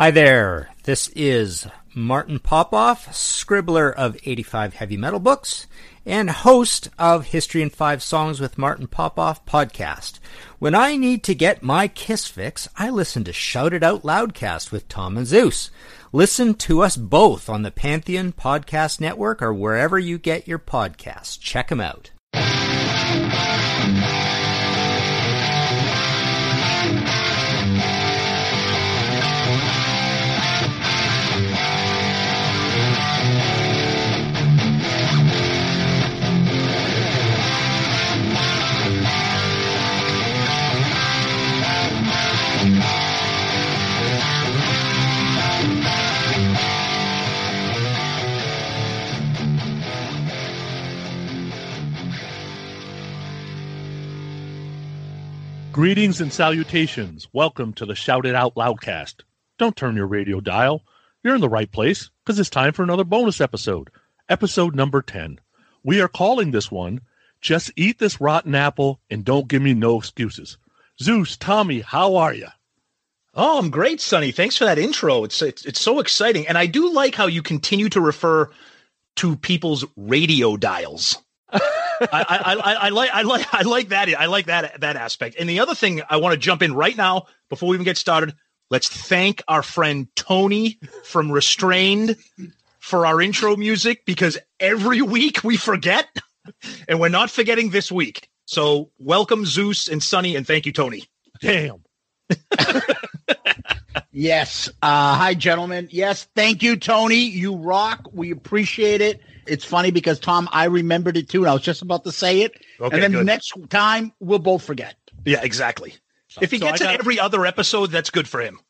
Hi there. This is Martin Popoff, scribbler of 85 heavy metal books and host of History in Five Songs with Martin Popoff podcast. When I need to get my kiss fix, I listen to Shout It Out Loudcast with Tom and Zeus. Listen to us both on the Pantheon Podcast Network or wherever you get your podcasts. Check them out. Greetings and salutations. Welcome to the Shout It Out Loudcast. Don't turn your radio dial. You're in the right place because it's time for another bonus episode, episode number 10. We are calling this one Just Eat This Rotten Apple and Don't Give Me No Excuses. Zeus, Tommy, how are you? Oh, I'm great, Sonny. Thanks for that intro. It's, it's it's so exciting, and I do like how you continue to refer to people's radio dials. I, I, I, I, like I like I like that I like that that aspect. And the other thing I want to jump in right now before we even get started. Let's thank our friend Tony from Restrained for our intro music because every week we forget, and we're not forgetting this week. So welcome Zeus and Sonny, and thank you Tony. Damn. Yes. Uh, hi, gentlemen. Yes. Thank you, Tony. You rock. We appreciate it. It's funny because Tom, I remembered it too, and I was just about to say it. Okay, and then good. next time we'll both forget. Yeah, exactly. If he So gets I it every other episode, that's good for him.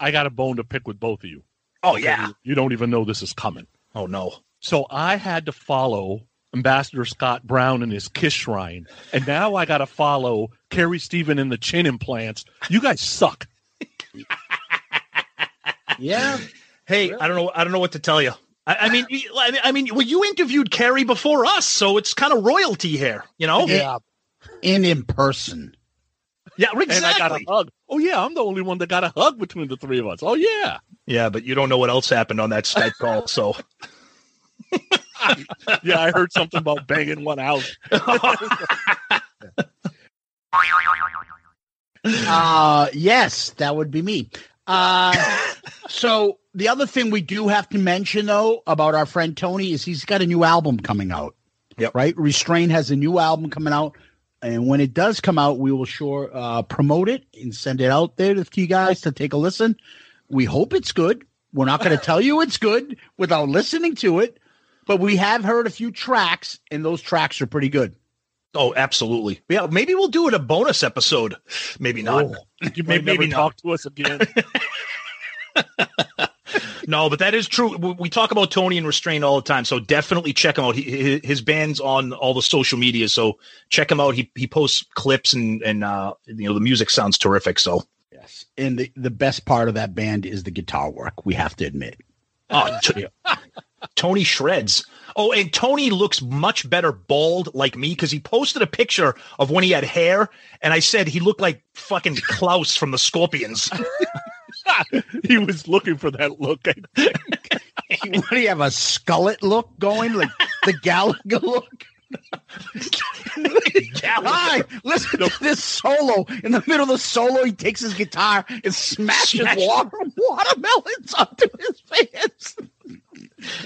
I got a bone to pick with both of you. Oh yeah. You don't even know this is coming. Oh no. So I had to follow Ambassador Scott Brown and his Kiss Shrine, and now I got to follow Carrie Stephen in the chin implants. You guys suck. Yeah. Hey, I don't know. I don't know what to tell you. I, I mean, I mean, well, you interviewed Carrie before us, so it's kind of royalty here, you know? Yeah. In in person. Yeah, And I got a exactly. hug. Oh yeah, I'm the only one that got a hug between the three of us. Oh yeah. Yeah, but you don't know what else happened on that Skype call, so Yeah, I heard something about banging one out. Uh yes, that would be me. Uh so the other thing we do have to mention though about our friend Tony is he's got a new album coming out. Yep. Right? Restrain has a new album coming out. And when it does come out, we will sure uh, promote it and send it out there to you guys to take a listen. We hope it's good. We're not going to tell you it's good without listening to it, but we have heard a few tracks, and those tracks are pretty good. Oh, absolutely. Yeah, maybe we'll do it a bonus episode. Maybe not. You may Maybe never not. talk to us again. No, but that is true. We, we talk about Tony and Restraint all the time, so definitely check him out. He, his, his band's on all the social media, so check him out. He he posts clips and and uh, you know the music sounds terrific. So Yes. And the, the best part of that band is the guitar work, we have to admit. Oh, t- Tony shreds. Oh, and Tony looks much better bald like me because he posted a picture of when he had hair, and I said he looked like fucking Klaus from the Scorpions. he was looking for that look. what do you have a skullet look going? Like the Gallagher look? Hi, listen to this solo. In the middle of the solo, he takes his guitar and smashes Smash- water, watermelons onto his pants.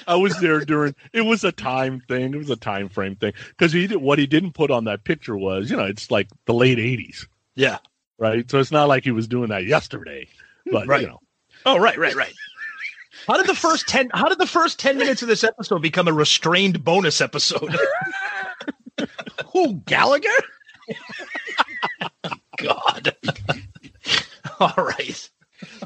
I was there during. It was a time thing. It was a time frame thing because he did what he didn't put on that picture was you know it's like the late '80s, Yeah. right? So it's not like he was doing that yesterday, but Right. you know. Oh, right, right, right. How did the first ten? How did the first ten minutes of this episode become a restrained bonus episode? Who, Gallagher? God. All right.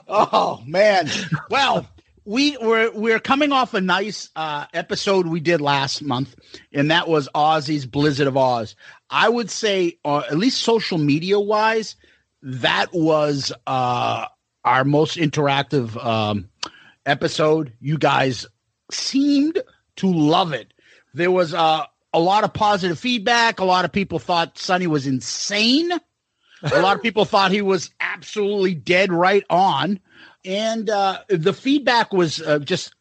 Oh man. Well, we we're we're coming off a nice uh, episode we did last month, and that was Ozzy's Blizzard of Ozz. I would say, uh, at least social media wise, that was uh, our most interactive um, episode. You guys seemed to love it. There was uh, a lot of positive feedback. A lot of people thought Sonny was insane. A lot of people thought he was absolutely dead right on and uh, the feedback was uh, just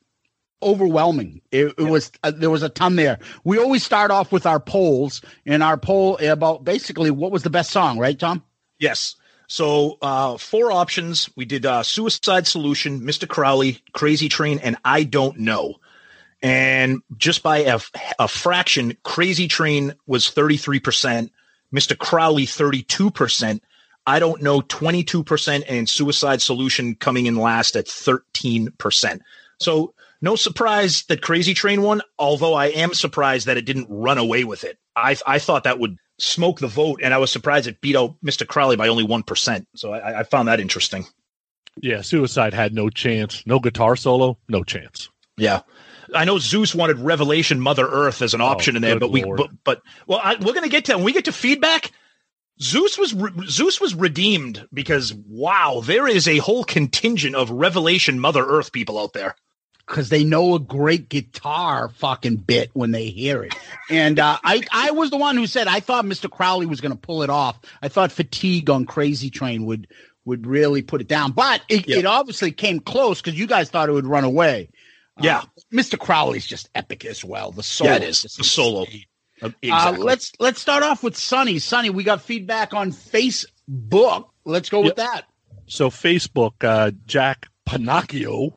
overwhelming. It, it yeah. was uh, there was a ton there. We always start off with our polls, and our poll about basically what was the best song, right, Tom? Yes. So uh, four options. We did uh, Suicide Solution, Mr. Crowley, Crazy Train, and I Don't Know. And just by a, a fraction, Crazy Train was 33%, Mr. Crowley 32%, I don't know 22% and Suicide Solution coming in last at 13%. So no surprise that Crazy Train won, although I am surprised that it didn't run away with it. I, I thought that would smoke the vote, and I was surprised it beat out Mr. Crowley by only 1%. So I, I found that interesting. Yeah, Suicide had no chance. No guitar solo, no chance. Yeah. I know Zeus wanted Revelation Mother Earth as an oh, option oh, in there, but we but, but well, I, we're going to get to when we get to feedback. Zeus was Zeus was redeemed because wow, there is a whole contingent of Revelation Mother Earth people out there because they know a great guitar fucking bit when they hear it. And uh, I I was the one who said I thought Mr. Crowley was going to pull it off. I thought Fatigue on Crazy Train would would really put it down, but it, yep. it obviously came close because you guys thought it would run away. Yeah, uh, Mr. Crowley's just epic as well. The solo, yeah, it is the solo. Uh, exactly. Uh, let's let's start off with Sonny. Sonny, we got feedback on Facebook. Let's go with that. So Facebook, uh, Jack Pinocchio.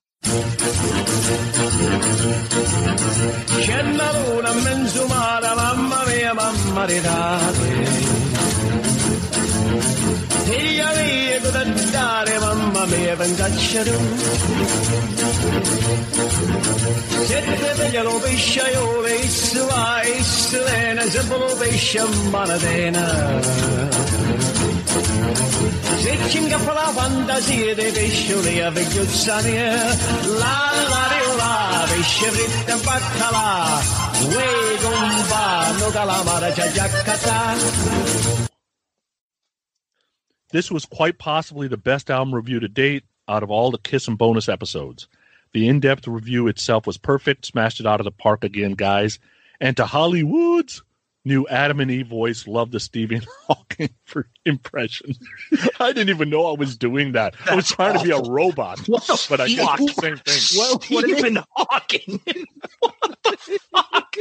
Veglialo pesciaiole Issua, isselena Zebolo pescia manadena Se ci ingaffa la fantasia dei pescioli a vegliozzania La la riola, pesce fritta baccalà Uè gomba, no calamara già giaccata this was quite possibly the best album review to date out of all the Kiss and bonus episodes. The in depth review itself was perfect, smashed it out of the park again, guys. And to Hollywood's new Adam and Eve voice, love the Stephen Hawking for impression. I didn't even know I was doing that. That's I was trying awful. to be a robot, but I got the same thing. Well, Stephen Hawking. what the fuck?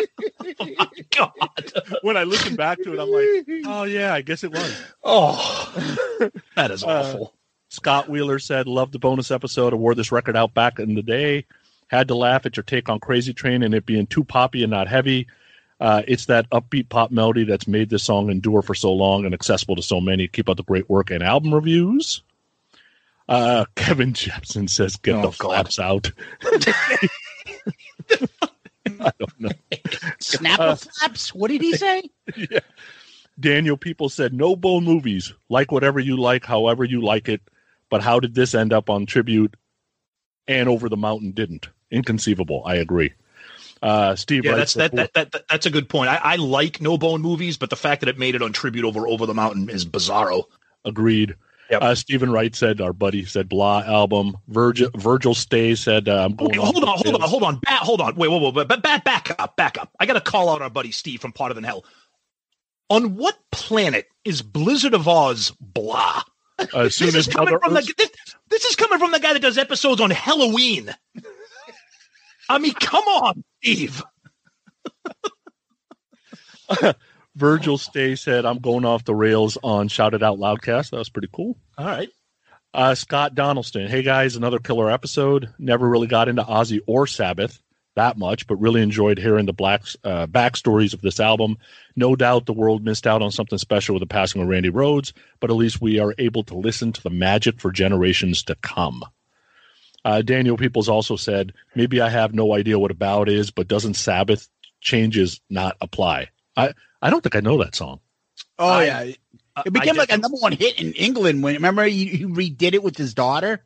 oh God. When I listen back to it, I'm like, oh yeah, I guess it was. Oh, that is uh, awful. Uh, Scott Wheeler said, "Love the bonus episode. I wore this record out back in the day. Had to laugh at your take on Crazy Train and it being too poppy and not heavy." Uh, it's that upbeat pop melody that's made this song endure for so long and accessible to so many. Keep up the great work and album reviews. Uh, Kevin Jepson says, "Get oh, the flaps out." I don't know. Snapper uh, flaps. What did he say? Yeah. Daniel People said, "No bone movies. Like whatever you like, however you like it. But how did this end up on tribute? And Over the Mountain didn't. Inconceivable. I agree." Uh, Steve, yeah, that's that, that, that, that, that's a good point. I, I like no bone movies, but the fact that it made it on tribute over Over the Mountain is bizarro. Agreed. Yep. Uh, Stephen Wright said, our buddy said, blah album. Virgil, Virgil Stay said, uh, I'm going. hold on, hold on, hold on, back, hold on. Wait, wait, wait, wait, back, back up, back up. I got to call out our buddy Steve from Part of the Hell. On what planet is Blizzard of Ozz blah? As soon this as coming from the, this, this is coming from the guy that does episodes on Halloween. I mean, come on, Steve. Virgil Stay said, I'm going off the rails on Shout It Out Loudcast. That was pretty cool. All right. Uh, Scott Donaldson. Hey, guys, another killer episode. Never really got into Ozzy or Sabbath that much, but really enjoyed hearing the black, uh, backstories of this album. No doubt the world missed out on something special with the passing of Randy Rhoads, but at least we are able to listen to the magic for generations to come. Uh, Daniel Peoples also said, maybe I have no idea what about is, but doesn't Sabbath changes not apply? I, I don't think I know that song. Oh I, yeah, it became like a number one hit in England when remember he, he redid it with his daughter.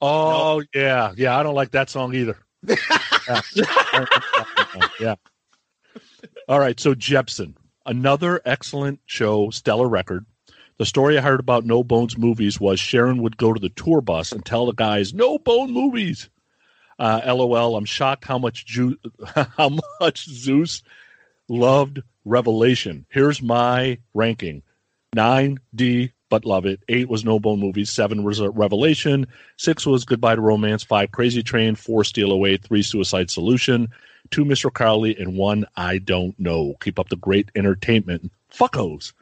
Oh yeah, yeah. I don't like that song either. yeah. yeah. All right. So Jepsen, another excellent show, stellar record. The story I heard about No Bones movies was Sharon would go to the tour bus and tell the guys, "No Bone movies." Uh, LOL. I'm shocked how much Ju- how much Zeus loved Revelation. Here's my ranking: nine Dee, but love it. Eight was No Bone movies. Seven was Revelation. Six was Goodbye to Romance. Five Crazy Train. Four Steal Away. Three Suicide Solution. Two Mr. Crowley, and one I don't know. Keep up the great entertainment. Fuckos.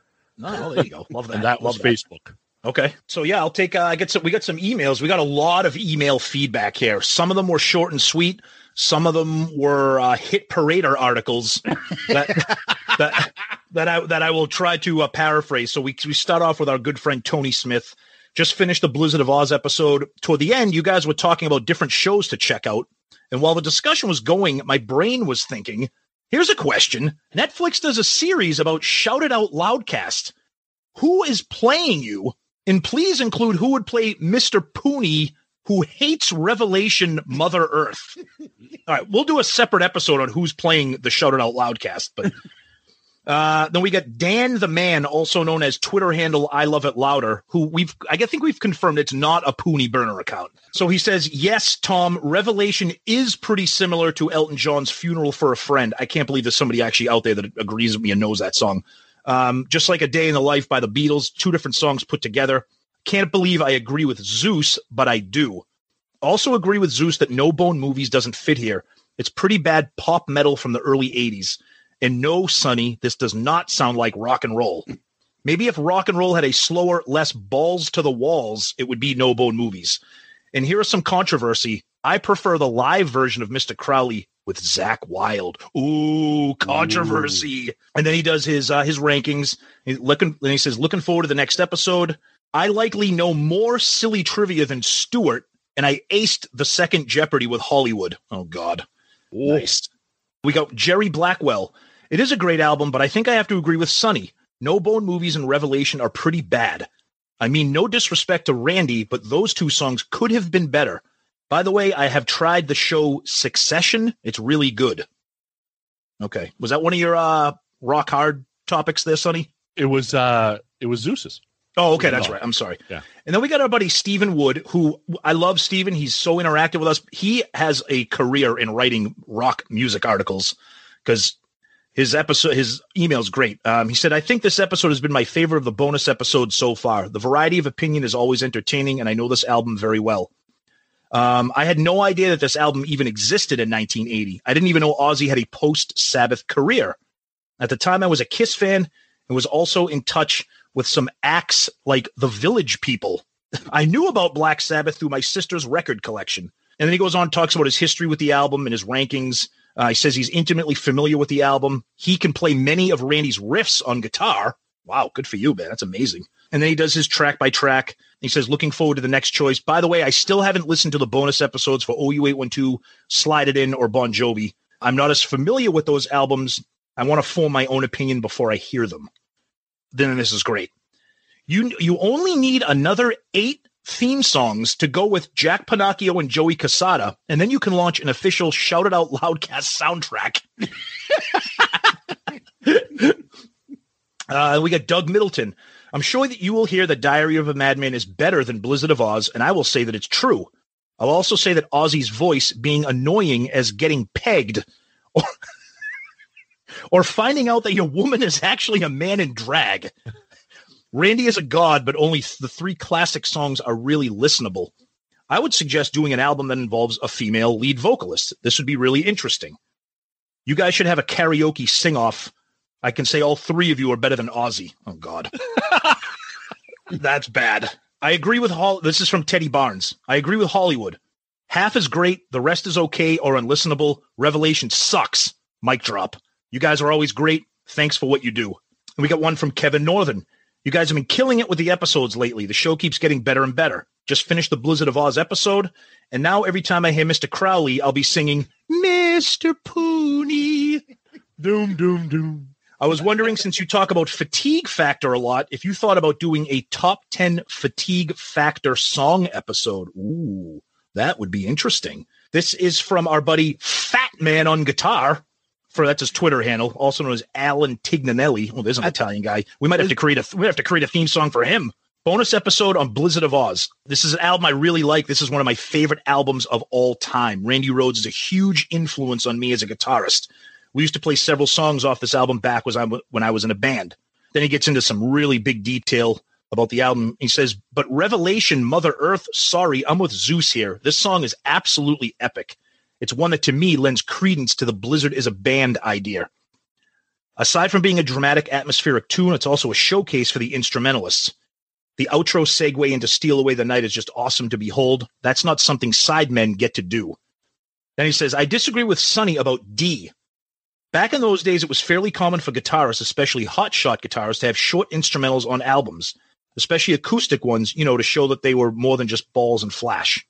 Oh, there you go. Love that. And that was Love Facebook. Okay. So yeah, I'll take. Uh, I get some. We got some emails. We got a lot of email feedback here. Some of them were short and sweet. Some of them were uh, hit parader articles that that that I that I will try to uh, paraphrase. So we we start off with our good friend Tony Smith. Just finished the Blizzard of Ozz episode. Toward the end, you guys were talking about different shows to check out. And while the discussion was going, my brain was thinking, here's a question. Netflix does a series about shouted Out Loudcast. Who is playing you? And please include who would play Mr. Pooney, who hates Revelation Mother Earth. All right, we'll do a separate episode on who's playing the shouted Out Loudcast. But uh, then we got Dan the Man, also known as Twitter handle I Love It Louder, who we've I think we've confirmed it's not a Pooney burner account. So he says, Yes, Tom, Revelation is pretty similar to Elton John's Funeral for a Friend. I can't believe there's somebody actually out there that agrees with me and knows that song. Um, just like A Day in the Life by the Beatles, two different songs put together. Can't believe I agree with Zeus, but I do. Also agree with Zeus that No Bone Movies doesn't fit here. It's pretty bad pop metal from the early 80s. And no, Sonny, this does not sound like rock and roll. Maybe if rock and roll had a slower, less balls to the walls, it would be No Bone Movies. And here is some controversy. I prefer the live version of Mr. Crowley with Zakk Wylde. Ooh, controversy. Ooh. And then he does his uh, his rankings. He's looking, and he says, "Looking forward to the next episode." I likely know more silly trivia than Stuart, and I aced the second Jeopardy with Hollywood. Oh God, Ooh. nice. We got Jerry Blackwell. It is a great album, but I think I have to agree with Sonny. No Bone movies and Revelation are pretty bad. I mean, no disrespect to Randy, but those two songs could have been better. By the way, I have tried the show Succession. It's really good. Okay. Was that one of your uh, rock hard topics there, Sonny? It was uh it was Zeus's. Oh, okay, that's right. I'm sorry. Yeah. And then we got our buddy Stephen Wood, who I love Stephen. He's so interactive with us. He has a career in writing rock music articles because his episode his email's great. Um, he said, I think this episode has been my favorite of the bonus episodes so far. The variety of opinion is always entertaining, and I know this album very well. Um, I had no idea that this album even existed in 1980. I didn't even know Ozzy had a post Sabbath career. At the time, I was a Kiss fan and was also in touch with some acts like the Village People. I knew about Black Sabbath through my sister's record collection. And then he goes on talks about his history with the album and his rankings. Uh, he says he's intimately familiar with the album. He can play many of Randy's riffs on guitar. Wow, good for you, man. That's amazing. And then he does his track by track. He says, looking forward to the next choice. By the way, I still haven't listened to the bonus episodes for OU812, Slide It In, or Bon Jovi. I'm not as familiar with those albums. I want to form my own opinion before I hear them. Then this is great. You you only need another eight theme songs to go with Jack Panacchio and Joey Casada, and then you can launch an official Shout It Out Loudcast soundtrack. uh, we got Doug Middleton. I'm sure that you will hear that Diary of a Madman is better than Blizzard of Ozz, and I will say that it's true. I'll also say that Ozzy's voice being annoying as getting pegged or, or finding out that your woman is actually a man in drag. Randy is a god, but only the three classic songs are really listenable. I would suggest doing an album that involves a female lead vocalist. This would be really interesting. You guys should have a karaoke sing off I can say all three of you are better than Ozzy. Oh God, that's bad. I agree with Hall. This is from Teddy Barnes. I agree with Hollywood. Half is great, the rest is okay or unlistenable. Revelation sucks. Mic drop. You guys are always great. Thanks for what you do. And we got one from Kevin Northern. You guys have been killing it with the episodes lately. The show keeps getting better and better. Just finished the Blizzard of Ozz episode, and now every time I hear Mr. Crowley, I'll be singing Mr. Pooney. Doom, doom, doom. I was wondering, since you talk about fatigue factor a lot, if you thought about doing a top 10 fatigue factor song episode. Ooh. That would be interesting. This is from our buddy Fat Man on Guitar. For that's his Twitter handle, also known as Alan Tignanelli. Well, there's an Italian guy. We might have to create a we have to create a theme song for him. Bonus episode on Blizzard of Ozz. This is an album I really like. This is one of my favorite albums of all time. Randy Rhoads is a huge influence on me as a guitarist. We used to play several songs off this album back was I, when I was in a band. Then he gets into some really big detail about the album. He says, But Revelation, Mother Earth, sorry, I'm with Zeus here. This song is absolutely epic. It's one that to me lends credence to the Blizzard is a band idea. Aside from being a dramatic, atmospheric tune, it's also a showcase for the instrumentalists. The outro segue into Steal Away the Night is just awesome to behold. That's not something sidemen get to do. Then he says, I disagree with Sonny about Dee. Back in those days, it was fairly common for guitarists, especially hotshot guitarists, to have short instrumentals on albums, especially acoustic ones, you know, to show that they were more than just balls and flash.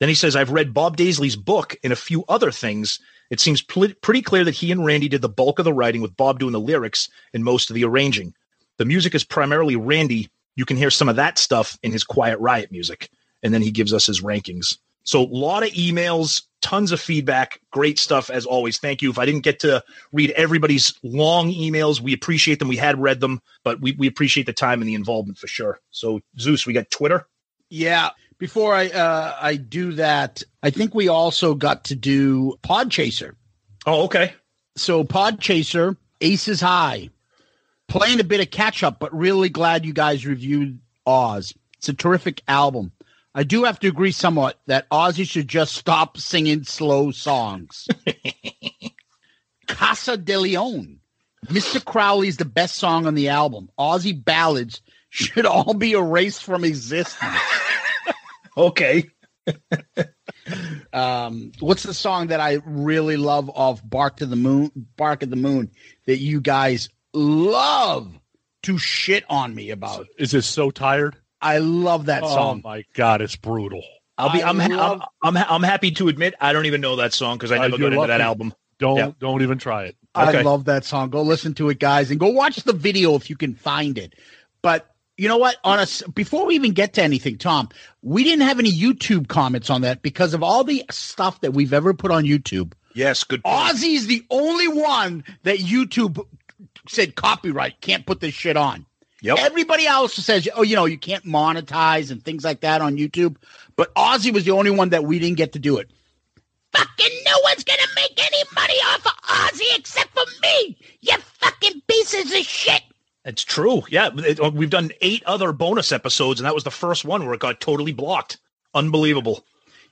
Then he says, I've read Bob Daisley's book and a few other things. It seems pl- pretty clear that he and Randy did the bulk of the writing, with Bob doing the lyrics and most of the arranging. The music is primarily Randy, you can hear some of that stuff in his Quiet Riot music. And then he gives us his rankings. So a lot of emails, tons of feedback, great stuff as always. Thank you. If I didn't get to read everybody's long emails, we appreciate them. We had read them, but we, we appreciate the time and the involvement for sure. So Zeus, we got Twitter. Yeah. Before I uh, I do that, I think we also got to do Pod Chaser. Oh, okay. So Podchaser, Aces High playing a bit of catch up, but really glad you guys reviewed Oz. It's a terrific album. I do have to agree somewhat that Ozzy should just stop singing slow songs. Casa de Leon. Mr. Crowley's the best song on the album. Ozzy ballads should all be erased from existence. Okay. um, what's the song that I really love of Bark to the Moon, Bark at the Moon that you guys love to shit on me about. Is this so tired? I love that oh song. my god, it's brutal. I'll be. I'm, love, I'm, I'm. I'm happy to admit I don't even know that song because I never uh, got into that album. Don't yeah. don't even try it. Okay. I love that song. Go listen to it, guys, and go watch the video if you can find it. But you know what? On us before we even get to anything, Tom, we didn't have any YouTube comments on that because of all the stuff that we've ever put on YouTube. Yes, good. Ozzy's the only one that YouTube said copyright can't put this shit on. Yep. Everybody else says, oh, you know, you can't monetize and things like that on YouTube. But Ozzy was the only one that we didn't get to do it. Fucking no one's gonna make any money off of Ozzy except for me. You fucking pieces of shit. It's true. Yeah, it, we've done eight other bonus episodes, and that was the first one where it got totally blocked. Unbelievable.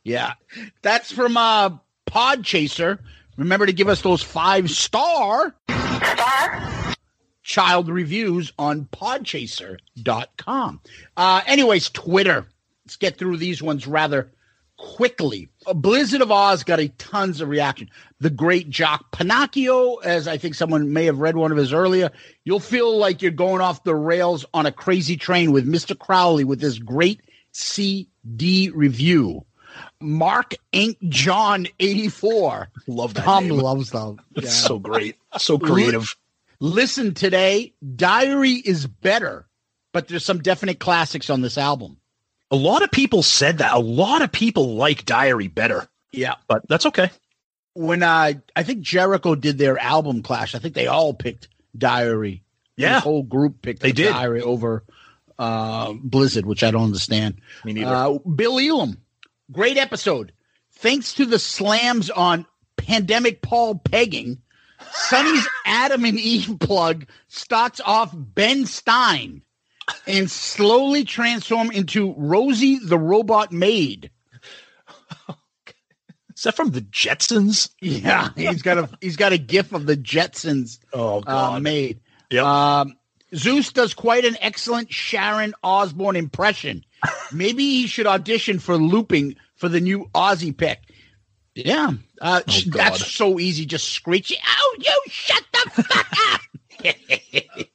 Yeah, that's from uh, Podchaser. Remember to give us those five star. Star child reviews on podchaser.com. Uh, anyways, Twitter. Let's get through these ones rather quickly. A Blizzard of Ozz got a tons of reaction. The great Jock Pinocchio, as I think someone may have read one of his earlier, you'll feel like you're going off the rails on a crazy train with Mr. Crowley with this great CD review. Mark Ink John 84. Love that. Tom name. loves them. Yeah. so great. So creative. Listen today, Diary is better, but there's some definite classics on this album. A lot of people said that. A lot of people like Diary better. Yeah, but that's okay. When I I think Jericho did their album clash, I think they all picked Diary. Yeah, the whole group picked they did. Diary over uh, Blizzard, which I don't understand. Me neither. Uh, Bill Elam, great episode. Thanks to the slams on pandemic Paul pegging, Sonny's Adam and Eve plug starts off Ben Stein and slowly transform into Rosie the robot maid. Is that from the Jetsons? Yeah, he's got a he's got a gif of the Jetsons. Oh uh, God, uh, made. Yeah. Um, Zeus does quite an excellent Sharon Osbourne impression. Maybe he should audition for looping for the new Ozzy pick. Yeah, uh, oh, that's so easy. Just screeching. Oh, you shut the fuck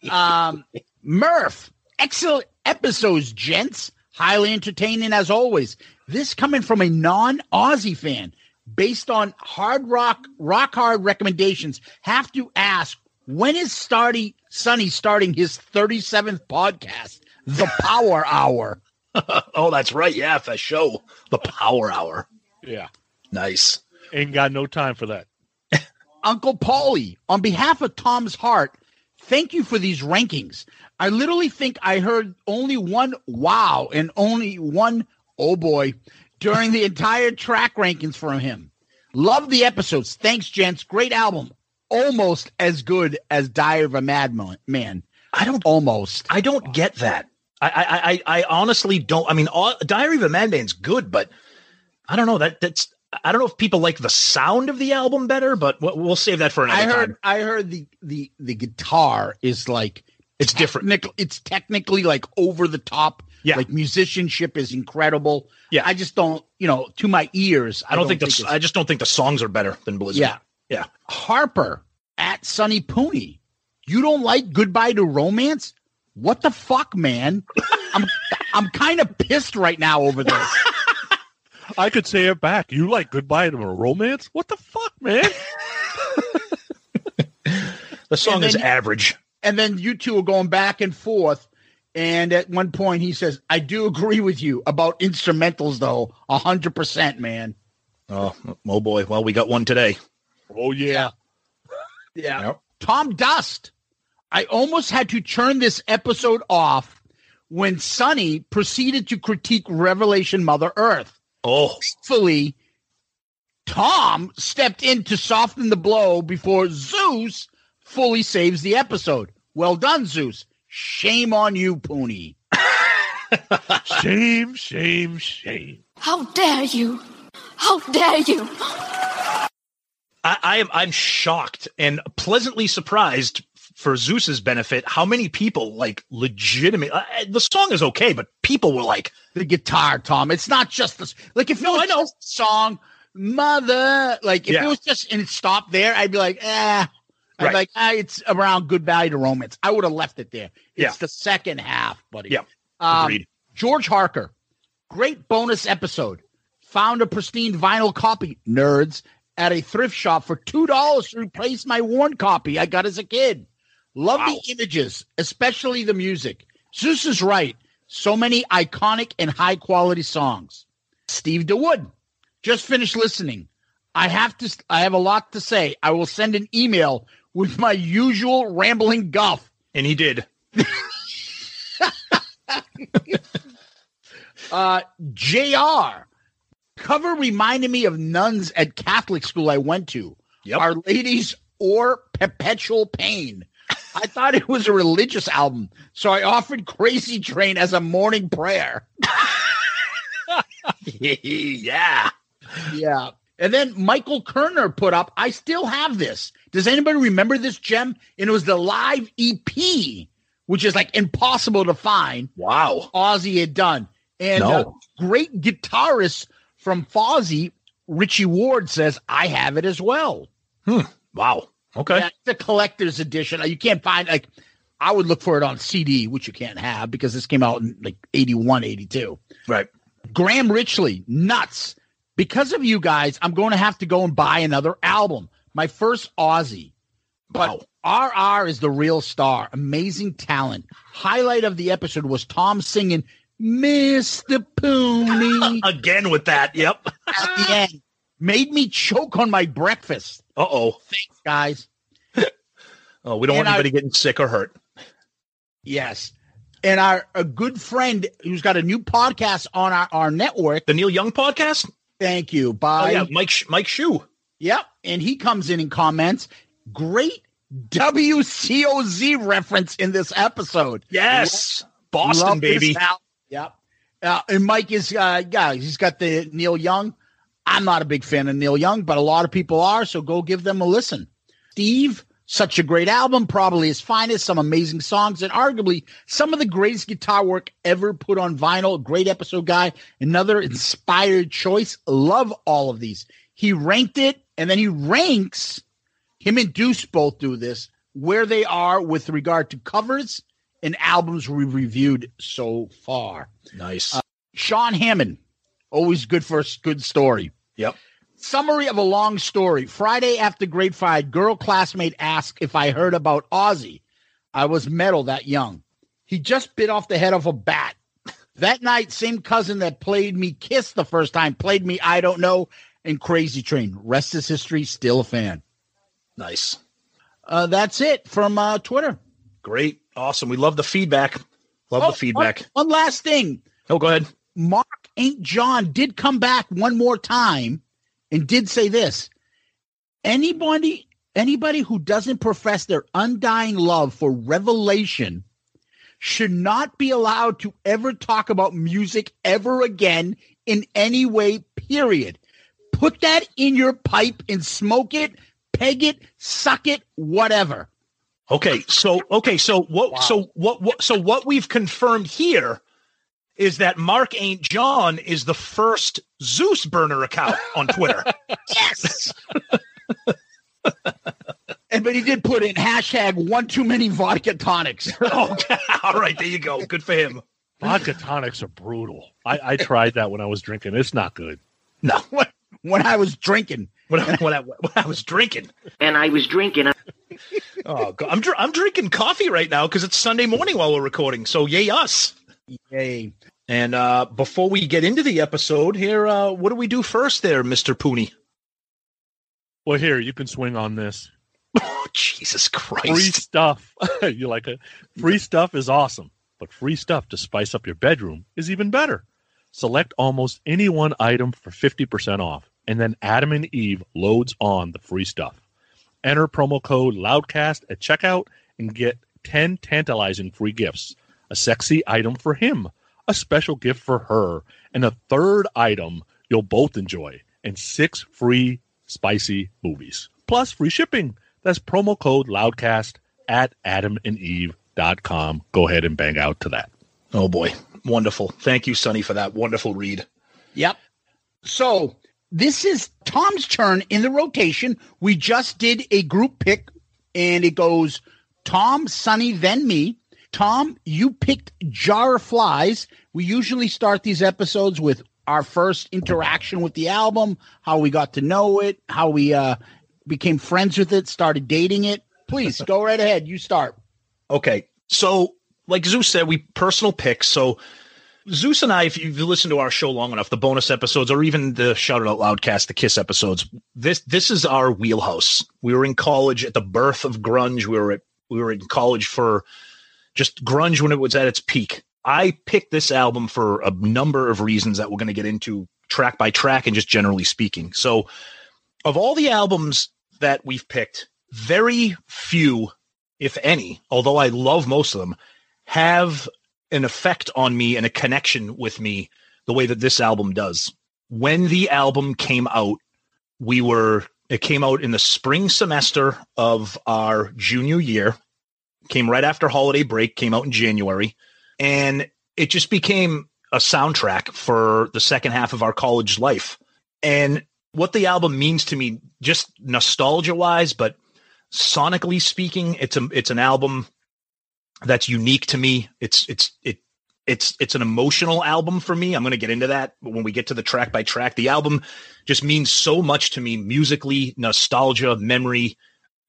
up. um, Murph, excellent episodes, gents. Highly entertaining as always. This coming from a non-Ozzy fan, based on hard rock, rock hard recommendations. Have to ask when is starting Sonny starting his 37th podcast, The Power Hour. oh, that's right. Yeah, for show. The Power Hour. Yeah. Nice. Ain't got no time for that. Uncle Paulie, on behalf of Tom's Heart, thank you for these rankings. I literally think I heard only one wow and only one oh boy during the entire track rankings from him. Love the episodes. Thanks, gents. Great album. Almost as good as Diary of a Madman. Man, I don't Almost. I don't get that. I I I, I honestly don't. I mean, all, Diary of a Madman's good, but I don't know that that's. I don't know if people like the sound of the album better, but we'll, we'll save that for another I heard. time. I heard the the the guitar is like It's different. It's technically like over the top. Yeah. Like musicianship is incredible. Yeah. I just don't. You know, to my ears, I don't, think, the. it's- I just don't think the songs are better than Blizzard. Yeah. Yeah. Harper at Sonny Pooney. You don't like Goodbye to Romance? What the fuck, man? I'm I'm kind of pissed right now over this. I could say it back. You like goodbye to a romance? What the fuck, man? The song And is average. And then you two are going back and forth. And at one point he says, I do agree with you about instrumentals though. a hundred percent, man. Oh, oh boy. Well, we got one today. oh yeah. Yeah. Yep. Tom Dust. I almost had to turn this episode off when Sonny proceeded to critique Revelation Mother Earth. Oh, Thankfully, Tom stepped in to soften the blow before Zeus fully saves the episode. Well done, Zeus. Shame on you, Pooney. Shame, shame, shame. How dare you? How dare you? I, I am. I'm shocked and pleasantly surprised for Zeus's benefit. How many people like legitimate? Uh, the song is okay, but people were like, The guitar, Tom. It's not just this. Like, if it No, was I know. just song, Mother, like, if Yeah. it was just and it stopped there, I'd be like, eh. I'd Right. like, ah, it's around good value to romance. I would have left it there. It's Yeah. the second half, buddy. Yeah. Um, Agreed. George Harker, great bonus episode. Found a pristine vinyl copy, nerds, at a thrift shop for two dollars to replace my worn copy I got as a kid. Love Wow. the images, especially the music. Zeus is right. So many iconic and high quality songs. Steve DeWood, just finished listening. I have to. I have a lot to say. I will send an email with my usual rambling guff. and he did. Uh, JR cover reminded me of nuns at Catholic school I went to. Yep. Our Ladies or Perpetual Pain. I thought it was a religious album, so I offered Crazy Train as a morning prayer. yeah. Yeah. And then Michael Kerner put up, I still have this. Does anybody remember this gem? And it was the live EP, which is like impossible to find. Wow. Ozzy had done. And No. uh, great guitarist from Fozzy, Richie Ward says, I have it as well. Wow. Okay. Yeah, it's a collector's edition. You can't find like I would look for it on CD, which you can't have because this came out in like 81, 82. Right. Graham Richley, nuts. Because of you guys, I'm going to have to go and buy another album. My first Ozzy. But RR is the real star. Amazing talent. Highlight of the episode was Tom singing Mr. Pooney Again with that. Yep. at the end. Made me choke on my breakfast. Uh oh. Thanks, guys. Oh, we don't And want anybody getting sick or hurt. Yes. And our a good friend who's got a new podcast on our, our network. The Neil Young podcast. Thank you. Oh Bye. yeah, Mike Mike Shue. Yep. And he comes in and comments. Great WCOZ reference in this episode. Yes, Boston Love baby. Yep. Uh, and Mike is, uh, yeah, he's got the Neil Young. I'm not a big fan of Neil Young, but a lot of people are. So go give them a listen. Steve, such a great album, probably his finest, some amazing songs, and arguably some of the greatest guitar work ever put on vinyl. Great episode guy. Another inspired choice. Love all of these. He ranked it, and then he ranks him and Deuce both do this where they are with regard to covers and albums we reviewed so far. Nice. Uh, Sean Hammond, always good for a good story. yep. Summary of a long story. Friday after grade five, girl classmate asked if I heard about Ozzy. I was metal that young. He just bit off the head of a bat. That night, same cousin that played me Kiss the first time played me I Don't Know and Crazy Train. Rest is history. Still a fan. Nice. Uh, that's it from uh, Twitter. Great. Awesome. We love the feedback. Love Oh, the feedback. One, one last thing. Oh, go ahead. Mark Ain't John did come back one more time and did say this. Anybody anybody who doesn't profess their undying love for revelation should not be allowed to ever talk about music ever again in any way, period. Put that in your pipe and smoke it, peg it, suck it, whatever. Okay, so okay, so what? So what, what? So what we've confirmed here is that Mark Ain't John is the first Zeus burner account on Twitter. Yes. and but he did put in hashtag one too many vodka tonics. okay, all right, there you go. Good for him. Vodka tonics are brutal. I, I tried that when I was drinking. It's not good. No, when, when I was drinking. when I, when I, when I was drinking. and I was drinking. Oh, God. I'm dr- I'm drinking coffee right now because it's Sunday morning while we're recording. So yay us! Yay. And uh, before we get into the episode here, uh, what do we do first, there, Mister Pooney? Well, here you can swing on this. Oh, Jesus Christ! Free stuff. you like it? Free stuff is awesome, but free stuff to spice up your bedroom is even better. Select almost any one item for 50% off, and then Adam and Eve loads on the free stuff. Enter promo code Loudcast at checkout and get 10 tantalizing free gifts. A sexy item for him, a special gift for her, and a third item you'll both enjoy, and six free spicy movies. Plus free shipping. That's promo code Loudcast at adamandeve.com. Go ahead and bang out to that. Oh boy, wonderful! Thank you, Sonny, for that wonderful read. Yep. So this is Tom's turn in the rotation. We just did a group pick, and it goes Tom, Sonny, then me. Tom, you picked Jar of Flies. We usually start these episodes with our first interaction with the album, how we got to know it, how we uh, became friends with it, started dating it. Please go right ahead. You start. Okay, so like Zeus said, we personal picks. So Zeus and I, if you've listened to our show long enough, the bonus episodes or even the Shout It Out Loudcast, the Kiss episodes, this this is our wheelhouse. We were in college at the birth of grunge. We were at we were in college for just grunge when it was at its peak. I picked this album for a number of reasons that we're going to get into track by track and just generally speaking. So, of all the albums that we've picked, very few, if any, although I love most of them, have an effect on me and a connection with me the way that this album does. When the album came out, we were it came out in the spring semester of our junior year. Came right after holiday break, came out in January, and it just became a soundtrack for the second half of our college life. And what the album means to me, just nostalgia wise, but sonically speaking, it's a it's an album that's unique to me. It's it's it it's it's an emotional album for me. I'm going to get into that when we get to the track by track. The album just means so much to me musically, nostalgia, memory.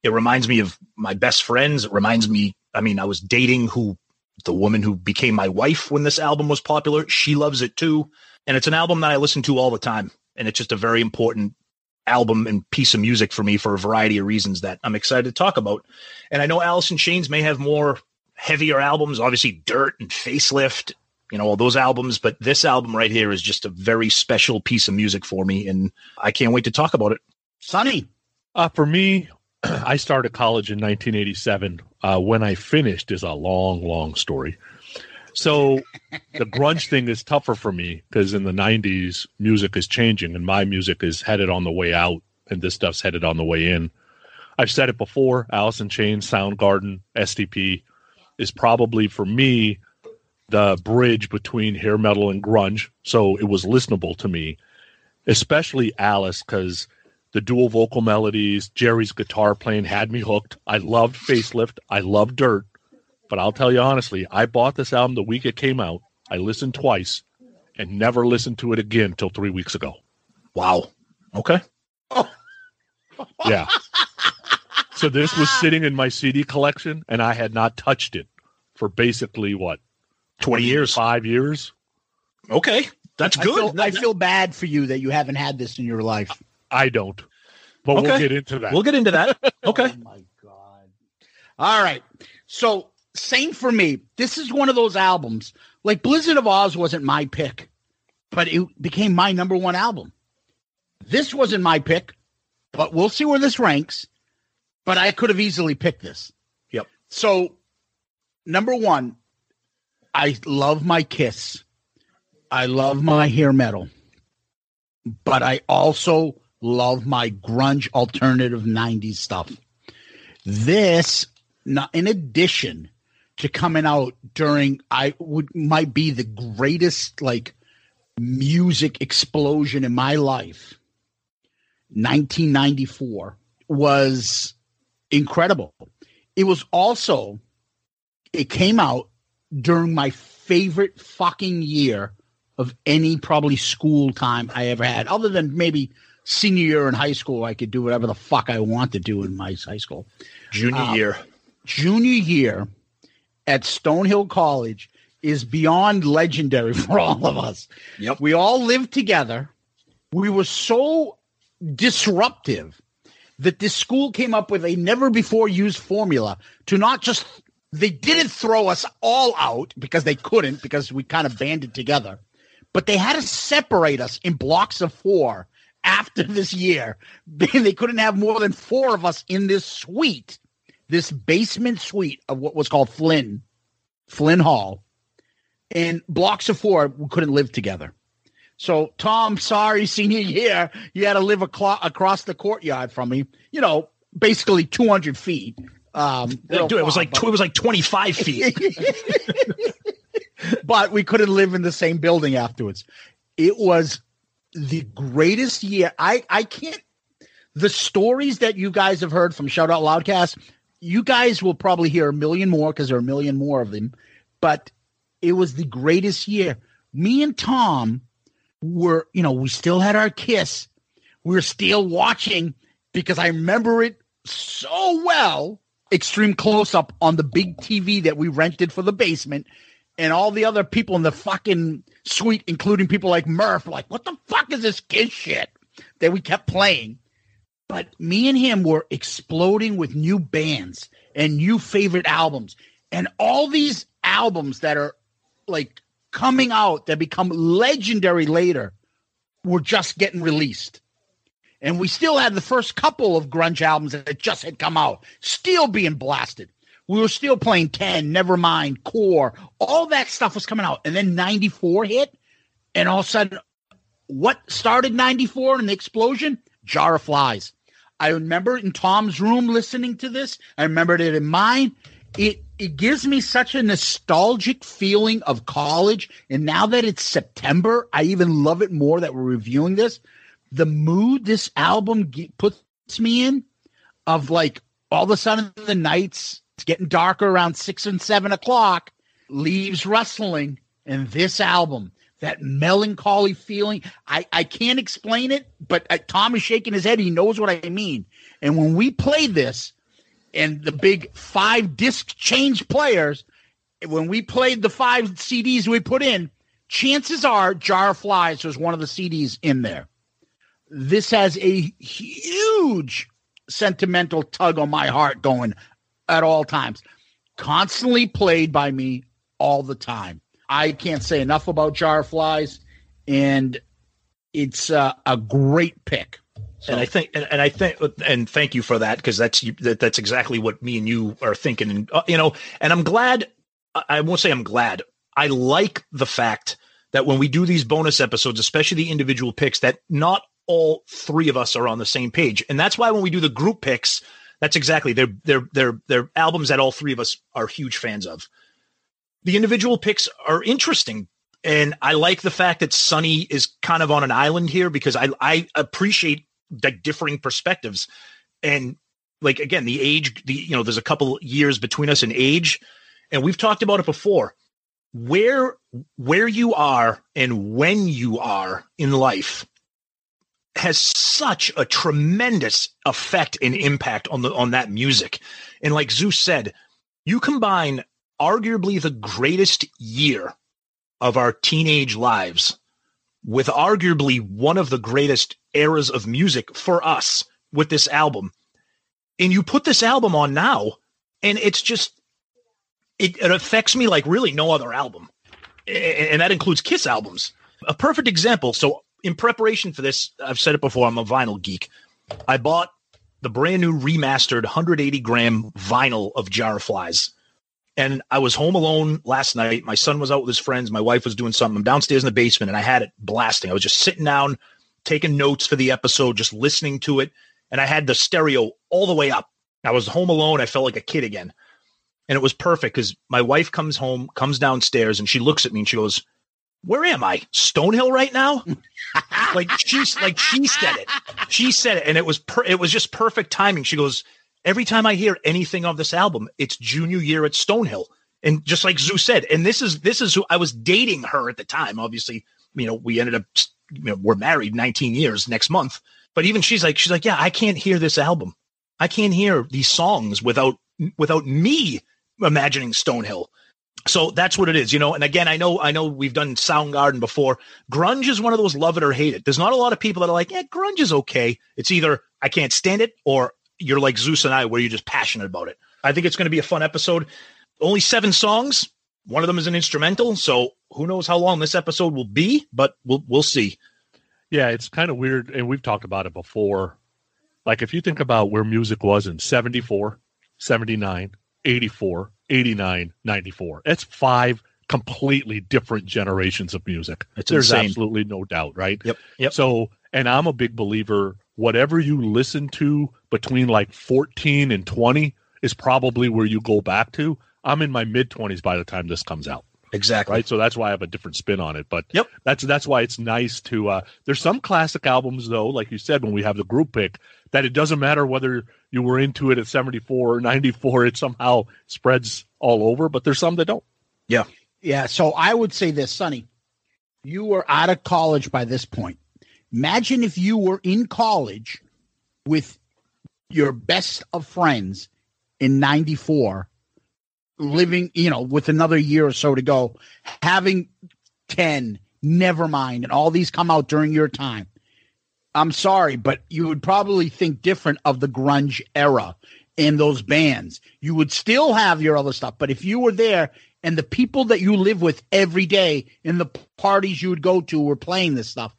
It reminds me of my best friends. It reminds me, I mean, I was dating who the woman who became my wife when this album was popular. She loves it too. And it's an album that I listen to all the time. And it's just a very important album and piece of music for me for a variety of reasons that I'm excited to talk about. And I know in Chains may have more heavier albums, obviously Dirt and Facelift, you know, all those albums, but this album right here is just a very special piece of music for me and I can't wait to talk about it. Sonny. Uh, for me, I started college in 1987. Uh, when I finished is a long, long story. So the grunge thing is tougher for me because in the 90s, music is changing and my music is headed on the way out and this stuff's headed on the way in. I've said it before Alice in Chains, Soundgarden, STP is probably for me the bridge between hair metal and grunge. So it was listenable to me, especially Alice because the dual vocal melodies, Jerry's guitar playing had me hooked. I loved Facelift. I loved Dirt. But I'll tell you honestly, I bought this album the week it came out. I listened twice and never listened to it again till three weeks ago. Wow. Okay. Oh. Yeah. so this was ah. sitting in my CD collection and I had not touched it for basically what, 20 years. five years? Okay, that's I good. feel, I feel bad for you that you haven't had this in your life. I don't. But we'll get into that. we'll get into that. Okay. Oh my god. All right. So same for me. This is one of those albums. Like Blizzard of Ozz wasn't my pick, but it became my number one album. This wasn't my pick, but we'll see where this ranks. But I could have easily picked this. Yep. So number one, I love my Kiss. I love my hair metal. But I also love my grunge alternative 90s stuff. This, not in addition to coming out during, I would might be the greatest like music explosion in my life. 1994 was incredible. It was also, it came out during my favorite fucking year of any probably school time I ever had, other than maybe senior year in high school. I could do whatever the fuck I want to do in my high school. Junior Um, year. Junior year at Stonehill College is beyond legendary for all of us. Yep. We all lived together. We were so disruptive that this school came up with a never before used formula to not just they didn't throw us all out because they couldn't because we kind of banded together but they had to separate us in blocks of four after this year. They couldn't have more than four of us in this suite this basement suite of what was called flynn flynn hall. And blocks of four we couldn't live together so, Tom, sorry, senior year, you had to live aclo- across the courtyard from me. You know, basically 200 feet. Um, Dude, it was like tw- it was like 25 feet. but we couldn't live in the same building afterwards. It was the greatest year. I I can't. The stories that you guys have heard from Shout Out Loudcast, you guys will probably hear a million more because there are a million more of them. But it was the greatest year. Me and Tom were, you know, we still had our kiss. We were still watching because I remember it so well. Extreme close up on the big TV that we rented for the basement, and all the other people in the fucking suite, including people like Murph, like, what the fuck is this kiss shit that we kept playing? But me and him were exploding with new bands and new favorite albums, and all these albums that are like coming out that become legendary later were just getting released. And we still had the first couple of grunge albums that just had come out, still being blasted. We were still playing 10, Nevermind, Core, all that stuff was coming out. And then 94 hit, and all of a sudden, what started 94 and the explosion? Jar of Flies. I remember in Tom's room listening to this. I remembered it in mine. It it gives me such a nostalgic feeling of college. And now that it's September, I even love it more that we're reviewing this. The mood this album ge- puts me in of like all of a sudden the nights, it's getting darker around six and seven o'clock, leaves rustling, and this album, that melancholy feeling. I, I can't explain it, but uh, Tom is shaking his head. He knows what I mean. And when we played this, and the big five disc change players, when we played the five CDs we put in, chances are Jar of Flies was one of the CDs in there. This has a huge sentimental tug on my heart going at all times. Constantly played by me all the time. I can't say enough about Jar of Flies, and it's uh, a great pick. So, and I think, and, and I think, and thank you for that because that's you- that, that's exactly what me and you are thinking, and uh, you know, and I'm glad. I- won't say I'm glad. I like the fact that when we do these bonus episodes, especially the individual picks, that not all three of us are on the same page, and that's why when we do the group picks, that's exactly they're they're they're they're albums that all three of us are huge fans of. The individual picks are interesting and I like the fact that Sonny is kind of on an island here because I I appreciate the differing perspectives. And like again the age the you know there's a couple years between us in age and we've talked about it before. Where where you are and when you are in life has such a tremendous effect and impact on the on that music. And like Zeus said you combine arguably the greatest year of our teenage lives with arguably one of the greatest eras of music for us with this album. And you put this album on now, and it's just, it, it affects me like really no other album. And that includes Kiss albums. A perfect example. So, in preparation for this, I've said it before, I'm a vinyl geek. I bought the brand new remastered 180 gram vinyl of Jar of Flies. And I was home alone last night. My son was out with his friends. My wife was doing something. I'm downstairs in the basement and I had it blasting. I was just sitting down, taking notes for the episode, just listening to it. And I had the stereo all the way up. I was home alone. I felt like a kid again. And it was perfect because my wife comes home, comes downstairs, and she looks at me and she goes, Where am I? Stonehill right now? like she's like she said it. She said it, and it was per- it was just perfect timing. She goes, every time I hear anything of this album, it's junior year at Stonehill, and just like Zoo said, and this is this is who I was dating her at the time. Obviously, you know, we ended up you know, we're married 19 years next month. But even she's like, she's like, yeah, I can't hear this album. I can't hear these songs without without me imagining Stonehill so that's what it is, you know. And again, I know, I know we've done Soundgarden before. Grunge is one of those love it or hate it. There's not a lot of people that are like, yeah, grunge is okay. It's either I can't stand it or you're like Zeus and I, where you're just passionate about it. I think it's going to be a fun episode. Only seven songs. One of them is an instrumental, so who knows how long this episode will be, but we'll we'll see. Yeah, it's kind of weird, and we've talked about it before. Like if you think about where music was in 74, 79, 84, 89, 94. It's five completely different generations of music. It's There's insane. absolutely no doubt, right? Yep. Yep. So, and I'm a big believer whatever you listen to between like 14 and 20 is probably where you go back to. I'm in my mid 20s by the time this comes out. Exactly. Right. So that's why I have a different spin on it. But Yep. that's that's why it's nice to uh there's some classic albums though, like you said, when we have the group pick, that it doesn't matter whether you were into it at 74 or 94, it somehow spreads all over, but there's some that don't. Yeah. Yeah. So I would say this, Sonny, you were out of college by this point. Imagine if you were in college with your best of friends in 94, living, you know, with another year or so to go, having 10, never mind, and all these come out during your time. I'm sorry, but you would probably think different of the grunge era and those bands. You would still have your other stuff, but if you were there and the people that you live with every day in the parties you would go to were playing this stuff,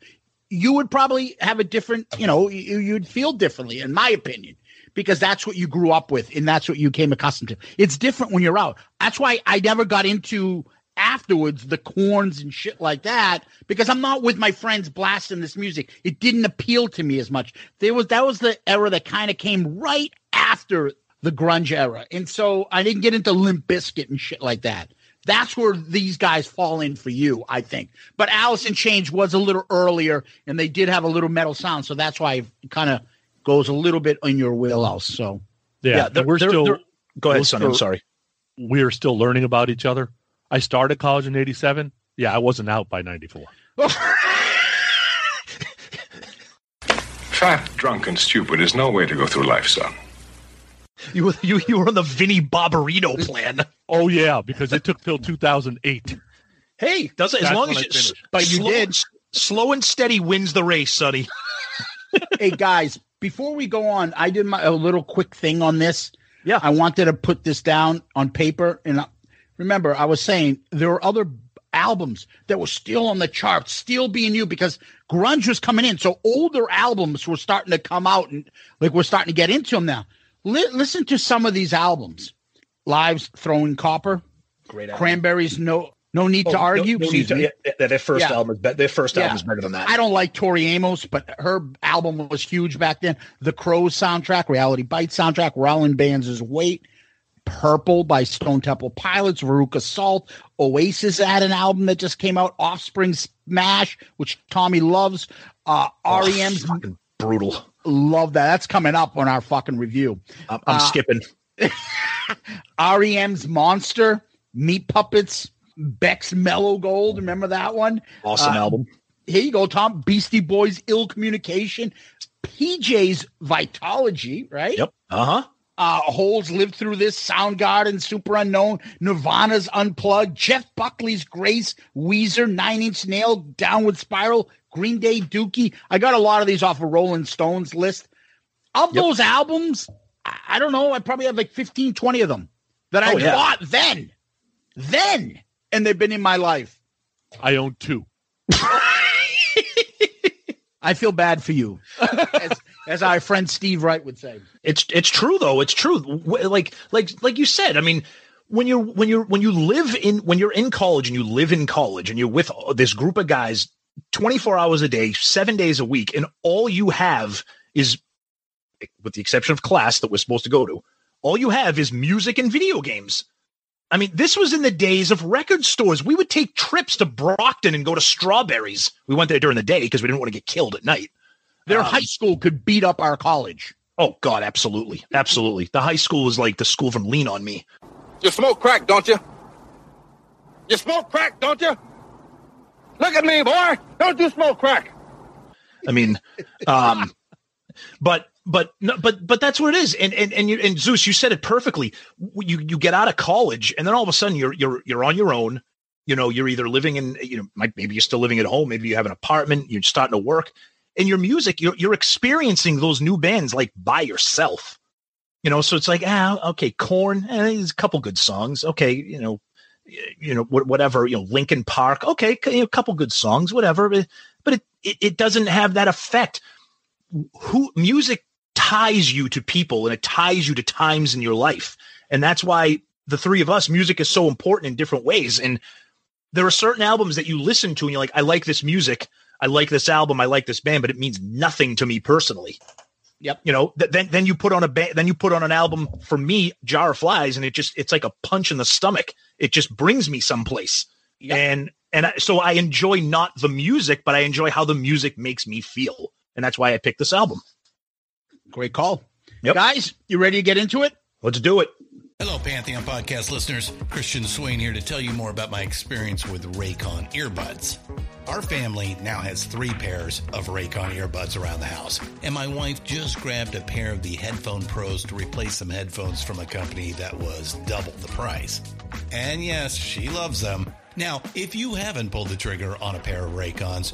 you would probably have a different, you know, you, you'd feel differently, in my opinion, because that's what you grew up with and that's what you came accustomed to. It's different when you're out. That's why I never got into afterwards the Korns and shit like that because I'm not with my friends blasting this music. It didn't appeal to me as much. There was that was the era that kind of came right after the grunge era. And so I didn't get into Limp Bizkit and shit like that. That's where these guys fall in for you, I think. But Alice in Chains was a little earlier and they did have a little metal sound. So that's why I kind of goes a little bit in your wheelhouse. So Yeah, they're- we're they're- still they're- Go ahead, Those Sonny. I'm sorry. we're still learning about each other. I started college in 87. Yeah, I wasn't out by 94. Fat, drunk, and stupid is no way to go through life, son. You were you you were on the Vinnie Barbarino plan. Oh yeah, because it took till 2008. Hey, does it as That's long as you, finished. But you slow, did. slow and steady wins the race, Sonny. hey guys, before we go on, I did my a little quick thing on this. Yeah. I wanted to put this down on paper. And I, remember, I was saying there were other albums that were still on the charts, still being new because grunge was coming in. So older albums were starting to come out and like we're starting to get into them now. Li- listen to some of these albums. Live's Throwing Copper, Great Cranberries, No No Need to Argue. excuse me. yeah, their first Yeah. album is be- their first Yeah. album is better than that. I don't like Tori Amos, but her album was huge back then. The Crows soundtrack, Reality Bites soundtrack, Rollins Band's Weight, Purple by Stone Temple Pilots, Veruca Salt, Oasis had an album that just came out, Offspring Smash, which Tommy loves. Uh, Oh, REM's fucking brutal. love that. That's coming up on our fucking review. I'm, I'm Uh, skipping. REM's Monster, Meat Puppets, Beck's Mellow Gold. Remember that one? Awesome uh, album. Here you go, Tom. Beastie Boys, Ill Communication, PJ's Vitalogy, right? Yep. Uh huh. Uh, Holes lived through this. Soundgarden, Superunknown, Nirvana's Unplugged, Jeff Buckley's Grace, Weezer, Nine Inch Nail, Downward Spiral, Green Day, Dookie. I got a lot of these off of Rolling Stones list. Of Yep. those albums, I I don't know. I probably have like 15, 20 of them that I Oh, yeah. bought then. Then. And they've been in my life. I own two. I feel bad for you, as, as our friend Steve Wright would say. It's it's true though. It's true. Like like like you said. I mean, when you're when you're when you live in when you're in college and you live in college and you're with this group of guys 24 hours a day, 7 days a week and all you have is with the exception of class that we're supposed to go to, all you have is music and video games. I mean, this was in the days of record stores. We would take trips to Brockton and go to Strawberries. We went there during the day because we didn't want to get killed at night. Their Um, high school could beat up our college. Oh God, absolutely, absolutely. The high school was like the school from Lean on Me. You smoke crack, don't you? You smoke crack, don't you? Look at me, boy. Don't you smoke crack? I mean, um, but but no, but but that's what it is. And and and you and Zeus, you said it perfectly. You you get out of college, and then all of a sudden you're you're you're on your own. You know, you're either living in you know, maybe you're still living at home, maybe you have an apartment, you're starting to work, and your music, you're you're experiencing those new bands like by yourself. You know, so it's like ah, okay, Korn, eh, there's a couple good songs. Okay, you know, you know, whatever, you know, Linkin Park. Okay, a couple good songs, whatever. But, but it, it it doesn't have that effect. Who music ties you to people and it ties you to times in your life, and that's why the three of us, music is so important in different ways. And there are certain albums that you listen to and you're like, I like this music, I like this album, I like this band, but it means nothing to me personally. Yep. You know, th- then then you put on a band, then you put on an album for me, Jar of Flies, and it just it's like a punch in the stomach. It just brings me someplace. Yep. And and I, so I enjoy not the music, but I enjoy how the music makes me feel, and that's why I picked this album. Great call. Yep. Guys, you ready to get into it? Let's do it. Hello, Pantheon podcast listeners. Christian Swain here to tell you more about my experience with Raycon earbuds. Our family now has three pairs of Raycon earbuds around the house, and my wife just grabbed a pair of the Headphone Pros to replace some headphones from a company that was double the price. And yes, she loves them. Now, if you haven't pulled the trigger on a pair of Raycons,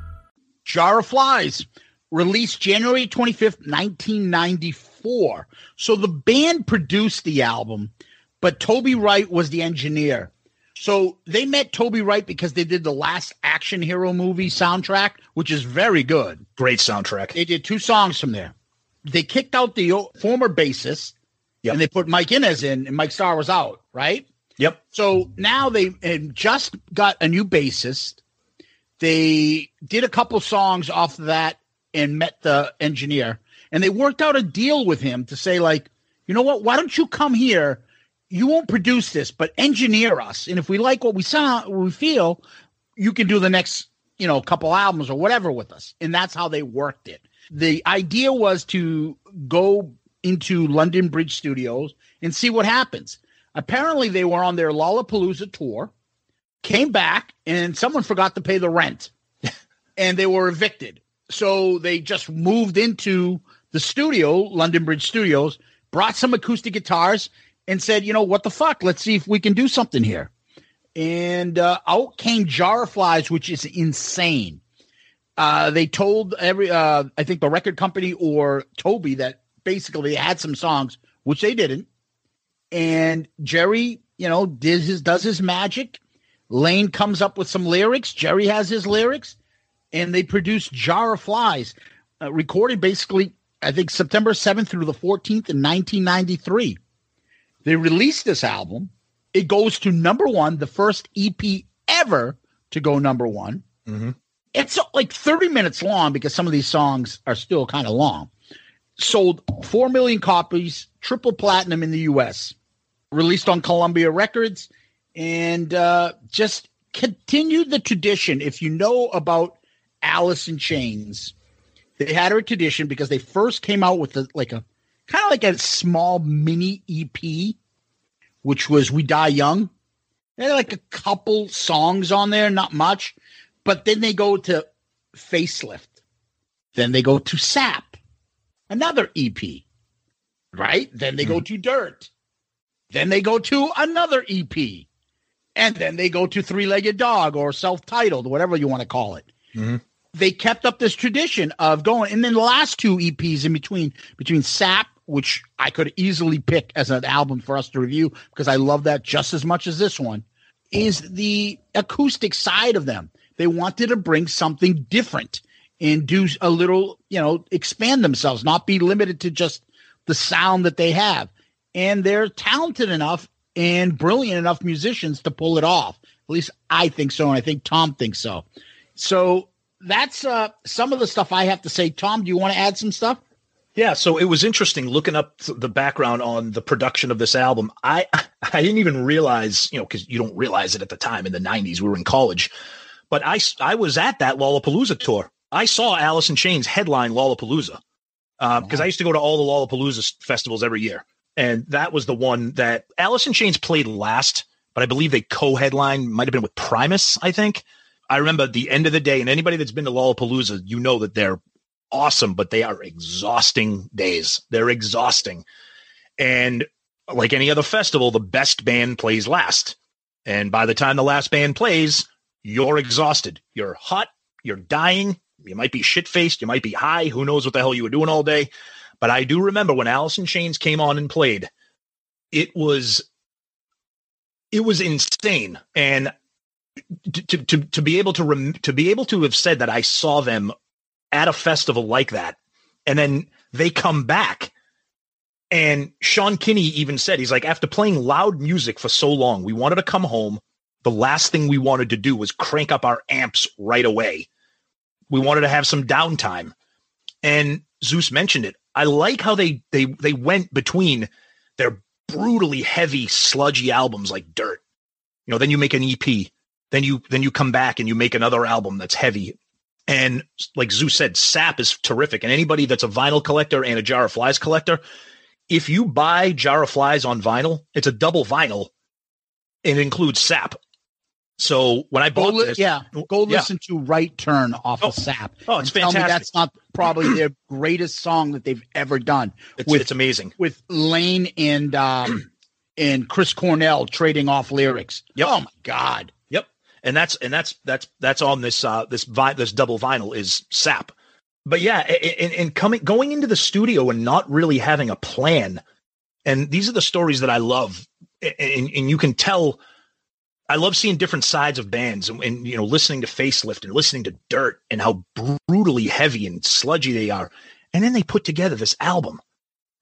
Jar of Flies, released January 25th, 1994. So the band produced the album, but Toby Wright was the engineer. So they met Toby Wright because they did the last action hero movie soundtrack, which is very good. Great soundtrack. They did two songs from there. They kicked out the former bassist Yep. and they put Mike Inez in, and Mike Starr was out, right? Yep. So now they just got a new bassist. They did a couple songs off of that and met the engineer, and they worked out a deal with him to say, like, you know what? Why don't you come here? You won't produce this, but engineer us, and if we like what we saw, what we feel, you can do the next, you know, couple albums or whatever with us. And that's how they worked it. The idea was to go into London Bridge Studios and see what happens. Apparently, they were on their Lollapalooza tour, came back, and someone forgot to pay the rent, and they were evicted. So they just moved into the studio, London Bridge Studios, brought some acoustic guitars, and said, you know, what the fuck? Let's see if we can do something here. And uh, out came Jar of Flies, which is insane. Uh, they told every, uh, I think the record company or Toby that basically they had some songs, which they didn't. And Jerry, you know, did his does his magic. Layne comes up with some lyrics. Jerry has his lyrics, and they produced Jar of Flies, uh, recorded basically, I think September seventh through the fourteenth in nineteen ninety three. They released this album. It goes to number one, the first EP ever to go number one. Mm-hmm. It's uh, like 30 minutes long because some of these songs are still kind of long. Sold 4 million copies, triple platinum in the US, released on Columbia Records, and uh, just continue the tradition. If you know about Alice in Chains, they had a tradition because they first came out with a, like a kind of like a small mini EP, which was We Die Young. They had like a couple songs on there, not much. But then they go to Facelift. Then they go to Sap, another EP, right? Then they go to Dirt. Then they go to another EP. And then they go to Three Legged Dog or self titled, whatever you want to call it. Mm-hmm. They kept up this tradition of going. And then the last two EPs in between, between Sap, which I could easily pick as an album for us to review because I love that just as much as this one, is the acoustic side of them. They wanted to bring something different and do a little, you know, expand themselves, not be limited to just the sound that they have. And they're talented enough and brilliant enough musicians to pull it off. At least I think so, and I think Tom thinks so. So that's uh, some of the stuff I have to say. Tom, do you want to add some stuff? Yeah, so it was interesting looking up the background on the production of this album. I I didn't even realize, you know, because you don't realize it at the time in the '90s. We were in college, but I I was at that Lollapalooza tour. I saw Alice in Chains headline Lollapalooza because uh, I used to go to all the Lollapalooza festivals every year, and that was the one that Alice in Chains played last. But I believe they co-headline might have been with Primus. I think I remember the end of the day, and anybody that's been to Lollapalooza, you know that they're awesome, but they are exhausting days. They're exhausting. And like any other festival, the best band plays last. And by the time the last band plays, you're exhausted. You're hot. You're dying. You might be shit faced. You might be high. Who knows what the hell you were doing all day. But I do remember when Alice in Chains came on and played, it was it was insane. And to to to be able to rem- to be able to have said that I saw them at a festival like that, and then they come back. And Sean Kinney even said, he's like, after playing loud music for so long, we wanted to come home. The last thing we wanted to do was crank up our amps right away. We wanted to have some downtime. And Zeus mentioned it. I like how they they they went between their brutally heavy, sludgy albums like Dirt. You know, then you make an EP, then you then you come back and you make another album that's heavy and like Zeus said, Sap is terrific. And anybody that's a vinyl collector and a Jar of Flies collector, if you buy Jar of Flies on vinyl, it's a double vinyl it includes Sap. So when I bought go, this, yeah, go listen to Right Turn off oh, of Sap. Oh, it's tell fantastic. Me that's not probably their greatest song that they've ever done. It's, with, it's amazing with Layne and um, and Chris Cornell trading off lyrics. Yep. Oh my God Yep. and that's and that's that's that's on this uh this vi- this double vinyl is sap but yeah and, and coming going into the studio and not really having a plan and these are the stories that i love and, and you can tell i love seeing different sides of bands and, and you know listening to facelift and listening to dirt and how brutally heavy and sludgy they are and then they put together this album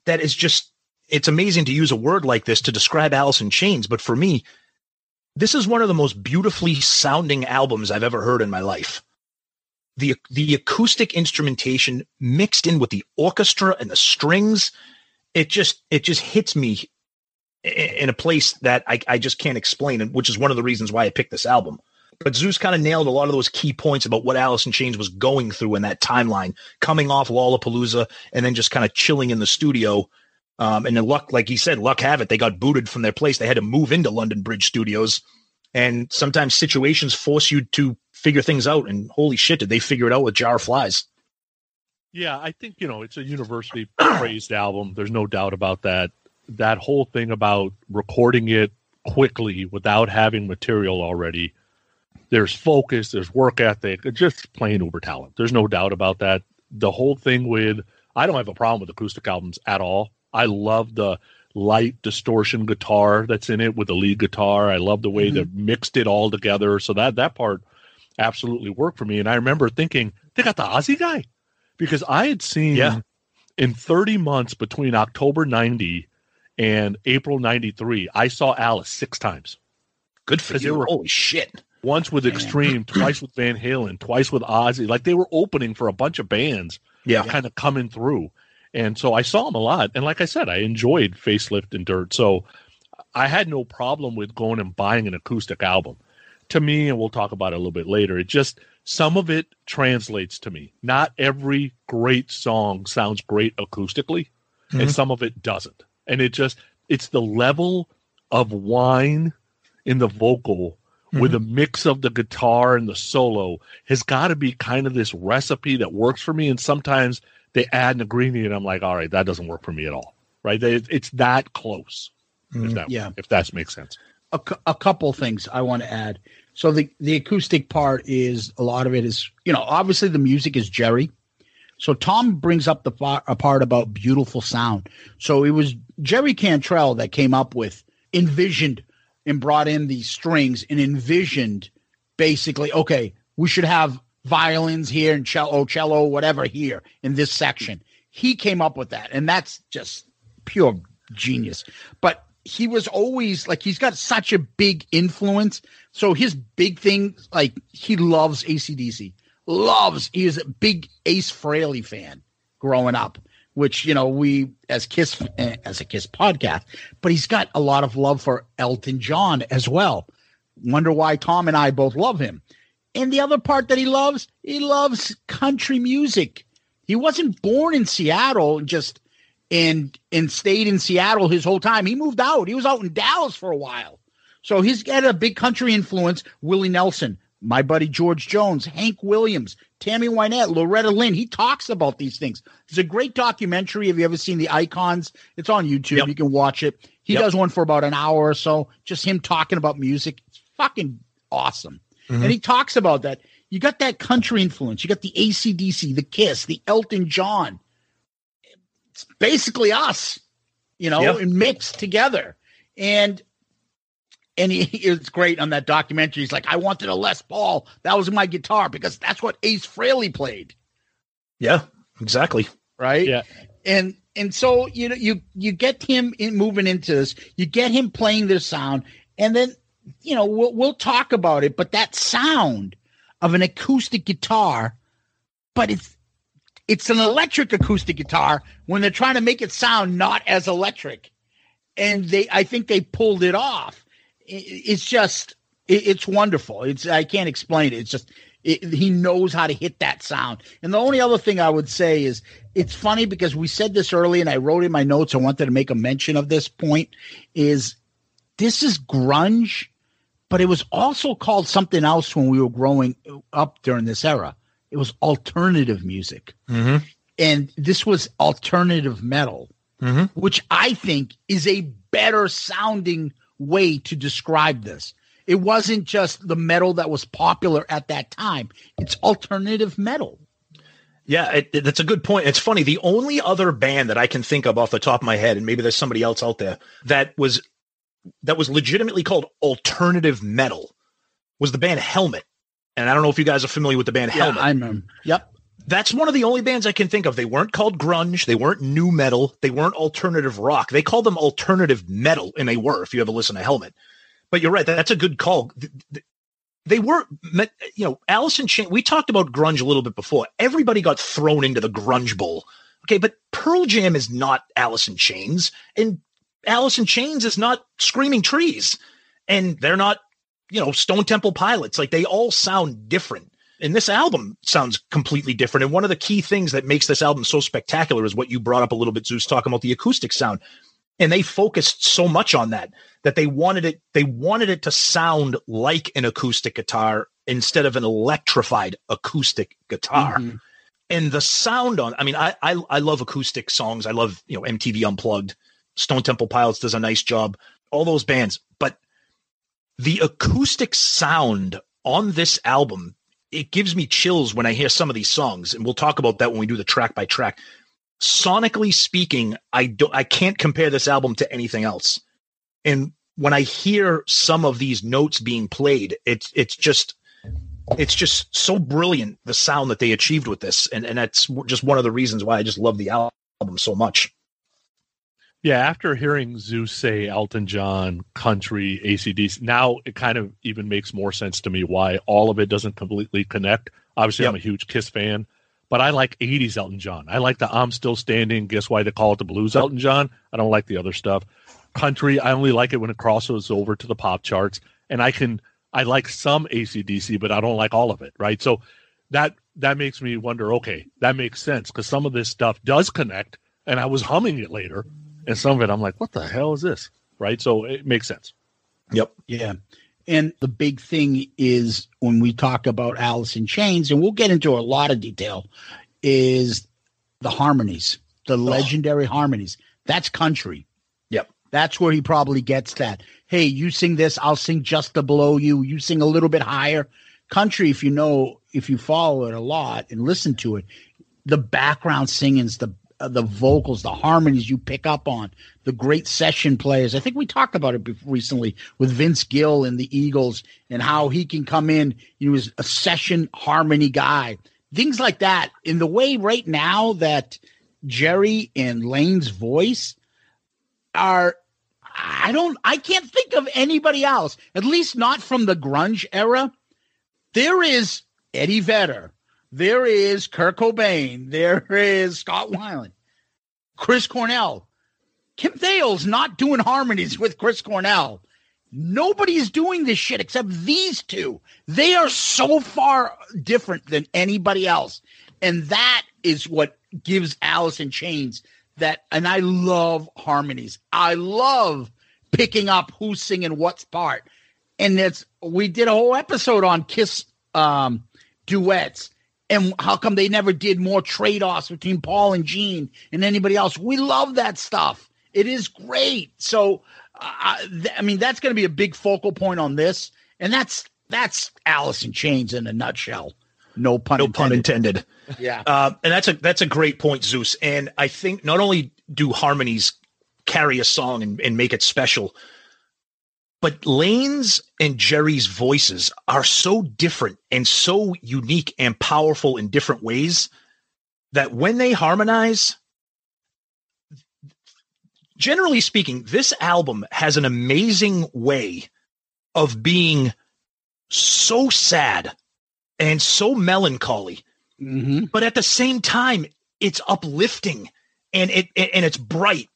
that is just it's amazing to use a word like this to describe alice in chains but for me this is one of the most beautifully sounding albums I've ever heard in my life. the the acoustic instrumentation mixed in with the orchestra and the strings, it just it just hits me in a place that I, I just can't explain, and which is one of the reasons why I picked this album. But Zeus kind of nailed a lot of those key points about what Alice in Chains was going through in that timeline, coming off Lollapalooza and then just kind of chilling in the studio. Um, and then luck, like he said, luck have it, they got booted from their place. They had to move into London Bridge Studios. And sometimes situations force you to figure things out. And holy shit, did they figure it out with Jar Flies? Yeah, I think you know it's a universally praised album. There's no doubt about that. That whole thing about recording it quickly without having material already. There's focus, there's work ethic, just plain uber talent. There's no doubt about that. The whole thing with I don't have a problem with acoustic albums at all. I love the light distortion guitar that's in it with the lead guitar. I love the way mm-hmm. they mixed it all together. So that that part absolutely worked for me. And I remember thinking they got the Ozzy guy because I had seen yeah. in 30 months between October 90 and April 93, I saw Alice six times. Good for you. Were, Holy shit. Once with Extreme, twice with Van Halen, twice with Ozzy. Like they were opening for a bunch of bands yeah. kind of coming through. And so I saw them a lot. And like I said, I enjoyed Facelift and Dirt. So I had no problem with going and buying an acoustic album. To me, and we'll talk about it a little bit later, it just some of it translates to me. Not every great song sounds great acoustically, mm-hmm. and some of it doesn't. And it just it's the level of wine in the vocal mm-hmm. with a mix of the guitar and the solo has got to be kind of this recipe that works for me. And sometimes they add an ingredient, I'm like, all right, that doesn't work for me at all. Right? They, it's that close. Mm-hmm. If that, yeah. If that makes sense. A, a couple things I want to add. So the the acoustic part is a lot of it is you know obviously the music is Jerry. So Tom brings up the a part about beautiful sound. So it was Jerry Cantrell that came up with envisioned and brought in these strings and envisioned basically okay we should have violins here and cello, cello, whatever here in this section. He came up with that, and that's just pure genius. But he was always like he's got such a big influence. So his big thing, like he loves ACDC, loves. He is a big Ace Frehley fan growing up, which you know we as Kiss eh, as a Kiss podcast. But he's got a lot of love for Elton John as well. Wonder why Tom and I both love him. And the other part that he loves, he loves country music. He wasn't born in Seattle just and and stayed in Seattle his whole time. He moved out. He was out in Dallas for a while. So he's got a big country influence. Willie Nelson, my buddy George Jones, Hank Williams, Tammy Wynette, Loretta Lynn. He talks about these things. It's a great documentary. Have you ever seen the icons? It's on YouTube. Yep. You can watch it. He yep. does one for about an hour or so, just him talking about music. It's fucking awesome. Mm-hmm. And he talks about that. You got that country influence. You got the ACDC, the Kiss, the Elton John. It's basically us, you know, yep. and mixed together. And and he, it's great on that documentary. He's like, I wanted a Les Paul. That was my guitar because that's what Ace Frehley played. Yeah, exactly. Right. Yeah. And and so you know you you get him in moving into this. You get him playing this sound, and then you know, we'll, we'll talk about it, but that sound of an acoustic guitar, but it's it's an electric acoustic guitar when they're trying to make it sound not as electric, and they I think they pulled it off. It's just it's wonderful. It's I can't explain it. It's just it, he knows how to hit that sound. And the only other thing I would say is it's funny because we said this early, and I wrote in my notes. I wanted to make a mention of this point. Is this is grunge but it was also called something else when we were growing up during this era. It was alternative music. Mm-hmm. And this was alternative metal, mm-hmm. which I think is a better sounding way to describe this. It wasn't just the metal that was popular at that time, it's alternative metal. Yeah, it, it, that's a good point. It's funny. The only other band that I can think of off the top of my head, and maybe there's somebody else out there that was that was legitimately called alternative metal was the band Helmet. And I don't know if you guys are familiar with the band yeah, Helmet. I know. Yep. That's one of the only bands I can think of. They weren't called grunge. They weren't new metal. They weren't alternative rock. They called them alternative metal, and they were, if you ever listen to Helmet. But you're right. That's a good call. they were, you know, Alice in Chains. We talked about grunge a little bit before. Everybody got thrown into the grunge bowl. Okay, but Pearl Jam is not Alice in Chains, and Alice in Chains is not Screaming Trees, and they're not, you know, Stone Temple Pilots. Like they all sound different. And this album sounds completely different. And one of the key things that makes this album so spectacular is what you brought up a little bit, Zeus, talking about the acoustic sound. And they focused so much on that that they wanted it, they wanted it to sound like an acoustic guitar instead of an electrified acoustic guitar. Mm-hmm. And the sound on, I mean, I, I I love acoustic songs. I love, you know, MTV Unplugged. Stone Temple Pilots does a nice job. All those bands, but the acoustic sound on this album it gives me chills when I hear some of these songs, and we'll talk about that when we do the track by track. Sonically speaking, I don't I can't compare this album to anything else. And when I hear some of these notes being played, it's it's just it's just so brilliant the sound that they achieved with this, and and that's just one of the reasons why I just love the album so much. Yeah, after hearing Zeus say Elton John, country, ACDC, now it kind of even makes more sense to me why all of it doesn't completely connect. Obviously, yep. I'm a huge Kiss fan, but I like 80s Elton John. I like the I'm Still Standing, guess why they call it the blues Elton John? I don't like the other stuff. Country, I only like it when it crosses over to the pop charts. And I can, I like some ACDC, but I don't like all of it, right? So that, that makes me wonder, okay, that makes sense because some of this stuff does connect. And I was humming it later and some of it I'm like, what the hell is this? Right. So it makes sense. Yep. Yeah. And the big thing is when we talk about Alice in Chains, and we'll get into a lot of detail, is the harmonies, the oh. legendary harmonies. That's country. Yep. That's where he probably gets that. Hey, you sing this, I'll sing just below you. You sing a little bit higher. Country, if you know, if you follow it a lot and listen to it, the background singing's the uh, Uh, the vocals, the harmonies you pick up on, the great session players. I think we talked about it recently with Vince Gill and the Eagles and how he can come in. He was a session harmony guy. Things like that. In the way right now that Jerry and Layne's voice are I don't I can't think of anybody else, at least not from the grunge era. There is Eddie Vedder, there is Kurt Cobain. There is Scott Weiland. Chris Cornell. Kim Thayil's not doing harmonies with Chris Cornell. Nobody's doing this shit except these two. They are so far different than anybody else. And that is what gives Alice in Chains that. And I love harmonies. I love picking up who's singing what's part. And it's, we did a whole episode on Kiss um, duets and how come they never did more trade offs between Paul and Gene and anybody else? We love that stuff. It is great. So, uh, th- I mean, that's going to be a big focal point on this, and that's that's Alice in Chains in a nutshell. No pun. No intended. pun intended. Yeah, uh, and that's a that's a great point, Zeus. And I think not only do harmonies carry a song and, and make it special, but Layne's and Jerry's voices are so different and so unique and powerful in different ways that when they harmonize, generally speaking, this album has an amazing way of being so sad and so melancholy, mm-hmm. but at the same time, it's uplifting and it and it's bright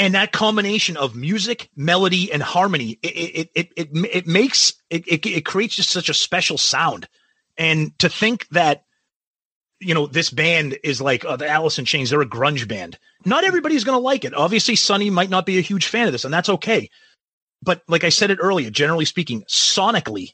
and that combination of music, melody, and harmony, it it it it, it makes it, it it creates just such a special sound. And to think that you know this band is like uh, the Alice in Chains, they're a grunge band. Not everybody's going to like it. Obviously, Sonny might not be a huge fan of this, and that's okay. But like I said it earlier, generally speaking, sonically,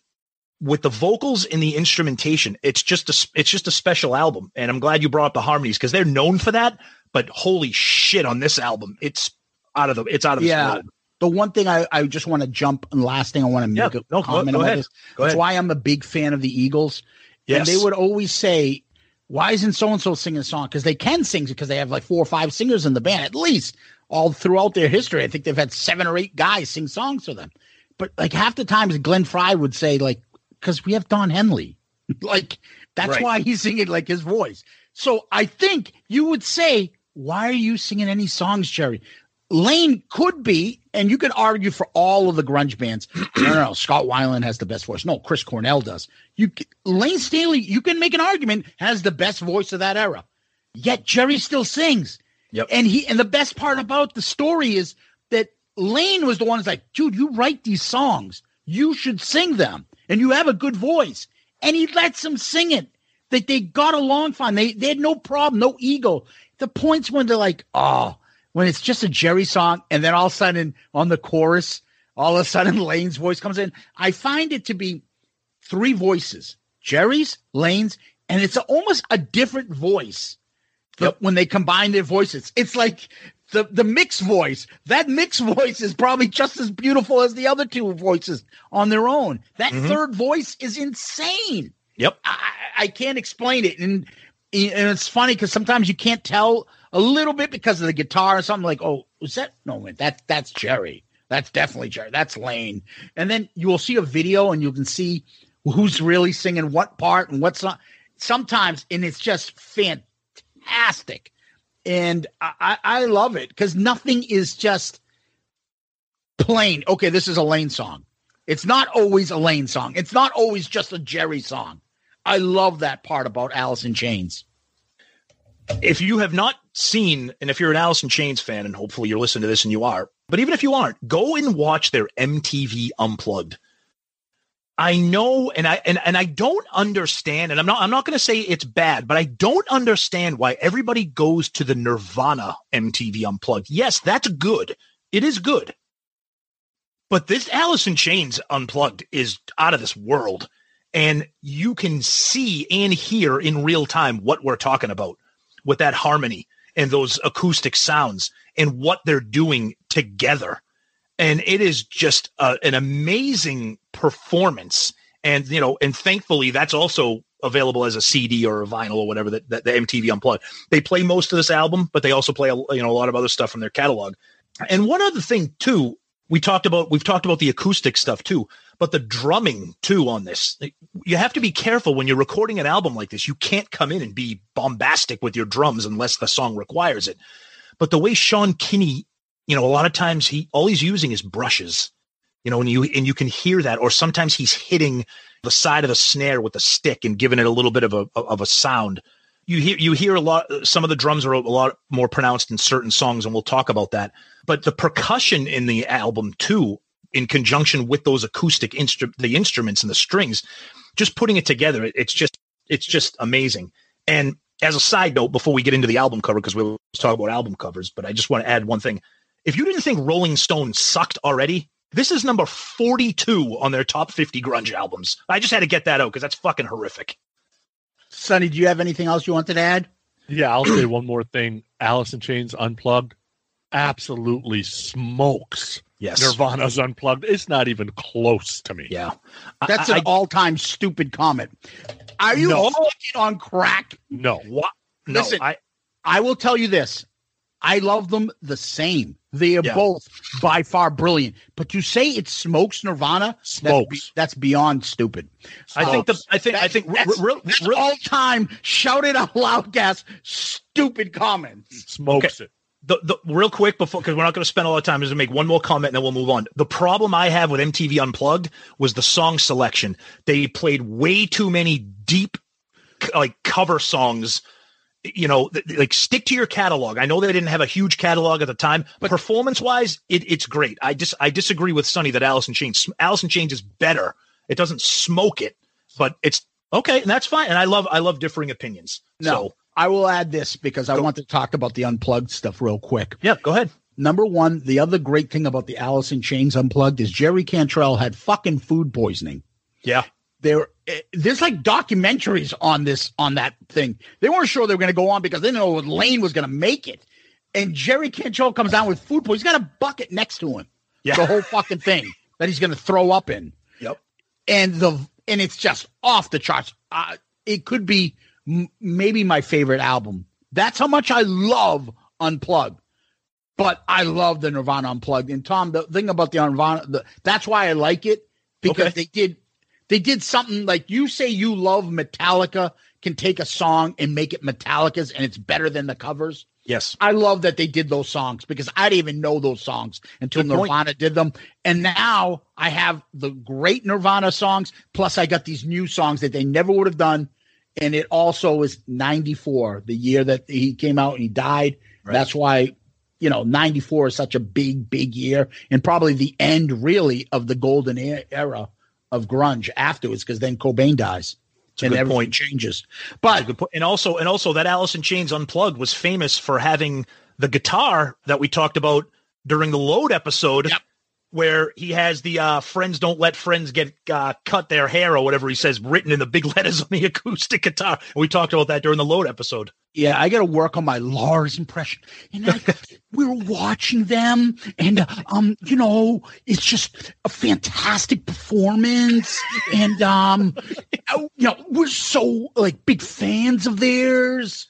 with the vocals and the instrumentation, it's just a it's just a special album. And I'm glad you brought up the harmonies because they're known for that. But holy shit, on this album, it's out of the it's out of yeah. World. The one thing I, I just want to jump and last thing I want to make yeah, a no, comment go, go about. Go That's why I'm a big fan of the Eagles. Yes. And they would always say, Why isn't so and so singing a song? Because they can sing because they have like four or five singers in the band, at least all throughout their history. I think they've had seven or eight guys sing songs for them. But like half the times Glenn Frey would say, like, because we have Don Henley. like that's right. why he's singing like his voice. So I think you would say, Why are you singing any songs, Jerry? Layne could be, and you could argue for all of the grunge bands. no, no, no, Scott Weiland has the best voice. No, Chris Cornell does. You Layne Staley, you can make an argument has the best voice of that era. Yet Jerry still sings. Yep. And he and the best part about the story is that Layne was the one who's like, dude, you write these songs. You should sing them. And you have a good voice. And he lets them sing it. That they got along fine. They they had no problem, no ego. The points when they're like, oh, when it's just a Jerry song, and then all of a sudden on the chorus, all of a sudden Layne's voice comes in. I find it to be three voices: Jerry's, Layne's, and it's almost a different voice. The, When they combine their voices, it's like the the mixed voice. That mixed voice is probably just as beautiful as the other two voices on their own. That Mhm. third voice is insane. Yep. I, I can't explain it, and and it's funny because sometimes you can't tell a little bit because of the guitar or something. Like, oh, was that no? That that's Jerry. That's definitely Jerry. That's Layne. And then you will see a video and you can see who's really singing what part and what's not. Sometimes, and it's just fantastic. And I I love it because nothing is just plain. Okay, this is a Layne song. It's not always a Layne song. It's not always just a Jerry song. I love that part about Alice in Chains. if you have not seen, and if you're an Alice in Chains fan, and hopefully you're listening to this and you are, but even if you aren't, go and watch their MTV Unplugged. I know, and I and, and I don't understand, and I'm not I'm not going to say it's bad, but I don't understand why everybody goes to the Nirvana MTV Unplugged. Yes, that's good. It is good. But this Alice in Chains Unplugged is out of this world. And you can see and hear in real time what we're talking about with that harmony and those acoustic sounds and what they're doing together. And it is just uh, an amazing performance. And, you know, and thankfully that's also available as a CD or a vinyl or whatever that, that the MTV Unplugged. They play most of this album, but they also play, a, you know, a lot of other stuff from their catalog. And one other thing too, we talked about, we've talked about the acoustic stuff too, but the drumming too on this. You have to be careful when you're recording an album like this. You can't come in and be bombastic with your drums unless the song requires it. But the way Sean Kinney, you know, a lot of times he all he's using is brushes. You know, and you and you can hear that, or sometimes he's hitting the side of the snare with a stick and giving it a little bit of a of a sound. You hear you hear a lot. Some of the drums are a lot more pronounced in certain songs, and we'll talk about that. But the percussion in the album too, in conjunction with those acoustic instru- the instruments and the strings, just putting it together, it- it's just it's just amazing. And as a side note, before we get into the album cover, because we will talk about album covers, but I just want to add one thing. If you didn't think Rolling Stone sucked already, this is number 42 on their top 50 grunge albums. I just had to get that out because that's fucking horrific. Sonny, do you have anything else you wanted to add? Yeah, I'll say one more thing. Alice in Chains Unplugged absolutely smokes. Yes. Nirvana's Unplugged. It's not even close to me. Yeah. That's an all-time stupid comment. Are you No. fucking on crack? No. What? No, Listen, I, I will tell you this. I love them the same. They are Yeah. both by far brilliant. But you say it smokes Nirvana? Smokes. be- that's beyond stupid. I think the I think I think that's, real, that's real, all time shouted out loud gas stupid comments. Smokes it. The, the real quick before because we're not going to spend a lot of time is to make one more comment and then we'll move on. The problem I have with MTV Unplugged was the song selection. They played way too many deep like cover songs. You know, th- like stick to your catalog. I know they didn't have a huge catalog at the time, but performance wise, it, it's great. I just I disagree with Sonny that Alice in Chains Alice in Chains is better. It doesn't smoke it, but it's okay, and that's fine. And I love I love differing opinions. No, So I will add this because I want to talk about the unplugged stuff real quick. yeah, go ahead. Number one, the other great thing about the Alice in Chains unplugged is Jerry Cantrell had fucking food poisoning. Yeah. There, eh, there's like documentaries on this on that thing. They weren't sure they were going to go on because they didn't know Layne was going to make it. And Jerry Cantrell comes down with food poisoning. He's got a bucket next to him. Yeah. The whole fucking thing that he's going to throw up in. Yep. And the and it's just off the charts. Uh, it could be m- maybe my favorite album. That's how much I love Unplugged. But I love the Nirvana Unplugged. And Tom, the thing about the Nirvana, the, that's why I like it because Okay. they did they did something like you say you love Metallica, can take a song and make it Metallica's and it's better than the covers. Yes. I love that they did those songs because I didn't even know those songs until Good point. Nirvana did them. And now I have the great Nirvana songs, plus I got these new songs that they never would have done. And it also is 94, the year that he came out and he died. That's why, you know, 94 is such a big, big year and probably the end really of the golden era of grunge afterwards because then Cobain dies and good everything point. changes. But Good point. And also, and also that Alice in Chains Unplugged was famous for having the guitar that we talked about during the load episode, where he has the uh, "Friends don't let friends get uh, cut their hair" or whatever he says written in the big letters on the acoustic guitar. And we talked about that during the load episode. Yeah, I got to work on my Lars impression. And I, we were watching them, and uh, um, you know, it's just a fantastic performance, and um, you know, we're so like big fans of theirs.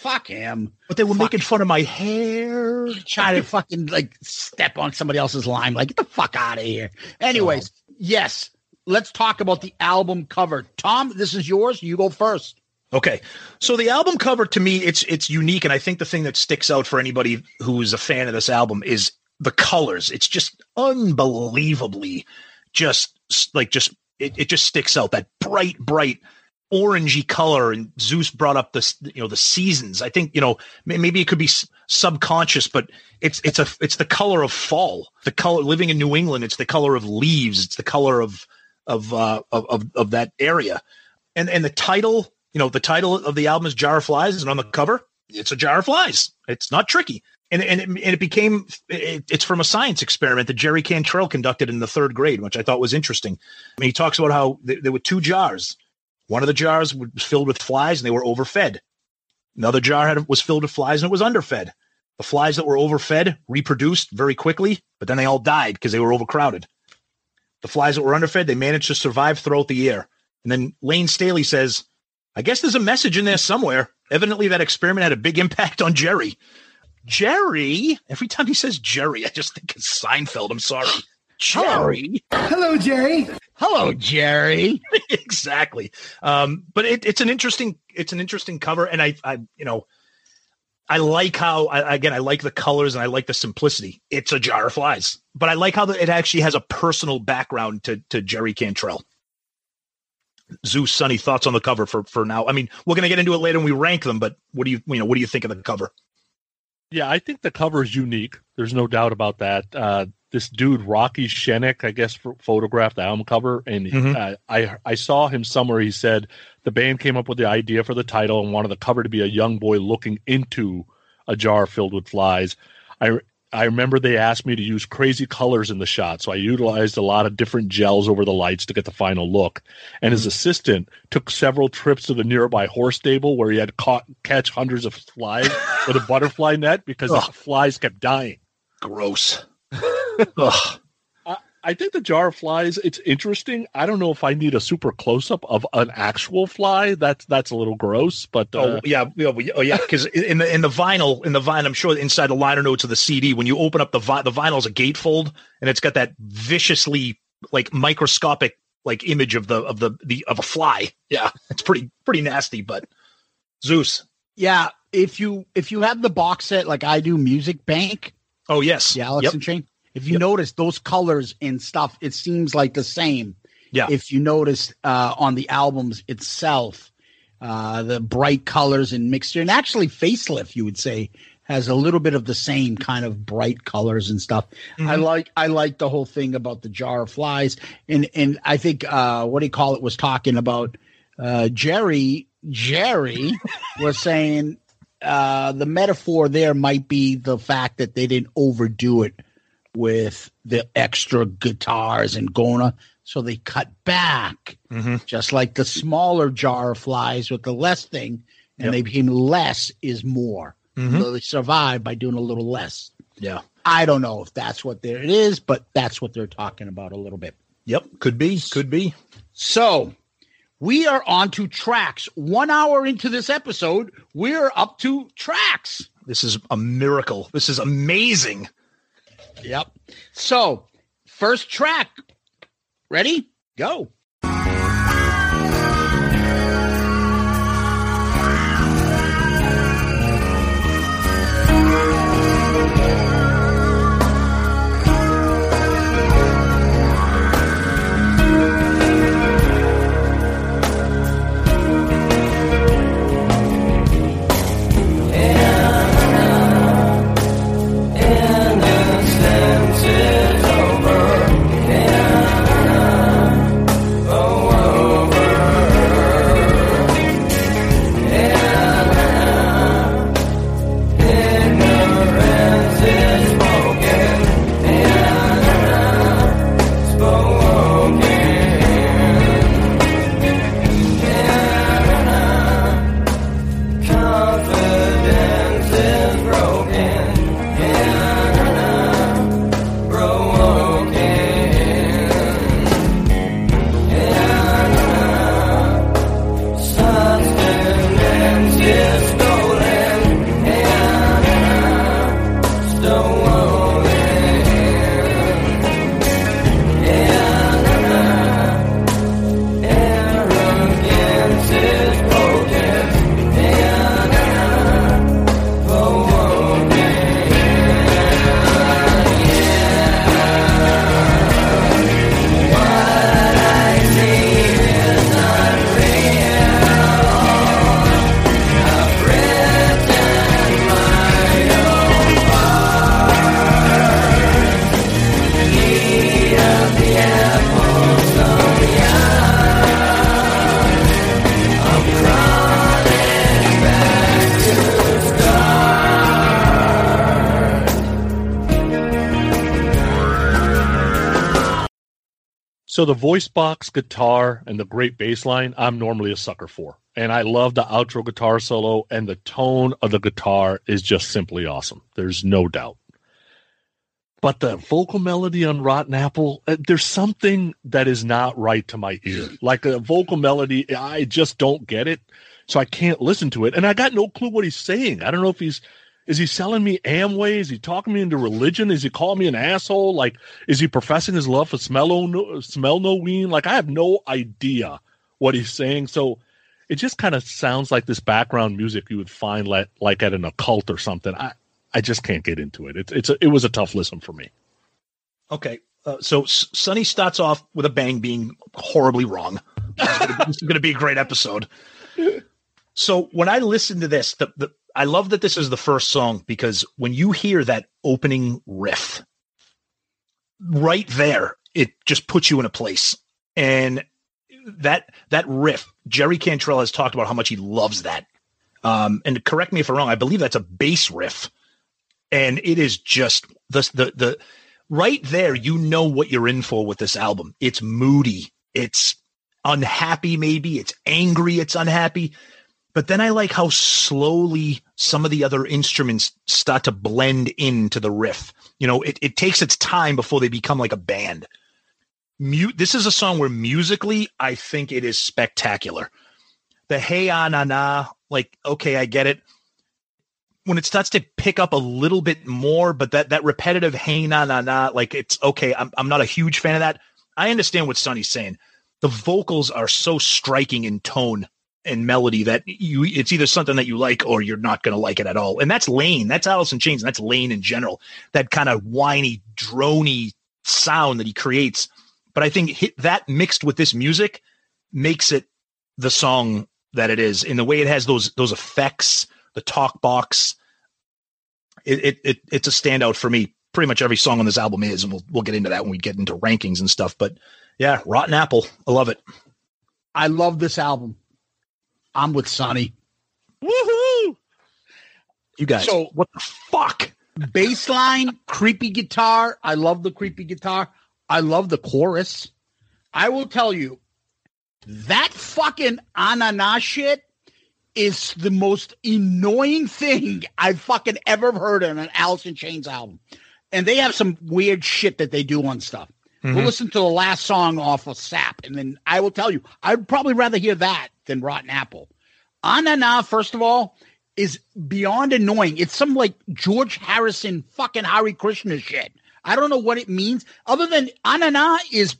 Fuck him. But they were making fun of my hair. Trying to fucking like step on somebody else's line. Like, get the fuck out of here. Anyways, yes, let's talk about the album cover. Tom, this is yours. You go first. Okay. So the album cover to me it's it's unique and I think the thing that sticks out for anybody who is a fan of this album is the colors. It's just unbelievably just like just it, it just sticks out that bright bright orangey color and Zeus brought up this you know the seasons. I think you know maybe it could be subconscious but it's it's a it's the color of fall. The color living in New England it's the color of leaves. It's the color of of uh of of, of that area and and the title, you know, the title of the album is Jar of Flies, and on the cover, it's a jar of flies. It's not tricky, and and it, and it became it, it's from a science experiment that Jerry Cantrell conducted in the third grade, which I thought was interesting. I mean, he talks about how th- there were two jars. One of the jars was filled with flies, and they were overfed. Another jar had was filled with flies, and it was underfed. The flies that were overfed reproduced very quickly, but then they all died because they were overcrowded. The flies that were underfed, they managed to survive throughout the year. And then Layne Staley says, I guess there's a message in there somewhere. Evidently, that experiment had a big impact on Jerry. Jerry, every time he says Jerry, I just think it's Seinfeld. I'm sorry. Jerry. Hello, Jerry. Hello, Jerry. exactly. Um, but it, it's an interesting, it's an interesting cover. And I, I, you know, I like how, I, again, I like the colors and I like the simplicity. It's a jar of flies, but I like how the, it actually has a personal background to, to Jerry Cantrell. Zeus, Sonny, thoughts on the cover for for now? I mean, we're gonna get into it later when we rank them, but what do you you know what do you think of the cover? Yeah, I think the cover is unique. There's no doubt about that. Uh, this dude Rocky Schenck, I guess, ph- photographed the album cover, and Mhm. uh, I I saw him somewhere. He said the band came up with the idea for the title and wanted the cover to be a young boy looking into a jar filled with flies. I I remember they asked me to use crazy colors in the shot, so I utilized a lot of different gels over the lights to get the final look. And his assistant took several trips to the nearby horse stable where he had caught catch hundreds of flies with a butterfly net because the flies kept dying. Gross. Ugh. I, I think the jar of flies. It's interesting. I don't know if I need a super close up of an actual fly. That's that's a little gross, but uh, Oh yeah, yeah, oh yeah. Because in the in the vinyl, in the vinyl, I'm sure inside the liner notes of the CD, when you open up the vi- the vinyl is a gatefold, and it's got that viciously like microscopic like image of the of the the of a fly. Yeah, it's pretty pretty nasty. But Zeus. Yeah, if you if you have the box set like I do, Music Bank, Oh yes, the Alex Yep. and Chain. If you notice those colors and stuff, it seems like the same. Yeah. If you notice uh, on the albums itself, uh, the bright colors and mixture, and actually facelift, you would say, has a little bit of the same kind of bright colors and stuff. I like I like the whole thing about the jar of flies, and and I think uh, what do you call it was talking about uh, Jerry. Jerry was saying uh, the metaphor there might be the fact that they didn't overdo it with the extra guitars and gona, so they cut back, Mhm. just like the smaller jar of flies with the less thing, and Yep. they became less is more. Mhm. So they survived by doing a little less. Yeah. I don't know if that's what there it is, but that's what they're talking about a little bit. Yep. Could be. Could be. So we are on to tracks. One hour into this episode, we're up to tracks. This is a miracle. This is amazing. Yep. So, first track. Ready? Go. So the voice box guitar and the great bass line, I'm normally a sucker for. And I love the outro guitar solo and the tone of the guitar is just simply awesome. There's no doubt. But the vocal melody on Rotten Apple, uh, there's something that is not right to my ear. Like a vocal melody, I just don't get it. So I can't listen to it. And I got no clue what he's saying. I don't know if he's is he selling me Amway? Is he talking me into religion? Is he calling me an asshole? Like, is he professing his love for Smell no Smell No Ween? Like, I have no idea what he's saying. So it just kind of sounds like this background music you would find like, like at an occult or something. I, I just can't get into it. It's it's a, it was a tough listen for me. Okay, uh, so S- Sonny starts off with a bang, being horribly wrong. This is going to be a great episode. So when I listen to this, the, the I love that this is the first song because when you hear that opening riff, right there, it just puts you in a place. And that that riff, Jerry Cantrell has talked about how much he loves that. Um, and correct me if I'm wrong, I believe that's a bass riff, and it is just the the the right there. You know what you're in for with this album. It's moody, it's unhappy, maybe it's angry, it's unhappy. But then I like how slowly some of the other instruments start to blend into the riff. You know, it, it takes its time before they become like a band. Mute. This is a song where musically, I think it is spectacular. The hey ah na na, like okay, I get it. When it starts to pick up a little bit more, but that that repetitive hey na na na, like it's okay. I'm I'm not a huge fan of that. I understand what Sonny's saying. The vocals are so striking in tone and melody that you it's either something that you like or you're not going to like it at all. And that's Layne. That's Alice in Chains. And that's Layne in general. That kind of whiny, drony sound that he creates. But I think that mixed with this music makes it the song that it is in the way it has those those effects, the talk box. It, it, it it's a standout for me. Pretty much every song on this album is, and we'll we'll get into that when we get into rankings and stuff. But yeah, Rotten Apple, I love it. I love this album. I'm with Sonny. Woohoo! You guys, So- what the fuck? Baseline, creepy guitar. I love the creepy guitar. I love the chorus. I will tell you, that fucking anana shit is the most annoying thing I've fucking ever heard on an Alice in Chains album. And they have some weird shit that they do on stuff. We'll Mhm. listen to the last song off of Sap, and then I will tell you, I'd probably rather hear that than Rotten Apple. Anana, first of all, is beyond annoying. It's some like George Harrison fucking Hare Krishna shit. I don't know what it means, other than anana is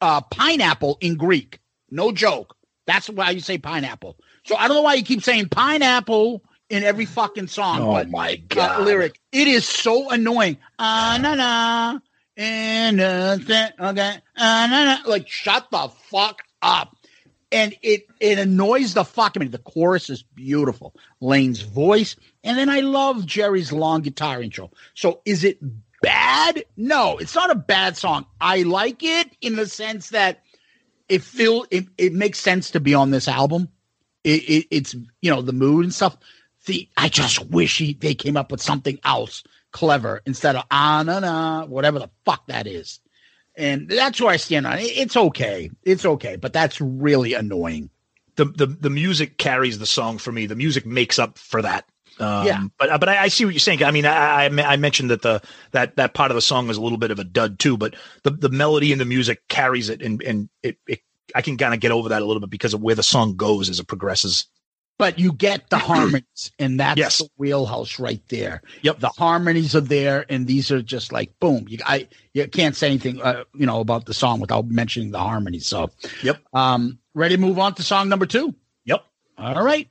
uh, pineapple in Greek. No joke. That's why you say pineapple. So I don't know why you keep saying pineapple in every fucking song. Oh but, my uh, God. lyric. It is so annoying. Anana. And uh, th- okay, anana. like shut the fuck up and it it annoys the fuck of me. The chorus is beautiful, Layne's voice, and then I love Jerry's long guitar intro. So is it bad? No, it's not a bad song. I like it in the sense that it feel it, it makes sense to be on this album. It, it it's you know the mood and stuff. The I just wish he, they came up with something else clever instead of ah na na whatever the fuck that is. And that's where I stand on it. It's okay. It's okay, but that's really annoying. the the the music carries the song for me. The music makes up for that. Um, Yeah. but but I, I see what you're saying. I mean, I, I I mentioned that the that that part of the song is a little bit of a dud too, but the the melody and the music carries it, and and it, it I can kind of get over that a little bit because of where the song goes as it progresses. But you get the harmonies, and that's Yes. the wheelhouse right there. Yep. The harmonies are there, and these are just like boom. You I you can't say anything uh, you know about the song without mentioning the harmonies. So Yep. um ready to move on to song number two. Yep. All right.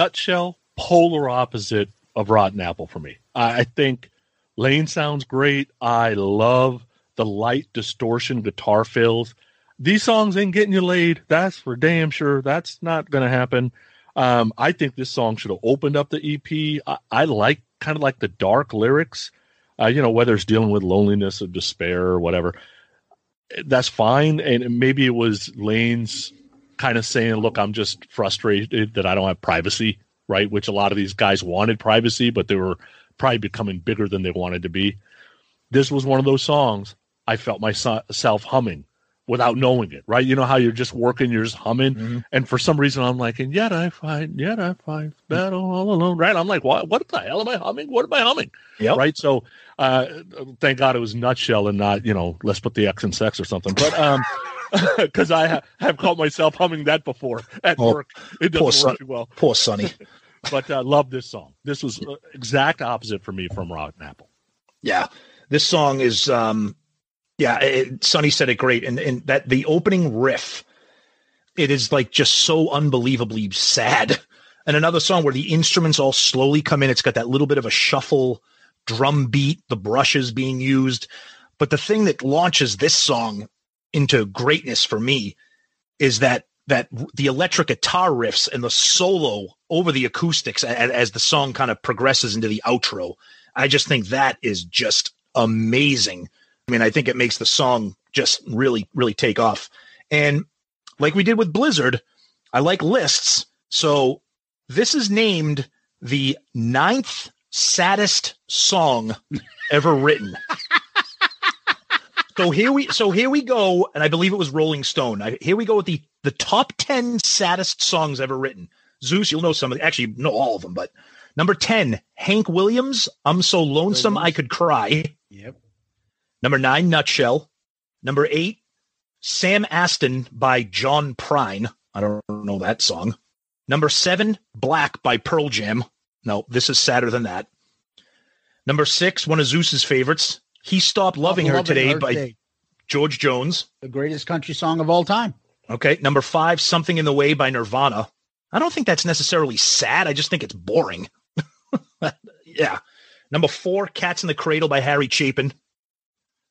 Nutshell, polar opposite of Rotten Apple for me. I, think Layne sounds great. I love the light distortion guitar fills. These songs ain't getting you laid. That's for damn sure. That's not going to happen. Um, I think this song should have opened up the EP. I, I like kind of like the dark lyrics, uh, you know, whether it's dealing with loneliness or despair or whatever. That's fine. And maybe it was Layne's kind of saying, look, I'm just frustrated that I don't have privacy, right? Which a lot of these guys wanted privacy, but they were probably becoming bigger than they wanted to be. This was one of those songs I felt myself humming without knowing it, right? You know how you're just working, you're just humming, mm-hmm. and for some reason I'm like, and yet I fight, yet I fight battle all alone, right? I'm like, what? What the hell am I humming? What am I humming? Yeah, right. So, uh, thank God it was nutshell and not, you know, let's put the X in sex or something. But um, because I ha- have caught myself humming that before at oh, work. It doesn't work son- well. Poor Sonny. but uh, love this song. This was uh, exact opposite for me from Rotten Apple. Yeah, this song is um yeah, it, Sonny said it great, and and that the opening riff, it is like just so unbelievably sad. And another song where the instruments all slowly come in. It's got that little bit of a shuffle drum beat, the brushes being used. But the thing that launches this song into greatness for me is that that the electric guitar riffs and the solo over the acoustics as, as the song kind of progresses into the outro. I just think that is just amazing I mean, I think it makes the song just really, really take off. And like we did with Blizzard, I like lists. So this is named the ninth saddest song ever written. so here we so here we go, and I believe it was Rolling Stone. I, here we go with the the top ten saddest songs ever written. Zeus, you'll know some of actually know all of them, but number ten, Hank Williams, "I'm So Lonesome I Could Cry." Yep. Number nine, Nutshell. Number eight, Sam Stone by John Prine. I don't know that song. Number seven, Black by Pearl Jam. No, this is sadder than that. Number six, one of Zeus's favorites, He Stopped Loving Her Today her by today. George Jones. The greatest country song of all time. Okay. Number five, Something in the Way by Nirvana. I don't think that's necessarily sad. I just think it's boring. yeah. Number four, Cats in the Cradle by Harry Chapin.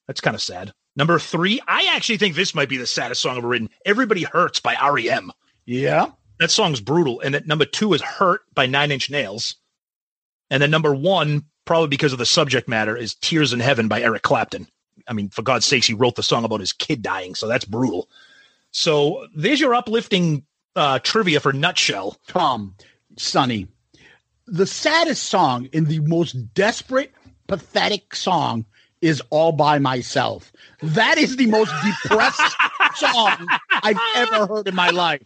That's kind of sad. Number three, I actually think this might be the saddest song ever written. Everybody Hurts by REM. Yeah. That song's brutal. And then number two is Hurt by Nine Inch Nails. And then number one, probably because of the subject matter, is Tears in Heaven by Eric Clapton. I mean, for God's sakes, he wrote the song about his kid dying, so that's brutal. So there's your uplifting uh, trivia for Nutshell. Tom, Sonny, the saddest song in the most desperate, pathetic song is all by myself. That is the most depressed song I've ever heard in my life.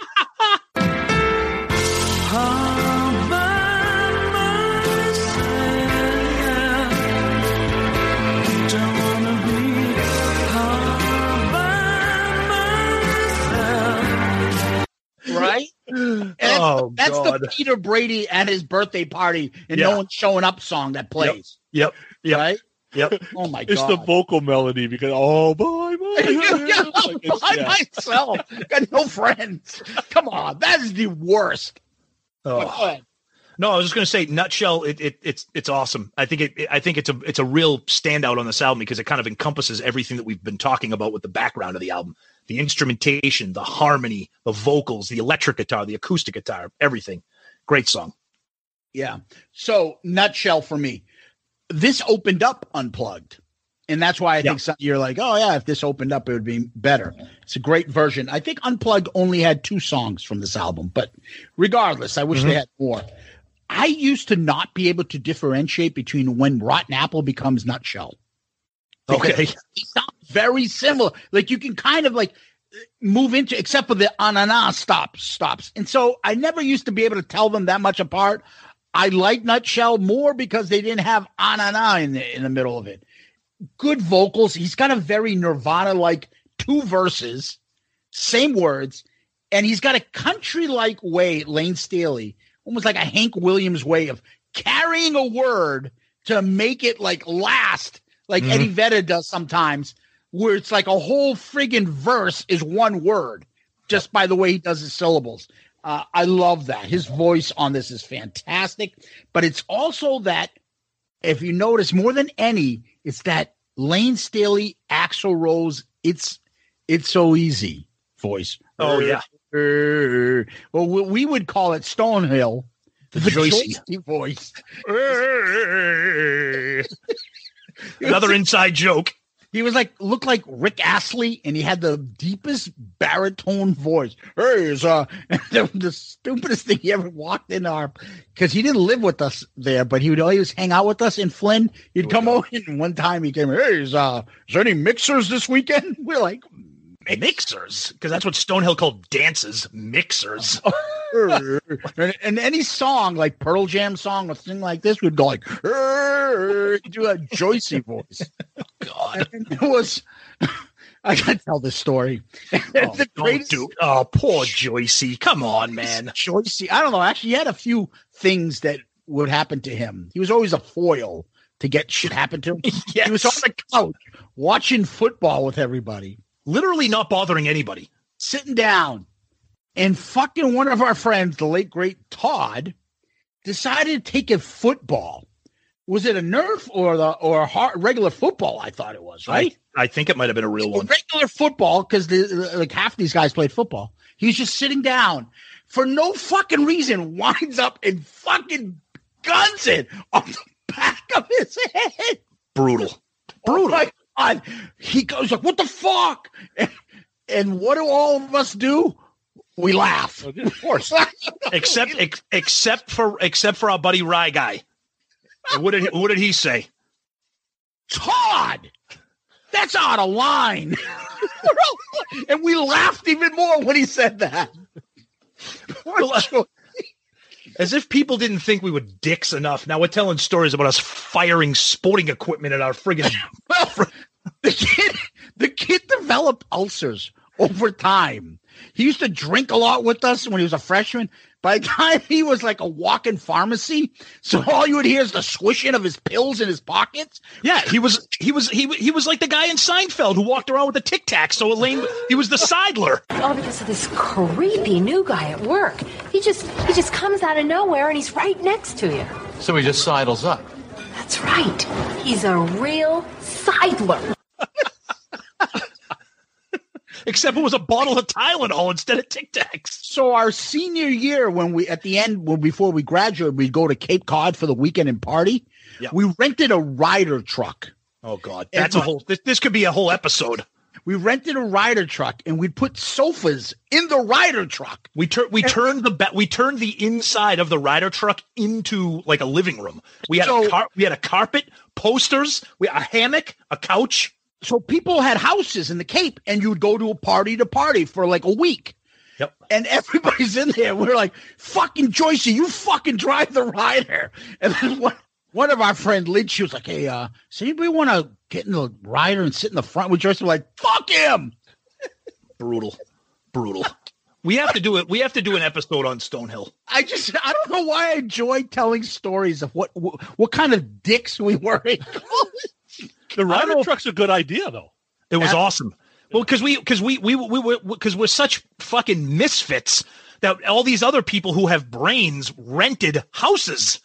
Right? That's, oh, that's the Peter Brady at his birthday party and yeah. no one's showing up song that plays. Yep. Yep. Right? Yep. Oh my it's god. It's the vocal melody because oh by myself. yeah, by yeah. myself. Got no friends. Come on, that is the worst. Oh. No, I was just going to say, nutshell. It, it it's it's awesome. I think it, I think it's a it's a real standout on this album because it kind of encompasses everything that we've been talking about with the background of the album, the instrumentation, the harmony, the vocals, the electric guitar, the acoustic guitar, everything. Great song. Yeah. So nutshell for me this opened up unplugged. And that's why I think some, you're like, oh, yeah, if this opened up, it would be better. It's a great version. I think Unplugged only had two songs from this album, but regardless, I wish mm-hmm. they had more. I used to not be able to differentiate between when Rotten Apple becomes Nutshell. Okay. Very similar. Like you can kind of like move into, except for the anana stops, stops. And so I never used to be able to tell them that much apart. I like Nutshell more because they didn't have Anana in the in the middle of it. Good vocals. He's got a very Nirvana like two verses, same words, and he's got a country like way, Layne Staley, almost like a Hank Williams way of carrying a word to make it like last, like mm-hmm. Eddie Vedder does sometimes, where it's like a whole friggin' verse is one word just by the way he does his syllables. Uh, I love that. His voice on this is fantastic, but it's also that if you notice more than any, it's that Layne Staley, Axl Rose. It's it's so easy voice. Oh, yeah. Uh, well, we, would call it Stonehill. The Joycey. Joycey voice. Another inside joke. He was like looked like Rick Astley, and he had the deepest baritone voice. Hey, is uh the, the stupidest thing he ever walked in our because he didn't live with us there, but he would always hang out with us in Flynn. He'd come over and one time he came, Hey, is uh is there any mixers this weekend? We're like Mixers, because that's what Stonehill called dances. Mixers. and, and any song like Pearl Jam song or thing like this would go like do a Joycey voice. Oh, God, And it was. I gotta tell this story. Oh, the greatest do- oh, poor Joycey. Come on, man. Joycey. I don't know. Actually, he had a few things that would happen to him. He was always a foil to get shit happen to him. He was on the couch watching football with everybody, Literally not bothering anybody. sitting down, and fucking one of our friends, the late great Todd, decided to take a football. Was it a Nerf or the or a hard, regular football? I thought it was right. I, I think it might have been a real a one. regular football because like half these guys played football. He's just sitting down for no fucking reason, winds up and fucking guns it on the back of his head. Brutal. Oh Brutal. my God. He goes like, "What the fuck?" And, and what do all of us do? We laugh. Of course. except ex- except for except for our buddy Rye guy. And What did what did he say? Todd, that's out of line. and we laughed even more when he said that. As if people didn't think we were dicks enough. Now we're telling stories about us firing sporting equipment at our friggin' Well, the kid, the kid developed ulcers over time. He used to drink a lot with us when he was a freshman. By the time he was like a walking pharmacy, so all you would hear is the swishing of his pills in his pockets. Yeah, he was he was he he was like the guy in Seinfeld who walked around with a tic tac. So Elaine, he was the sidler. All because of this creepy new guy at work. He just he just comes out of nowhere and he's right next to you. So he just sidles up. That's right. He's a real sidler. Except it was a bottle of Tylenol instead of Tic Tacs. So our senior year, when we at the end, when before we graduated, we'd go to Cape Cod for the weekend and party. Yeah. We rented a Ryder truck. Oh God, that's a whole. This, this could be a whole episode. We rented a Ryder truck and we'd put sofas in the Ryder truck. We tur- we turned the ba- we turned the inside of the Ryder truck into like a living room. We had So- a car- we had a carpet, posters, we a hammock, a couch. So people had houses in the Cape, and you would go to a party to party for like a week. Yep. And everybody's in there. We're like, fucking Joycey, you fucking drive the Ryder. And then one, one of our friend Lynn, she was like, hey, uh, does anybody want to get in the Ryder and sit in the front with Joycey? We're like, fuck him. Brutal, brutal. We have to do it. We have to do an episode on Stonehill. I just, I don't know why I enjoy telling stories of what, what, what kind of dicks we were in. The Ryder truck's a good idea, though. It was awesome. Well, because we because we we we were because we're such fucking misfits that all these other people who have brains rented houses.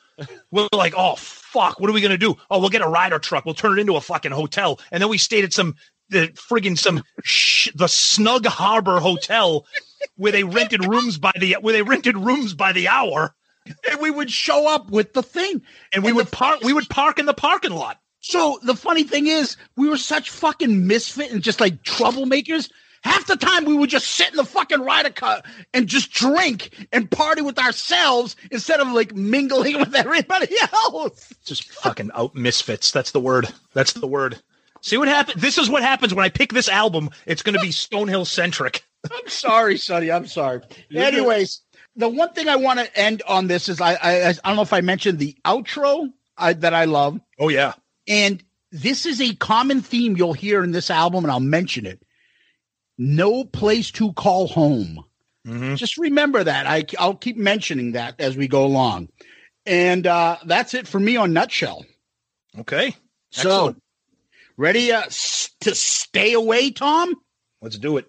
We're like, oh fuck, what are we gonna do? Oh, we'll get a Ryder truck. We'll turn it into a fucking hotel, and then we stayed at some the friggin' some sh- the Snug Harbor Hotel where they rented rooms by the where they rented rooms by the hour, and we would show up with the thing. and we would park we would park in the parking lot. So the funny thing is, we were such fucking misfit and just like troublemakers. Half the time we would just sit in the fucking Ryder car and just drink and party with ourselves instead of like mingling with everybody else. just fucking out misfits. That's the word. That's the word. See what happens. This is what happens when I pick this album. It's going to be Stonehill centric. I'm sorry, Sonny. I'm sorry. You're good. Anyways, the one thing I want to end on this is I I, I don't know if I mentioned the outro I, that I love. Oh yeah. And this is a common theme you'll hear in this album, and I'll mention it. No place to call home. Just remember that. I, I'll keep mentioning that as we go along. And uh, that's it for me on Nutshell. Okay. So, ready uh, to stay away, Tom? Let's do it.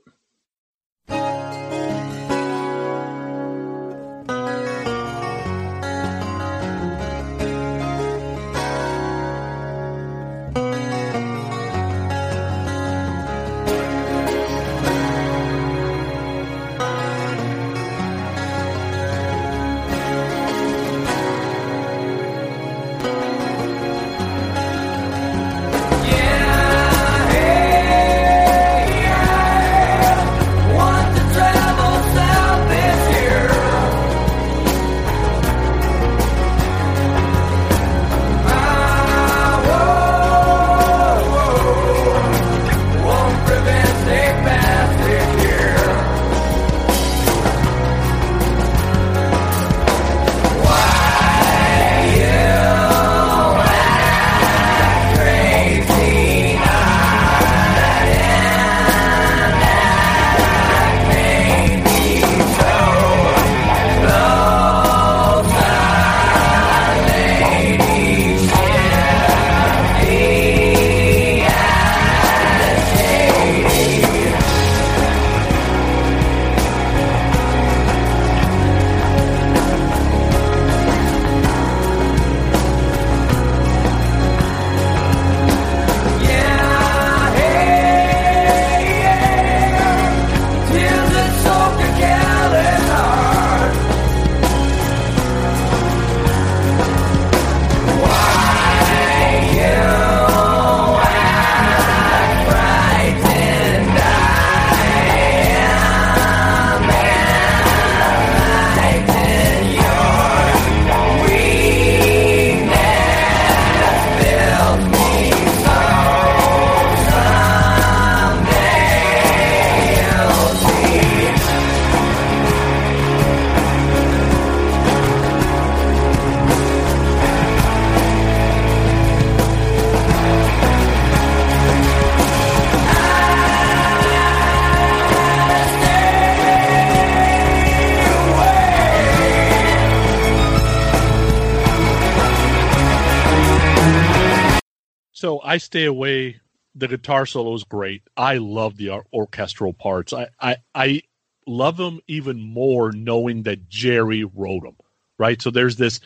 I stay away. The guitar solo is great. I love the or- orchestral parts. I, I I love them even more knowing that Jerry wrote them. Right. So there's this.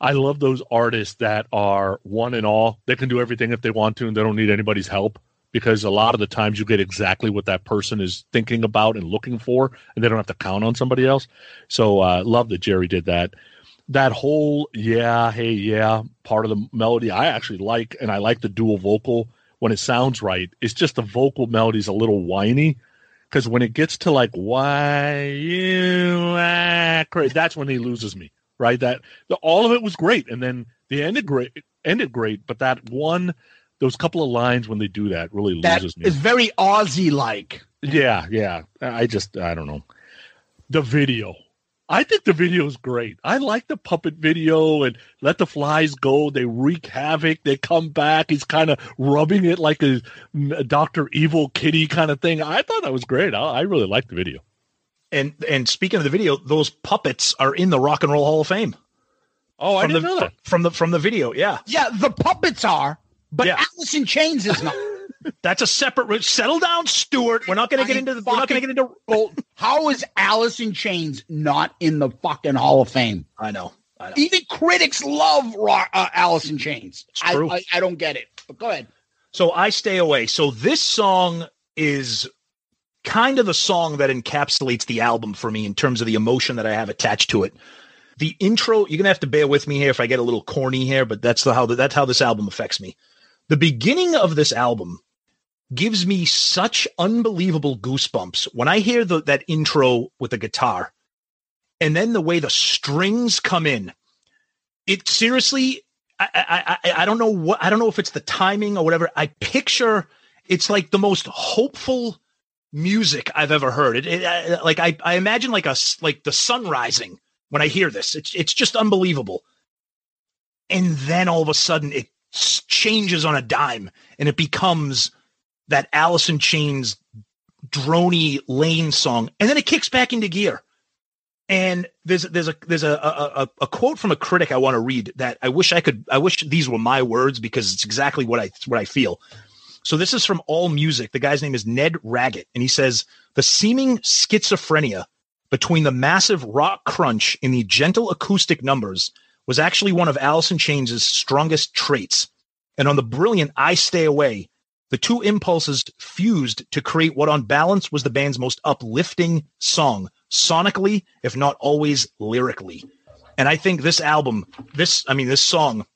I love those artists that are one and all. They can do everything if they want to, and they don't need anybody's help. Because a lot of the times you get exactly what that person is thinking about and looking for, and they don't have to count on somebody else. So uh, love that Jerry did that that whole yeah, hey, yeah part of the melody I actually like, and I like the dual vocal when it sounds right. It's just the vocal melody's a little whiny because when it gets to like why you great, that's when he loses me. Right, that the, all of it was great, and then the ended great, ended great, but that one, those couple of lines when they do that really That loses me. is very Ozzy like. Yeah, yeah. I just I don't know. The video. I think the video is great. I like the puppet video and let the flies go. They wreak havoc. They come back. He's kind of rubbing it like a, a Doctor Evil Kitty kind of thing. I thought that was great. I, I really liked the video. And and speaking of the video, those puppets are in the Rock and Roll Hall of Fame. Oh, I from didn't the, know that. from the from the video. Yeah, Yeah, the puppets are, but Yeah. Alice in Chains is not. That's a separate. Settle down, Stuart. We're not going to get into. The, we're not going to get into. Well, how is Alice in Chains not in the fucking Hall of Fame? I know. I know. Even critics love rock, uh, Alice in Chains. I, true. I I don't get it. But go ahead. So I stay away. So this song is kind of the song that encapsulates the album for me in terms of the emotion that I have attached to it. The intro, you're gonna have to bear with me here if I get a little corny here, but that's the, how that's how this album affects me. The beginning of this album gives me such unbelievable goosebumps when I hear the, that intro with the guitar, and then the way the strings come in. It seriously, I, I, I, I don't know what I don't know if it's the timing or whatever. I picture it's like the most hopeful music I've ever heard. It, it I- like I, I imagine like a s- like the sun rising when I hear this. It's it's just unbelievable. And then all of a sudden it changes on a dime and it becomes that Alice in Chains drony Layne song, and then it kicks back into gear. And there's there's a there's a, a a- quote from a critic I want to read that I wish I could I wish these were my words because it's exactly what I what I feel. So this is from All Music. The guy's name is Ned Raggett, and he says the seeming schizophrenia between the massive rock crunch and the gentle acoustic numbers was actually one of Alice in Chains' strongest traits. And on the brilliant I Stay Away, the two impulses fused to create what on balance was the band's most uplifting song, sonically, if not always lyrically. And I think this album, this, I mean, this song,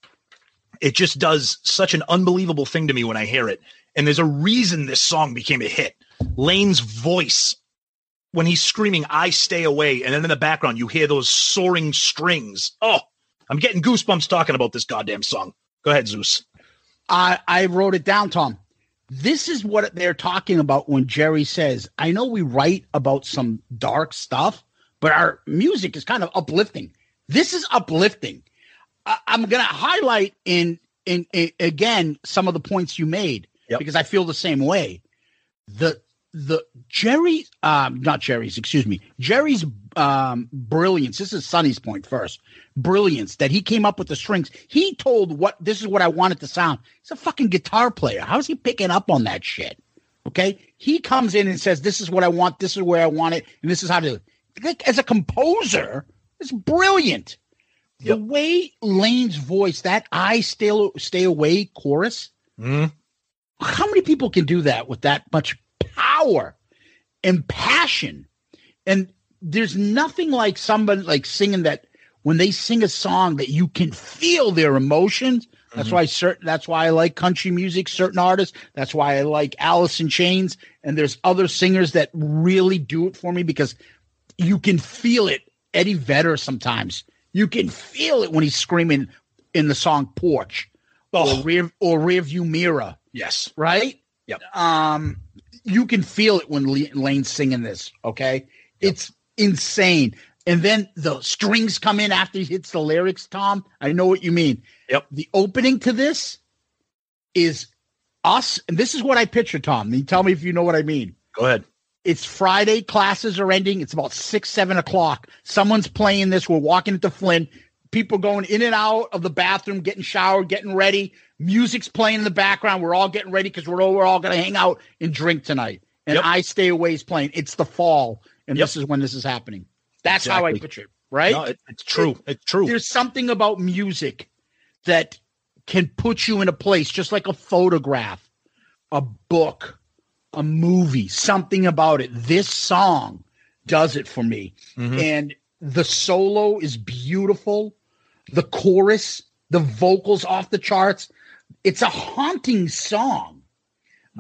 it just does such an unbelievable thing to me when I hear it. And there's a reason this song became a hit. Layne's voice, when he's screaming, I stay away, and then in the background, you hear those soaring strings. Oh, I'm getting goosebumps talking about this goddamn song. Go ahead, Zeus. I I wrote it down, Tom. This is what they're talking about when Jerry says, "I know we write about some dark stuff, but our music is kind of uplifting." This is uplifting. I, I'm going to highlight in, in in again some of the points you made because I feel the same way. The the Jerry, um, not Jerry's, excuse me, Jerry's um, brilliance. This is Sonny's point first. Brilliance that he came up with the strings. He told what this is what I wanted to sound. He's a fucking guitar player. How's he picking up on that shit? Okay, he comes in and says, "This is what I want. This is where I want it, and this is how to." do. Like, as a composer, it's brilliant. The way Layne's voice, that "I stay stay away" chorus. How many people can do that with that much power and passion? And there's nothing like somebody like singing that when they sing a song that you can feel their emotions. That's Mhm. why certain that's why I like country music, certain artists. That's why I like Alice in Chains. And there's other singers that really do it for me because you can feel it. Eddie Vedder sometimes. You can feel it when he's screaming in the song Porch or rear or rear view mirror. Yes. Right? Yep. Um you can feel it when Le- Layne's singing this, okay? It's insane. And then the strings come in after he hits the lyrics, Tom. I know what you mean. Yep. The opening to this is us, and this is what I picture, Tom. You tell me if you know what I mean. Go ahead. It's Friday, classes are ending. It's about six, seven o'clock. Someone's playing this. We're walking into Flynn. People going in and out of the bathroom, getting showered, getting ready. Music's playing in the background. We're all getting ready because we're all, we're all going to hang out and drink tonight. And Yep. I Stay Away is playing. It's the fall, and Yep. this is when this is happening. That's how I Exactly. picture it, right? No, it- it's true. It's true. There's something about music that can put you in a place, just like a photograph, a book, a movie, something about it. This song does it for me. Mhm. And the solo is beautiful. The chorus, the vocals off the charts. It's a haunting song.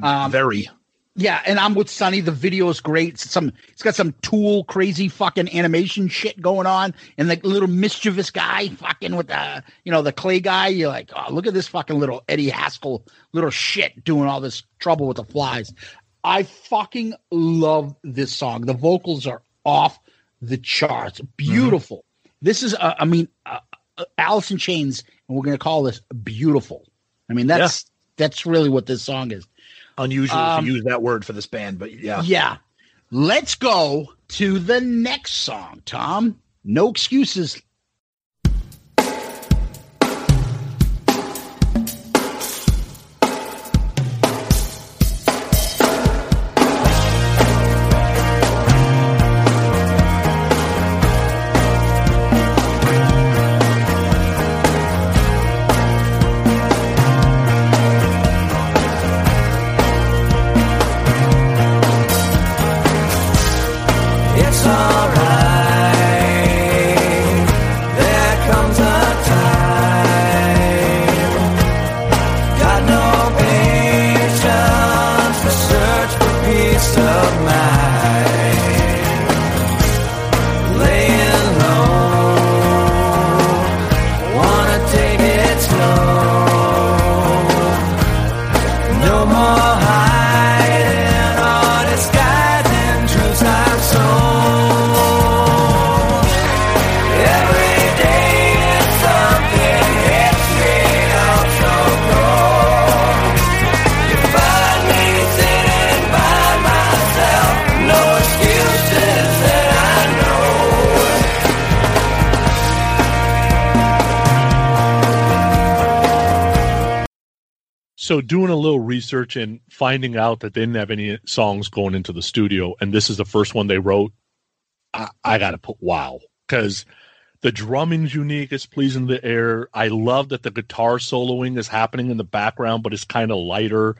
Um, Very. yeah, and I'm with Sonny. The video is great. It's some it's got some tool crazy fucking animation shit going on, and the little mischievous guy fucking with the you know the clay guy. You're like, oh, look at this fucking little Eddie Haskell little shit doing all this trouble with the flies. I fucking love this song. The vocals are off the charts. Beautiful. This is, uh, I mean, uh, uh, Alice in Chains, and we're gonna call this beautiful. I mean, that's that's really what this song is. Unusual Um, to use that word for this band, but yeah. Yeah. Let's go to the next song, Tom. No excuses. Research and finding out that they didn't have any songs going into the studio, and this is the first one they wrote, I, I got to put wow because the drumming's unique. It's pleasing the air. I love that the guitar soloing is happening in the background, but it's kind of lighter.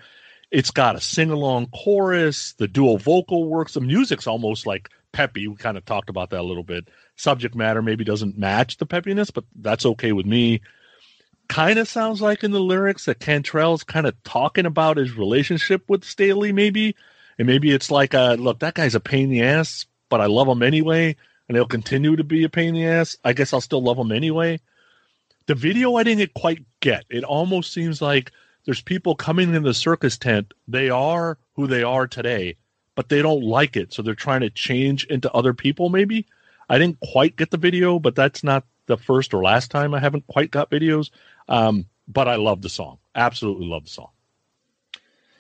It's got a sing along chorus. The dual vocal works. The music's almost like peppy. We kind of talked about that a little bit. Subject matter maybe doesn't match the peppiness, but that's okay with me kind of sounds like in the lyrics that Cantrell's kind of talking about his relationship with Staley, maybe. And maybe it's like, a, look, that guy's a pain in the ass, but I love him anyway, and he'll continue to be a pain in the ass. I guess I'll still love him anyway. The video I didn't quite get. It almost seems like there's people coming in the circus tent. They are who they are today, but they don't like it. So they're trying to change into other people, maybe. I didn't quite get the video, but that's not the first or last time I haven't quite got videos. Um, but I love the song. Absolutely love the song.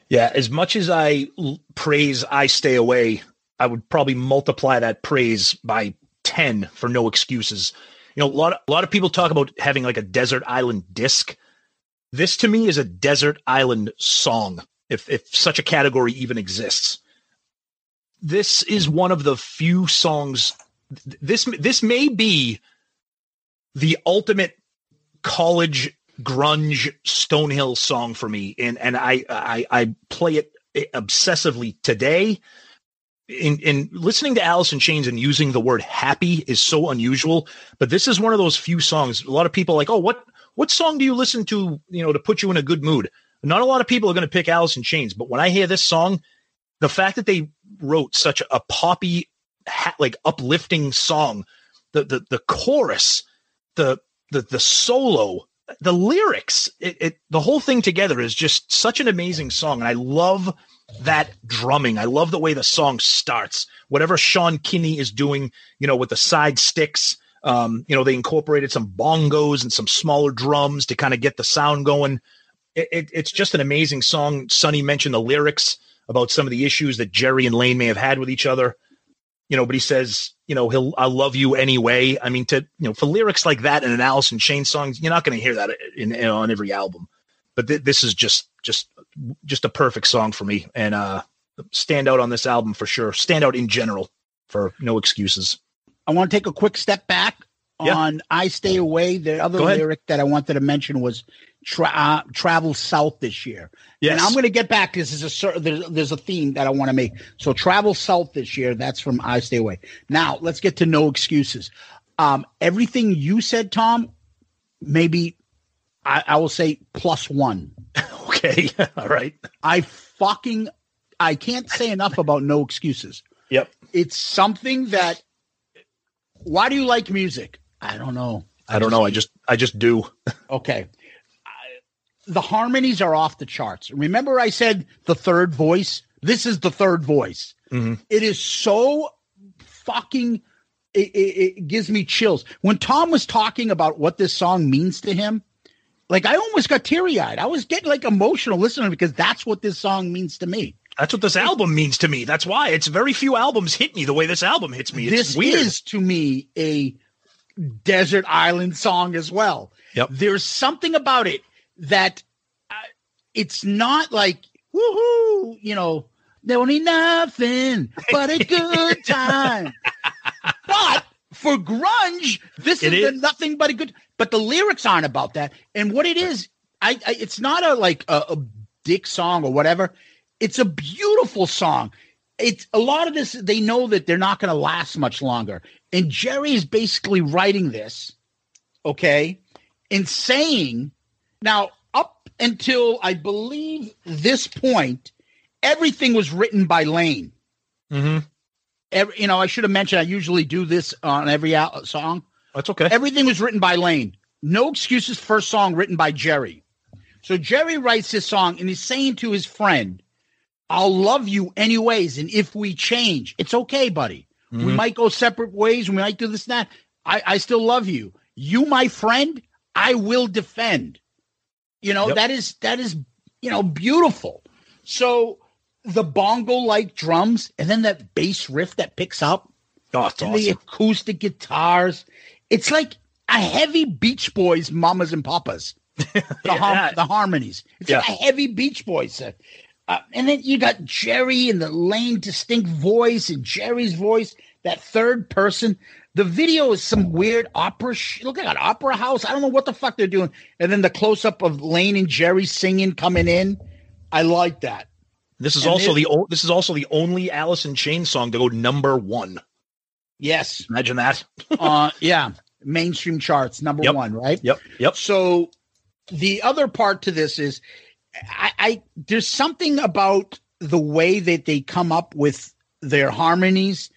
Yeah, as much as I l- praise I Stay Away, I would probably multiply that praise by 10 for no excuses. You know, a lot of, a lot of people talk about having like a desert island disc. This to me is a desert island song, if if such a category even exists. This is one of the few songs this this may be the ultimate college grunge Stonehill song for me, and and I I, I play it obsessively today. In in listening to Alice in Chains and using the word happy is so unusual, but this is one of those few songs. A lot of people like, oh, what what song do you listen to, you know, to put you in a good mood? Not a lot of people are going to pick Alice in Chains, but when I hear this song, the fact that they wrote such a poppy, ha- like uplifting song, the the the chorus, the the the solo, the lyrics, it, it the whole thing together is just such an amazing song, and I love that drumming. I love the way the song starts. Whatever Sean Kinney is doing, you know, with the side sticks. Um, you know, they incorporated some bongos and some smaller drums to kind of get the sound going. It, it, it's just an amazing song. Sonny mentioned the lyrics about some of the issues that Jerry and Layne may have had with each other. You know, but he says, you know, he'll I love you anyway. I mean, to you know, for lyrics like that in an Alice in Chains song, you're not going to hear that in, in on every album. but th- this is just just just a perfect song for me, and uh, stand out on this album for sure. Stand out in general for no excuses. I want to take a quick step back Yeah. on "I Stay Away." The other lyric that I wanted to mention was tra- uh, "Travel South" this year. Yes. and I'm going to get back. This is a cer- there's, there's a theme that I want to make. So "Travel South" this year. That's from "I Stay Away." Now let's get to "No Excuses." Um, everything you said, Tom, maybe I, I will say plus one. Okay, all right. I fucking I can't say enough about no excuses. Yep. It's something that why do you like music? I don't know. I don't know. I just I just do. Okay. The harmonies are off the charts. Remember I said the third voice? This is the third voice. Mhm. It is so fucking it, it, it gives me chills. When Tom was talking about what this song means to him, like I almost got teary eyed. I was getting like emotional listening because that's what this song means to me. That's what this album means to me. That's why it's very few albums hit me the way this album hits me. It's this weird. is to me a desert island song as well. Yep. There's something about it that uh, it's not like woohoo, you know, don't need nothing but a good time. but for grunge, this It is, the is. nothing but a good. But the lyrics aren't about that. And what it is, I, I it's not a like a, a dick song or whatever. It's a beautiful song. It's a lot of this. They know that they're not going to last much longer. And Jerry is basically writing this, okay, and saying now up until I believe this point, everything was written by Layne. Mm-hmm. Every, you know, I should have mentioned I usually do this on every out- song. That's okay. Everything was written by Layne. No excuses. First song written by Jerry. So Jerry writes this song and he's saying to his friend, "I'll love you anyways, and if we change, it's okay, buddy. We Mhm. might go separate ways. We might do this and that. I, I still love you. You, my friend, I will defend. You know Yep. that is that is you know beautiful. So the bongo like drums and then that bass riff that picks up Oh, and the acoustic guitars. It's like a heavy Beach Boys, mamas and papas. The, har- the harmonies. It's like Yeah. a heavy Beach Boys set. Uh, and then you got Jerry and the Layne distinct voice and Jerry's voice, that third person. The video is some weird opera. Sh- look like an opera house. I don't know what the fuck they're doing. And then the close up of Layne and Jerry singing coming in. I like that. This is And also the o- this is also the only Alice in Chains song to go number one. Yes. Imagine that. uh, yeah, mainstream charts number Yep. one, right? Yep. Yep. So the other part to this is, I, I there's something about the way that they come up with their harmonies,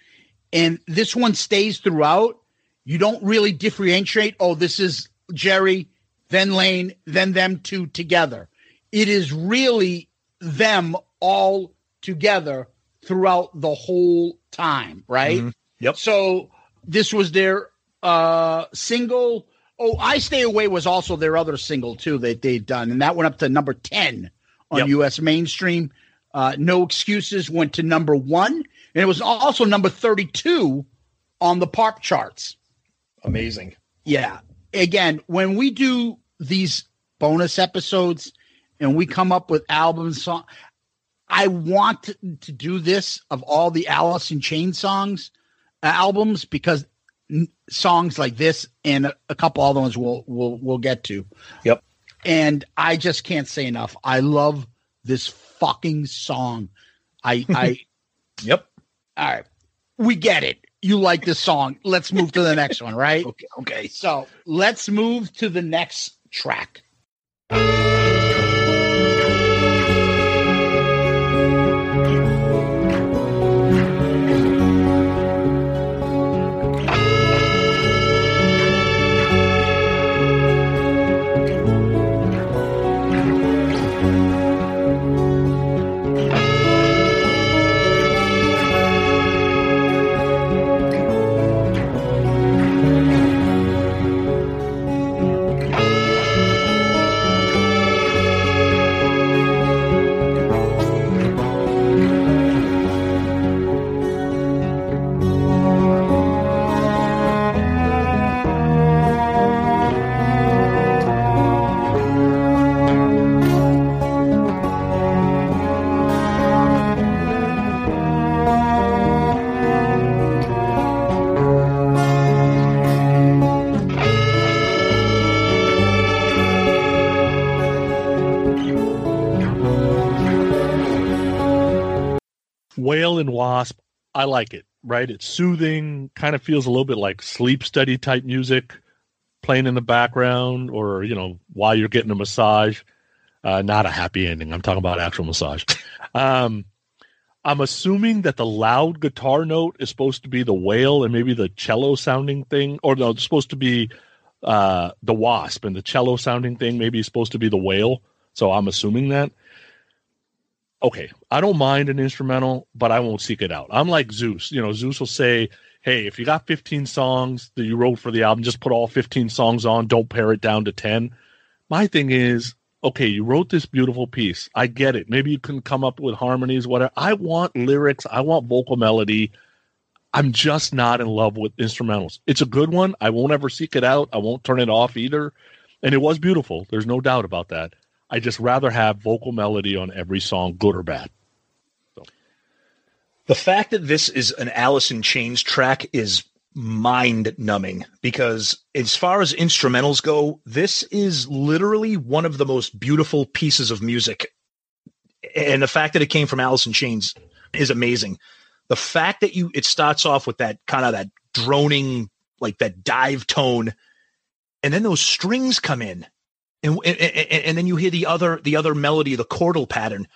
and this one stays throughout. You don't really differentiate. Oh, this is Jerry, then Layne, then them two together. It is really them all together throughout the whole time, right? Mhm. Yep. So this was their uh single. Oh, I Stay Away was also their other single too that they'd done, and that went up to number ten on Yep. U.S. mainstream. Uh, no excuses went to number one, and it was also number thirty-two on the pop charts. Amazing. Yeah. Again, when we do these bonus episodes and we come up with albums, song, I want to, to do this of all the Alice in Chain songs, uh, albums, because n- songs like this and a, a couple other ones we'll, we'll, we'll get to. Yep. And I just can't say enough. I love this fucking song. I, I, Yep. All right. We get it. You like this song. Let's move to the next one, right? Okay. Okay. So let's move to the next track. I like it, right? It's soothing, kind of feels a little bit like sleep study type music playing in the background or, you know, while you're getting a massage. Uh, not a happy ending. I'm talking about actual massage. Um, I'm assuming that the loud guitar note is supposed to be the whale and maybe the cello sounding thing, or no, it's supposed to be uh, the wasp and the cello sounding thing maybe supposed to be the whale. So I'm assuming that. Okay, I don't mind an instrumental, but I won't seek it out. I'm like Zeus. You know, Zeus will say, "Hey, if you got 15 songs that you wrote for the album, just put all 15 songs on. Don't pare it down to 10." My thing is, okay, you wrote this beautiful piece. I get it. Maybe you can come up with harmonies, whatever. I want lyrics. I want vocal melody. I'm just not in love with instrumentals. It's a good one. I won't ever seek it out. I won't turn it off either. And it was beautiful. There's no doubt about that. I just rather have vocal melody on every song, good or bad. The fact that this is an Alice in Chains track is mind numbing because as far as instrumentals go, this is literally one of the most beautiful pieces of music. And the fact that it came from Alice in Chains is amazing. The fact that you it starts off with that kind of that droning, like that dive tone, and then those strings come in. And, and, and then you hear the other the other melody, the chordal pattern.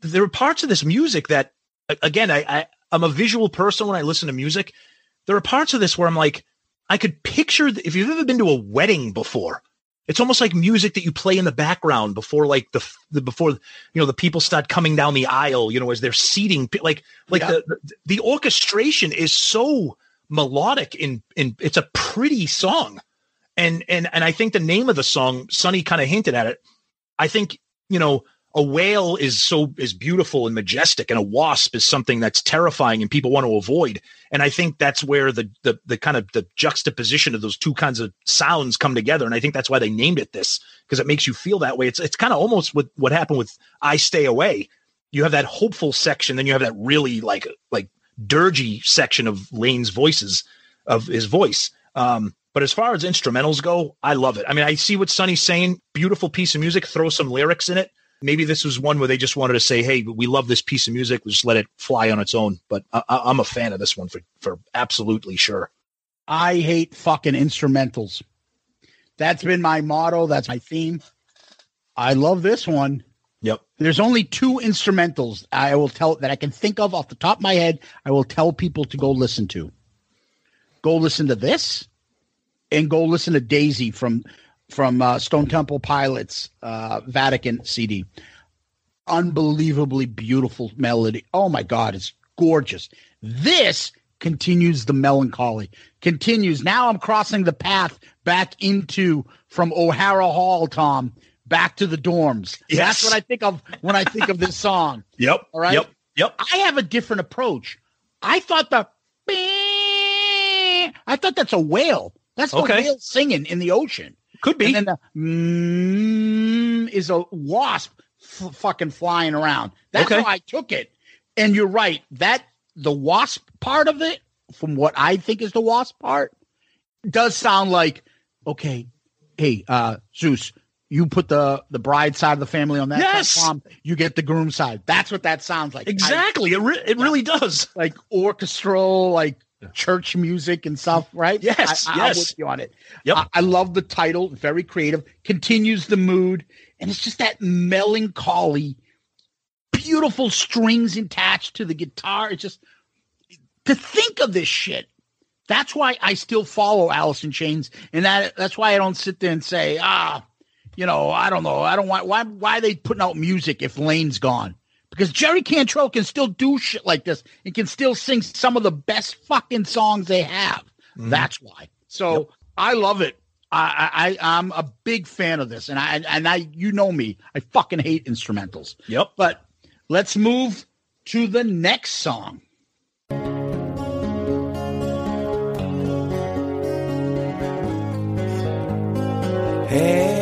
There are parts of this music that again, I, I I'm a visual person when I listen to music there are parts of this where I'm like, I could picture the, if you've ever been to a wedding before, it's almost like music that you play in the background before like the, the before you know the people start coming down the aisle, you know, as they're seating like like yeah. the, the the orchestration is so melodic in in it's a pretty song. And and and I think the name of the song, Sonny kind of hinted at it. I think, you know, a whale is so is beautiful and majestic and a wasp is something that's terrifying and people want to avoid and i think that's where the the, the kind of the juxtaposition of those two kinds of sounds come together and i think that's why they named it this because it makes you feel that way it's it's kind of almost what what happened with i stay away you have that hopeful section then you have that really like like dirgy section of Layne's voices of his voice um but as far as instrumentals go, I love it. I mean, I see what Sonny's saying. Beautiful piece of music. Throw some lyrics in it maybe this was one where they just wanted to say, "Hey, we love this piece of music. We'll just let it fly on its own." But I, am a fan of this one for for absolutely sure. I hate fucking instrumentals. That's been my motto. That's my theme. I love this one. Yep. There's only two instrumentals I will tell that I can think of off the top of my head. I will tell people to go listen to. Go listen to this, and go listen to Daisy from from uh, Stone Temple Pilots uh, Vatican CD. Unbelievably beautiful melody. Oh my God, it's gorgeous. This continues the melancholy, continues. Now I'm crossing the path back into from O'Hara Hall, Tom, back to the dorms. Yes. That's what I think of when I think of this song. Yep. All right. Yep. Yep. I have a different approach. I thought the I thought that's a whale. That's the okay. whale singing in the ocean. Could be. And then the mm, is a wasp f- fucking flying around. That's okay. how I took it. And you're right. That the wasp part of it, from what I think is the wasp part, does sound like okay. Hey, uh, Zeus, you put the the bride side of the family on that yes. Platform, you get the groom side. That's what that sounds like. Exactly. I, it re- it really does. Like orchestral, like church music and stuff, right? Yes, I, yes. I'm with you on it. Yep. I, I, love the title, very creative, continues the mood, and it's just that melancholy, beautiful strings attached to the guitar. It's just to think of this shit. That's why I still follow in Chains, and that that's why I don't sit there and say, ah, you know, I don't know, I don't want why why are they putting out music if Layne's gone? Because Jerry Cantrell can still do shit like this and can still sing some of the best fucking songs they have. Mm-hmm. That's why. So yep. I love it. I, I I'm a big fan of this, and I and I you know me, I fucking hate instrumentals. Yep. But let's move to the next song. Hey.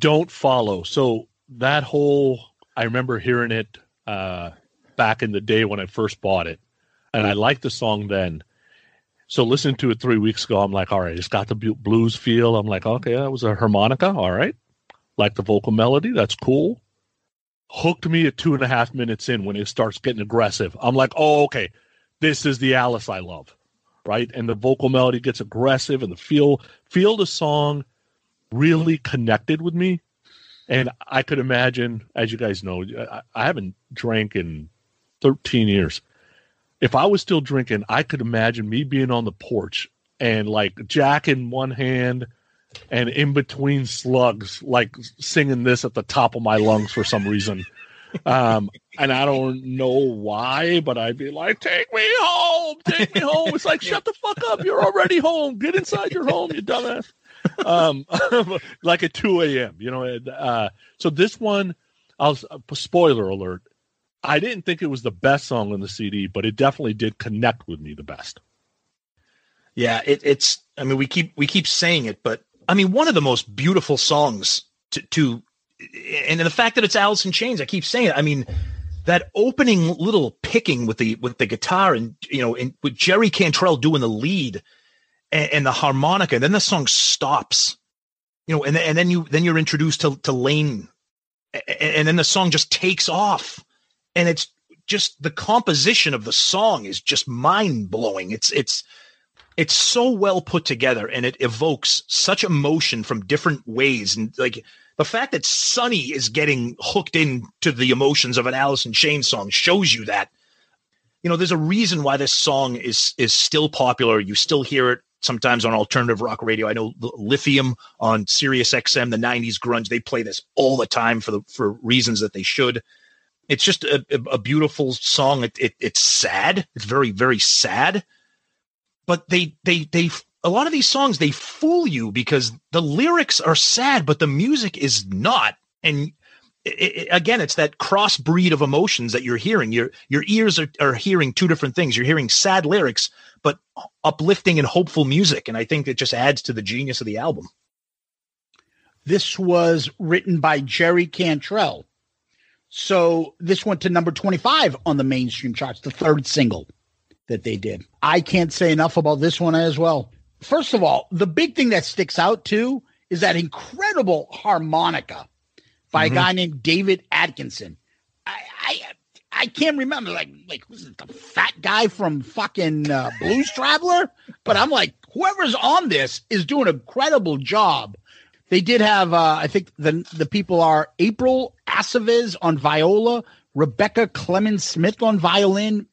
Don't follow. So that whole I remember hearing it uh, back in the day when I first bought it, and I liked the song then. So listening to it three weeks ago, I'm like, all right, it's got the blues feel. I'm like, okay, that was a harmonica, all right. Like the vocal melody, that's cool. Hooked me at two and a half minutes in when it starts getting aggressive. I'm like, oh, okay, this is the Alice I love, right? And the vocal melody gets aggressive, and the feel feel the song really connected with me. And I could imagine, as you guys know, I, I haven't drank in 13 years. If I was still drinking, I could imagine me being on the porch and like Jack in one hand and in between slugs, like singing this at the top of my lungs for some reason. Um, and I don't know why, but I'd be like, "Take me home, take me home." It's like, shut the fuck up! You're already home. Get inside your home, you dumbass. Um, like at 2 a.m. You know. Uh, so this one, I'll spoiler alert. I didn't think it was the best song on the CD, but it definitely did connect with me the best. Yeah, it, it's. I mean, we keep we keep saying it, but I mean, one of the most beautiful songs to, to and the fact that it's in Chains, I keep saying it. I mean, that opening little picking with the with the guitar and you know, and with Jerry Cantrell doing the lead and, and the harmonica, and then the song stops. You know, and and then you then you're introduced to to Layne, and, and then the song just takes off, and it's just the composition of the song is just mind blowing. It's it's it's so well put together and it evokes such emotion from different ways. And like the fact that Sonny is getting hooked into the emotions of an Alice in Chains song shows you that. You know there's a reason why this song is is still popular. You still hear it sometimes on alternative rock radio. I know lithium on sirius xm the 90s grunge they play this all the time for the for reasons that they should. It's just a, a beautiful song. It, it, it's sad. It's very very sad. But they they they a lot of these songs they fool you because the lyrics are sad but the music is not. And it, it, again it's that crossbreed of emotions that you're hearing your your ears are, are hearing two different things you're hearing sad lyrics but uplifting and hopeful music and i think it just adds to the genius of the album This was written by Jerry Cantrell. So this went to number 25 on the mainstream charts, the third single that they did. I can't say enough about this one as well. First of all, the big thing that sticks out too is that incredible harmonica by Mm-hmm. a guy named David Atkinson. I, I I can't remember. Like, like was it the fat guy from fucking uh, Blues Traveler? But I'm like, whoever's on this is doing a credible job. They did have, uh, I think the the people are April Acevez on viola, Rebecca Clemons Smith on violin,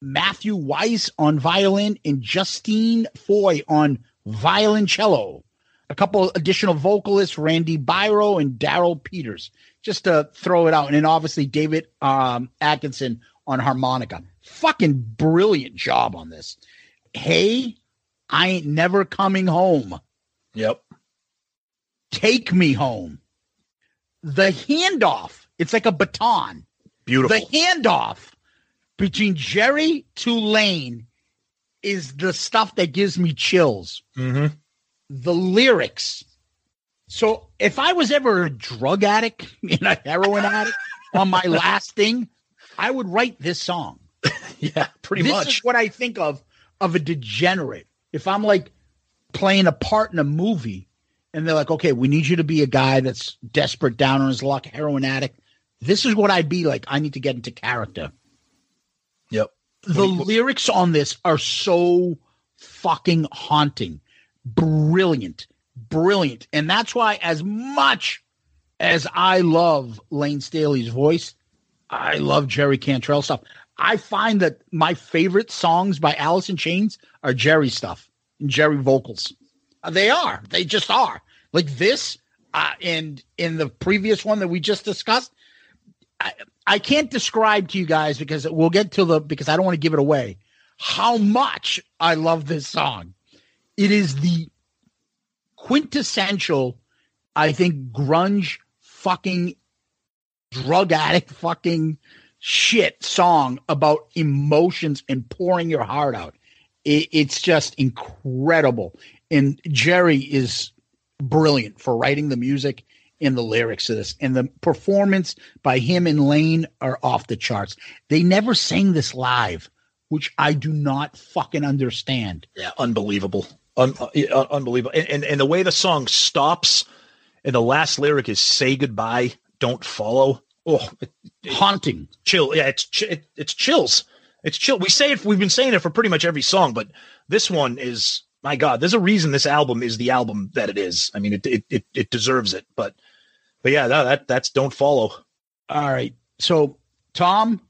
Matthew Weiss on violin, and Justine Foy on violoncello. A couple additional vocalists, Randy Biro and Darrell Peters, just to throw it out. And then obviously David um, Atkinson on harmonica. Fucking brilliant job on this. Hey, I ain't never coming home. Yep. Take me home. The handoff, it's like a baton. Beautiful. The handoff between Jerry to Layne is the stuff that gives me chills. Mm-hmm. The lyrics. So if I was ever a drug addict and a heroin addict on my last thing, I would write this song. yeah, pretty this much. is what I think of of a degenerate. If I'm like playing a part in a movie and they're like, okay, we need you to be a guy that's desperate, down on his luck, heroin addict. This is what I'd be like. I need to get into character. Yep. The lyrics on this are so fucking haunting, brilliant, brilliant. And that's why, as much as I love Layne Staley's voice, I love Jerry Cantrell stuff. I find that my favorite songs by Alice in Chains are Jerry stuff and Jerry vocals. Uh, They are. They just are. Like this, uh, and in the previous one that we just discussed, I, I can't describe to you guys because we'll get to the because I don't want to give it away how much I love this song. It is the quintessential, I think, grunge fucking drug addict fucking shit song about emotions and pouring your heart out. It, it's just incredible. And Jerry is brilliant for writing the music and the lyrics of this. And the performance by him and Layne are off the charts. They never sang this live, which I do not fucking understand. Yeah, unbelievable. Un- uh, unbelievable. And, and and the way the song stops and the last lyric is say goodbye, don't follow. Oh, it, it- Haunting. chill. Yeah, it's ch- it, it's chills. It's chill. We say it. We've been saying it for pretty much every song, but this one is my God. There's a reason this album is the album that it is. I mean, it it it, it deserves it. But but yeah, that that's don't follow. All right. So, Tom,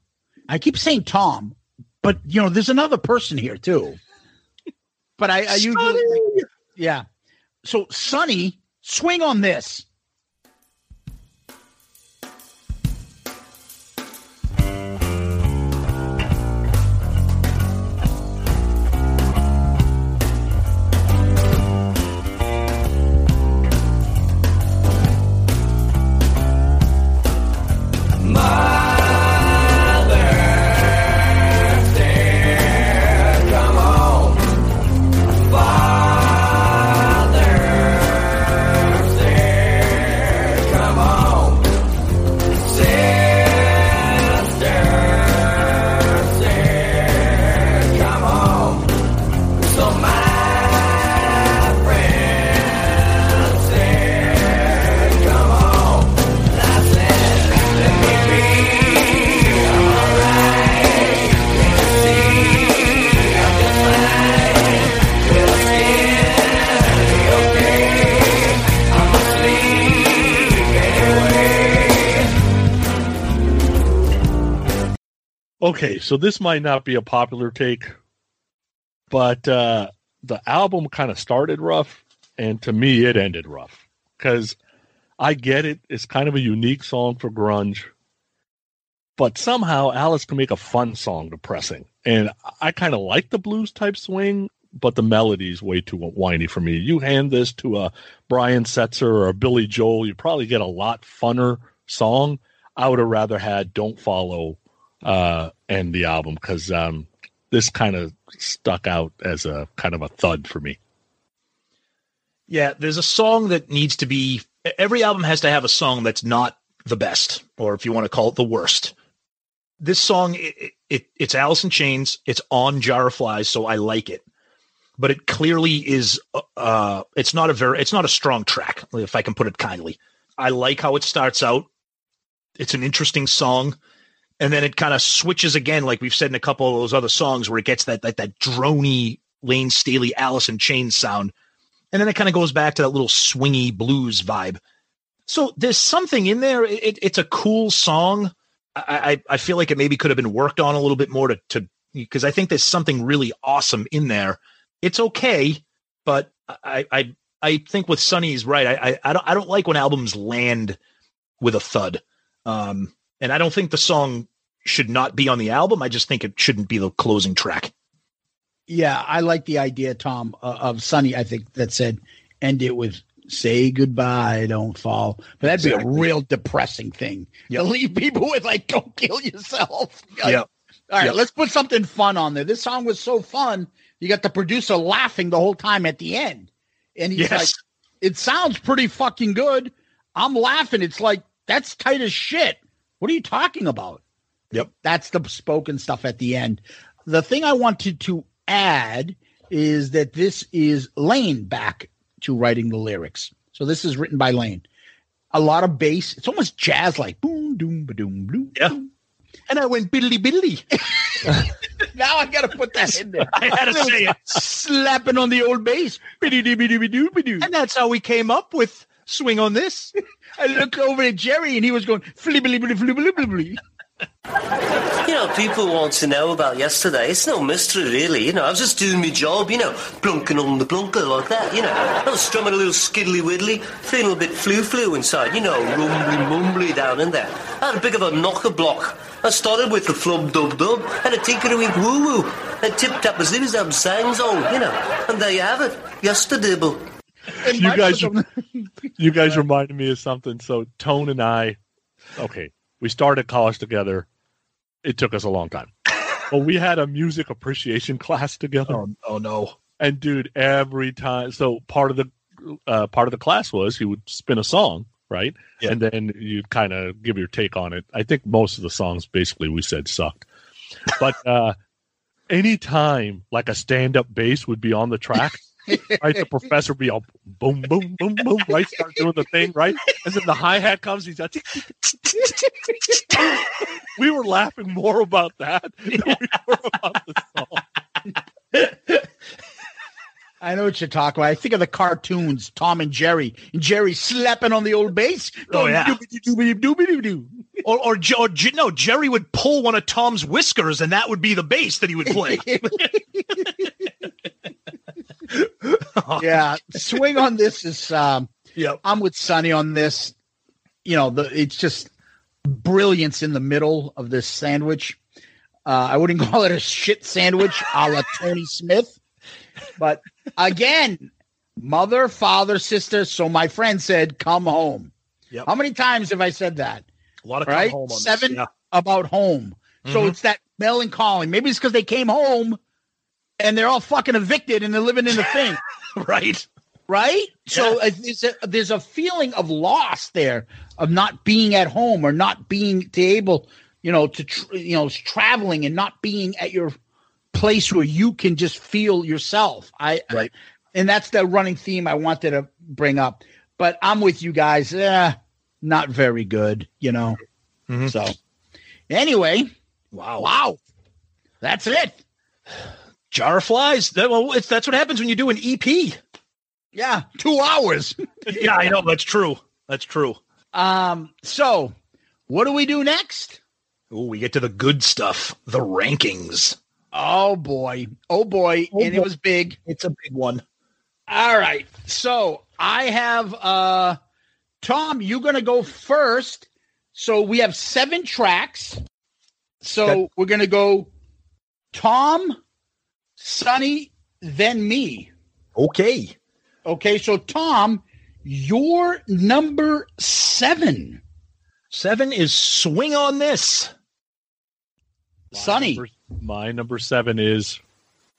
I keep saying Tom, but you know, there's another person here too. But I, I usually, yeah. So, Sonny, swing on this. Okay, so this might not be a popular take, but uh, the album kind of started rough, and to me, it ended rough. Because I get it; it's kind of a unique song for grunge, but somehow Alice can make a fun song depressing, and I kind of like the blues type swing, but the melody's way too whiny for me. You hand this to a Brian Setzer or a Billy Joel, you probably get a lot funner song. I would have rather had "Don't Follow" uh, end the album because um, this kind of stuck out as a kind of a thud for me. Yeah, there's a song that needs to be. Every album has to have a song that's not the best, or if you want to call it the worst. This song, it, it it's Alice in Chains. It's on Jar of Flies, so I like it. But it clearly is. Uh, it's not a very. It's not a strong track, if I can put it kindly. I like how it starts out. It's an interesting song. And then it kind of switches again, like we've said in a couple of those other songs, where it gets that that that drony Layne Staley Alice in Chains sound, and then it kind of goes back to that little swingy blues vibe. So there's something in there. It, it's a cool song. I, I I feel like it maybe could have been worked on a little bit more to to because I think there's something really awesome in there. It's okay, but I I I think with Sonny's right. I I, I don't I don't like when albums land with a thud. Um, and I don't think the song should not be on the album. I just think it shouldn't be the closing track. Yeah, I like the idea, Tom, uh, of Sonny. I think that said end it with "Say goodbye, don't fall." But that'd Exactly. be a real depressing thing to leave people with, like, "Don't kill yourself." Like, Yep. All right, Yep. let's put something fun on there. This song was so fun. You got the producer laughing the whole time at the end, and he's Yes. like, "It sounds pretty fucking good." I'm laughing. It's like that's tight as shit. What are you talking about? Yep. That's the spoken stuff at the end. The thing I wanted to add is that this is Layne back to writing the lyrics. So this is written by Layne. A lot of bass. It's almost jazz like boom, doom, ba doom, bloom. Yeah. And I went biddly biddly. Now I gotta put that in there. I had to say it. Slapping on the old bass. And that's how we came up with swing on this. I looked over at Jerry and he was going flibbly blibbly blibbly. You know, people want to know about yesterday. It's no mystery, really. You know, I was just doing my job, you know, plunking on the plunker like that, you know. I was strumming a little skiddly widdly, feeling a bit flu-flu inside, you know, rumbly mumbly down in there. I had a bit of a knocker block. I started with the flub dub dub and a tinker wink woo woo, and tip tap a zip zap sang song, you know. And there you have it, yesterday. you guys, you guys reminded me of something. So Tone and I, okay, we started college together. It took us a long time, but we had a music appreciation class together. Oh, oh no! And dude, every time, so part of the uh, part of the class was he would spin a song, right? Yeah. And then you'd kind of give your take on it. I think most of the songs, basically, we said sucked, but uh, anytime like a stand up bass would be on the track. right, the professor would be all boom, boom, boom, boom, right? Start doing the thing, right? And then the hi hat comes. He's like, we were laughing more about that than we were about the song. I know what you're talking about. I think of the cartoons, Tom and Jerry, and Jerry slapping on the old bass. Oh, yeah. Or, or, or no, Jerry would pull one of Tom's whiskers, and that would be the bass that he would play. yeah, swing on this is. Um, Yep. I'm with Sonny on this. You know, the it's just brilliance in the middle of this sandwich. Uh, I wouldn't call it a shit sandwich, a la Tony Smith, but again, mother, father, sister. So my friend said, "Come home." Yep. How many times have I said that? A lot of right? home on this, Seven yeah. about home. So Mhm. it's that melancholy. Maybe it's because they came home and they're all fucking evicted and they're living in the thing, right? right? So uh, there's a, there's a feeling of loss there of not being at home or not being to able, you know, to tr- you know traveling and not being at your place where you can just feel yourself. I right, and that's the running theme I wanted to bring up. But I'm with you guys. Eh, not very good, you know. So anyway, wow, wow, that's it. Jar of flies. That, well, it's, that's what happens when you do an EP. Yeah, two hours. yeah, I know. That's true. That's true. Um. So, what do we do next? Oh, we get to the good stuff. The rankings. Oh boy. Oh boy. Oh, and boy. it was big. It's a big one. All right. So I have uh Tom, you're gonna go first. So we have seven tracks. So Okay. we're gonna go Tom, Sonny, then me. Okay. Okay, so Tom, your number seven. Seven is swing on this. Sonny. Number- my number seven is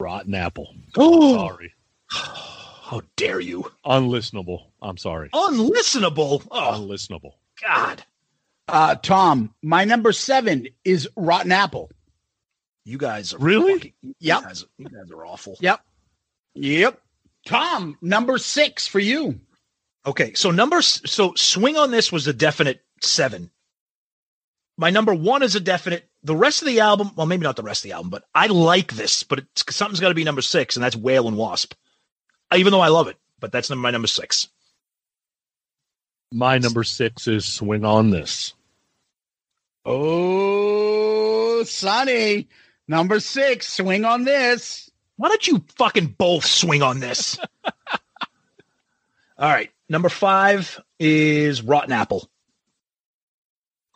Rotten Apple. Oh. sorry. How dare you? Unlistenable. I'm sorry. Unlistenable. Oh, Unlistenable. God. Uh Tom, my number seven is Rotten Apple. You guys are Really? fucking- Yep. You guys, you guys are awful. Yep. Yep. Tom, number six for you. Okay, so number so swing on this was a definite seven. my number one is a definite. The rest of the album, well, maybe not the rest of the album, but I like this. But it's, something's got to be number six, and that's Whale and Wasp. Even though I love it, but that's my number six. My number six is Swing on This. Oh, Sonny, number six, swing on this. Why don't you fucking both swing on this? All right. Number five is Rotten Apple.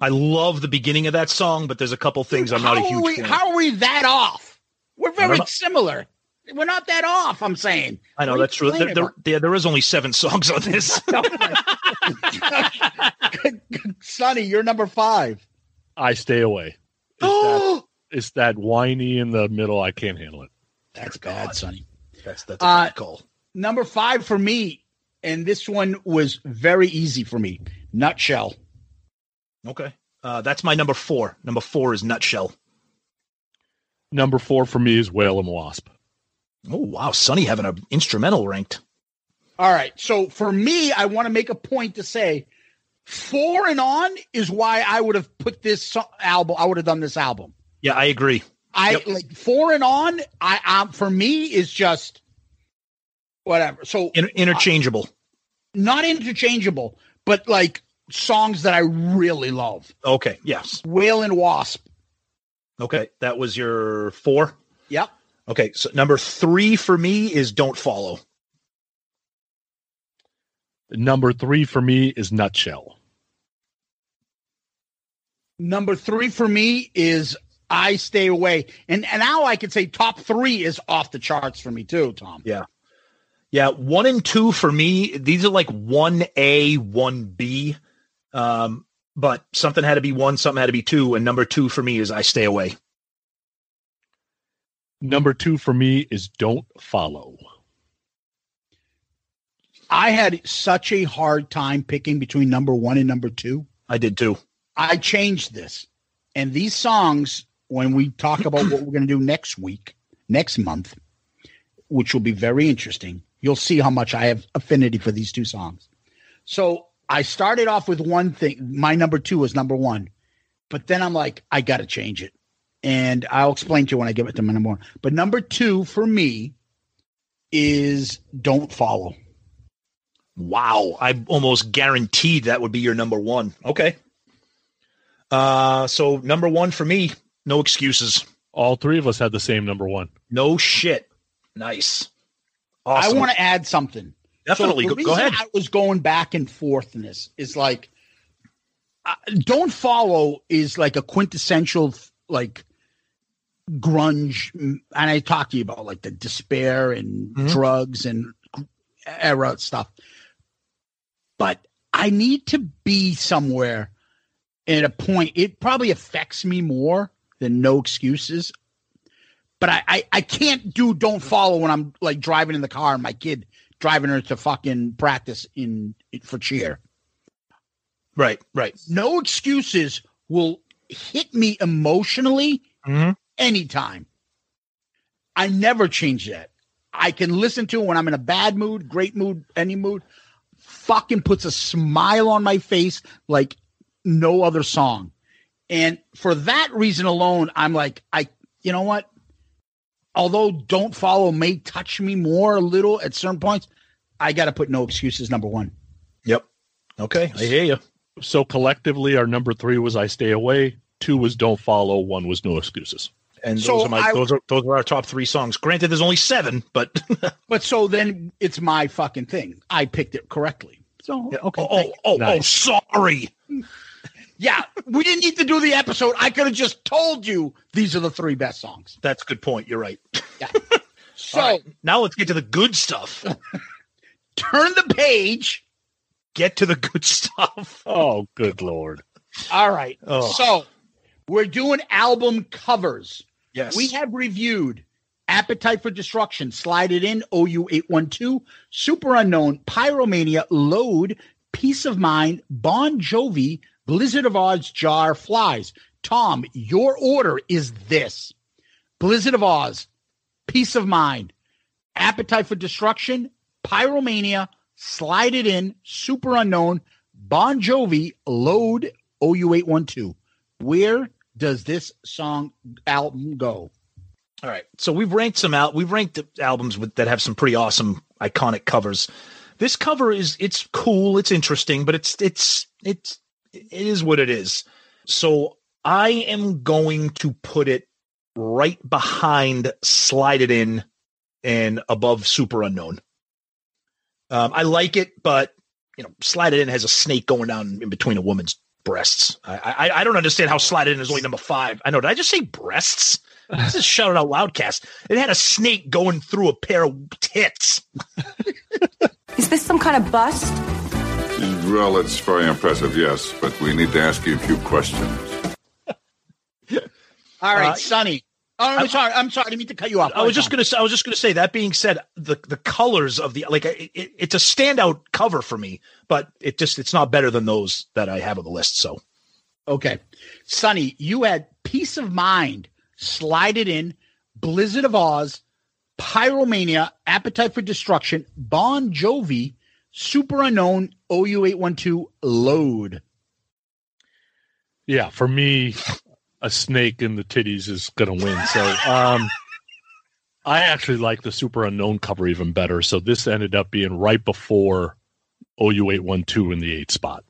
I love the beginning of that song, but there's a couple things I'm not a How are huge we, fan. How are we that off? We're very similar. We're not that off. I'm saying. I know that's true. There, there, there, there is only seven songs on this. Sonny, you're number five. I stay away. It's that, it's that whiny in the middle. I can't handle it. That's bad, Sonny. That's that's a bad call. Number five for me, and this one was very easy for me. Nutshell. Okay. Uh, that's my number four. Number four is Nutshell. Number four for me is Whale and Wasp. Oh wow, Sonny having an instrumental ranked. All right. So for me, I want to make a point to say four and on is why I would have put this album. I would have done this album. Yeah, I agree. I like four and on. I um for me is just whatever. So In- interchangeable. not interchangeable, but like songs that I really love. Okay. Yes. Whale and Wasp. Okay. That was your four. Yep. Okay. So number three for me is Don't Follow. Number three for me is Nutshell. Number three for me is I Stay Away. And and now I could say top three is off the charts for me too, Tom. Yeah. Yeah. One and two for me, these are like one A, one B. Um, but something had to be one, something had to be two. And number two for me is I Stay Away. Number two for me is Don't Follow. I had such a hard time picking between number one and number two. I did too. I changed this. And these songs, when we talk about what we're going to do next week, next month, which will be very interesting, you'll see how much I have affinity for these two songs. So I started off with one thing. My number two was number one. But then I'm like, I got to change it. And I'll explain to you when I give it to my number one. But number two for me is Don't Follow. Wow. I almost guaranteed that would be your number one. Okay. Uh, so number one for me, no excuses. All three of us had the same number one. No shit. Nice. I want to add something. Definitely. So Go- the go reason ahead. I was going back and forth in this is like, uh, don't follow is like a quintessential like grunge, and I talked to you about like the despair and Mhm. drugs and era stuff. But I need to be somewhere at a point. It probably affects me more than no excuses. But I, I, I can't do don't follow when I'm like driving in the car and my kid driving her to fucking practice in for cheer. Right, right. No excuses will hit me emotionally Mhm. anytime. I never change that. I can listen to it when I'm in a bad mood, great mood, any mood. Fucking puts a smile on my face like no other song. And for that reason alone, I'm like, I, you know what? Although Don't Follow may touch me more a little at certain points, I got to put No Excuses number one. Yep. Okay. I hear you. So collectively, our number three was I Stay Away. Two was Don't Follow. One was No Excuses. And So those are my I- those are those are our top three songs. Granted, there's only seven, but But so then it's my fucking thing. I picked it correctly. So okay. oh oh oh, oh sorry. Yeah, we didn't need to do the episode. I could have just told you these are the three best songs. That's a good point. You're right. Yeah. So All right, now let's get to the good stuff. turn the page. Get to the good stuff. Oh, good lord. All right. Oh. So we're doing album covers. Yes. We have reviewed Appetite for Destruction, Slide It In, OU812, Superunknown, Pyromania, Load, Peace of Mind, Bon Jovi, Blizzard of Ozz, Jar, Flies. Tom, your order is this Blizzard of Ozz, Peace of Mind, Appetite for Destruction, Pyromania, Slide It In, Superunknown, Bon Jovi, Load, OU812. Where does this song album go? All right. So we've ranked some out. We've ranked albums with, that have some pretty awesome, iconic covers. This cover is it's cool, it's interesting, but it's it's it's it is what it is. So I am going to put it right behind Slide It In and above Superunknown. Um, I like it, but you know, Slide It In has a snake going down in between a woman's breasts. I I, I don't understand how Slide It In is only number five. I know. Did I just say breasts? This is shout out loudcast. It had a snake going through a pair of tits. Is this some kind of bust? Well, it's very impressive, yes, but we need to ask you a few questions. All right, Uh, Sonny. Oh, I'm sorry. I'm sorry. I didn't mean to cut you off. I was just gonna say. I was just gonna say. That being said, the the colors of the like it, it, it's a standout cover for me, but it just it's not better than those that I have on the list. So Okay. Sonny, you had Peace of Mind, Slide It In, Blizzard of Ozz, Pyromania, Appetite for Destruction, Bon Jovi, Superunknown, OU812, Load. Yeah, for me, a snake in the titties is gonna win. So um I actually like the Superunknown cover even better. So this ended up being right before OU eight one two in the eight spot.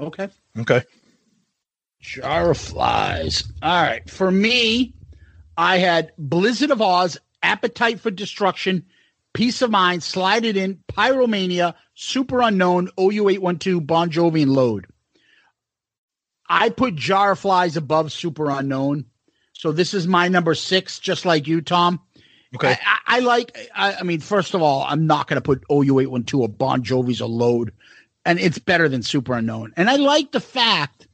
Okay. Okay. Jar of Flies. All right. For me, I had Blizzard of Ozz, Appetite for Destruction, Peace of Mind, Slide It In, Pyromania, Superunknown, OU812, Bon Jovi, and Load. I put Jar Flies above Superunknown. So this is my number six, just like you, Tom. Okay. I, I, I like, I, I mean, first of all, I'm not going to put OU812 or Bon Jovi's a load, and it's better than Superunknown. And I like the fact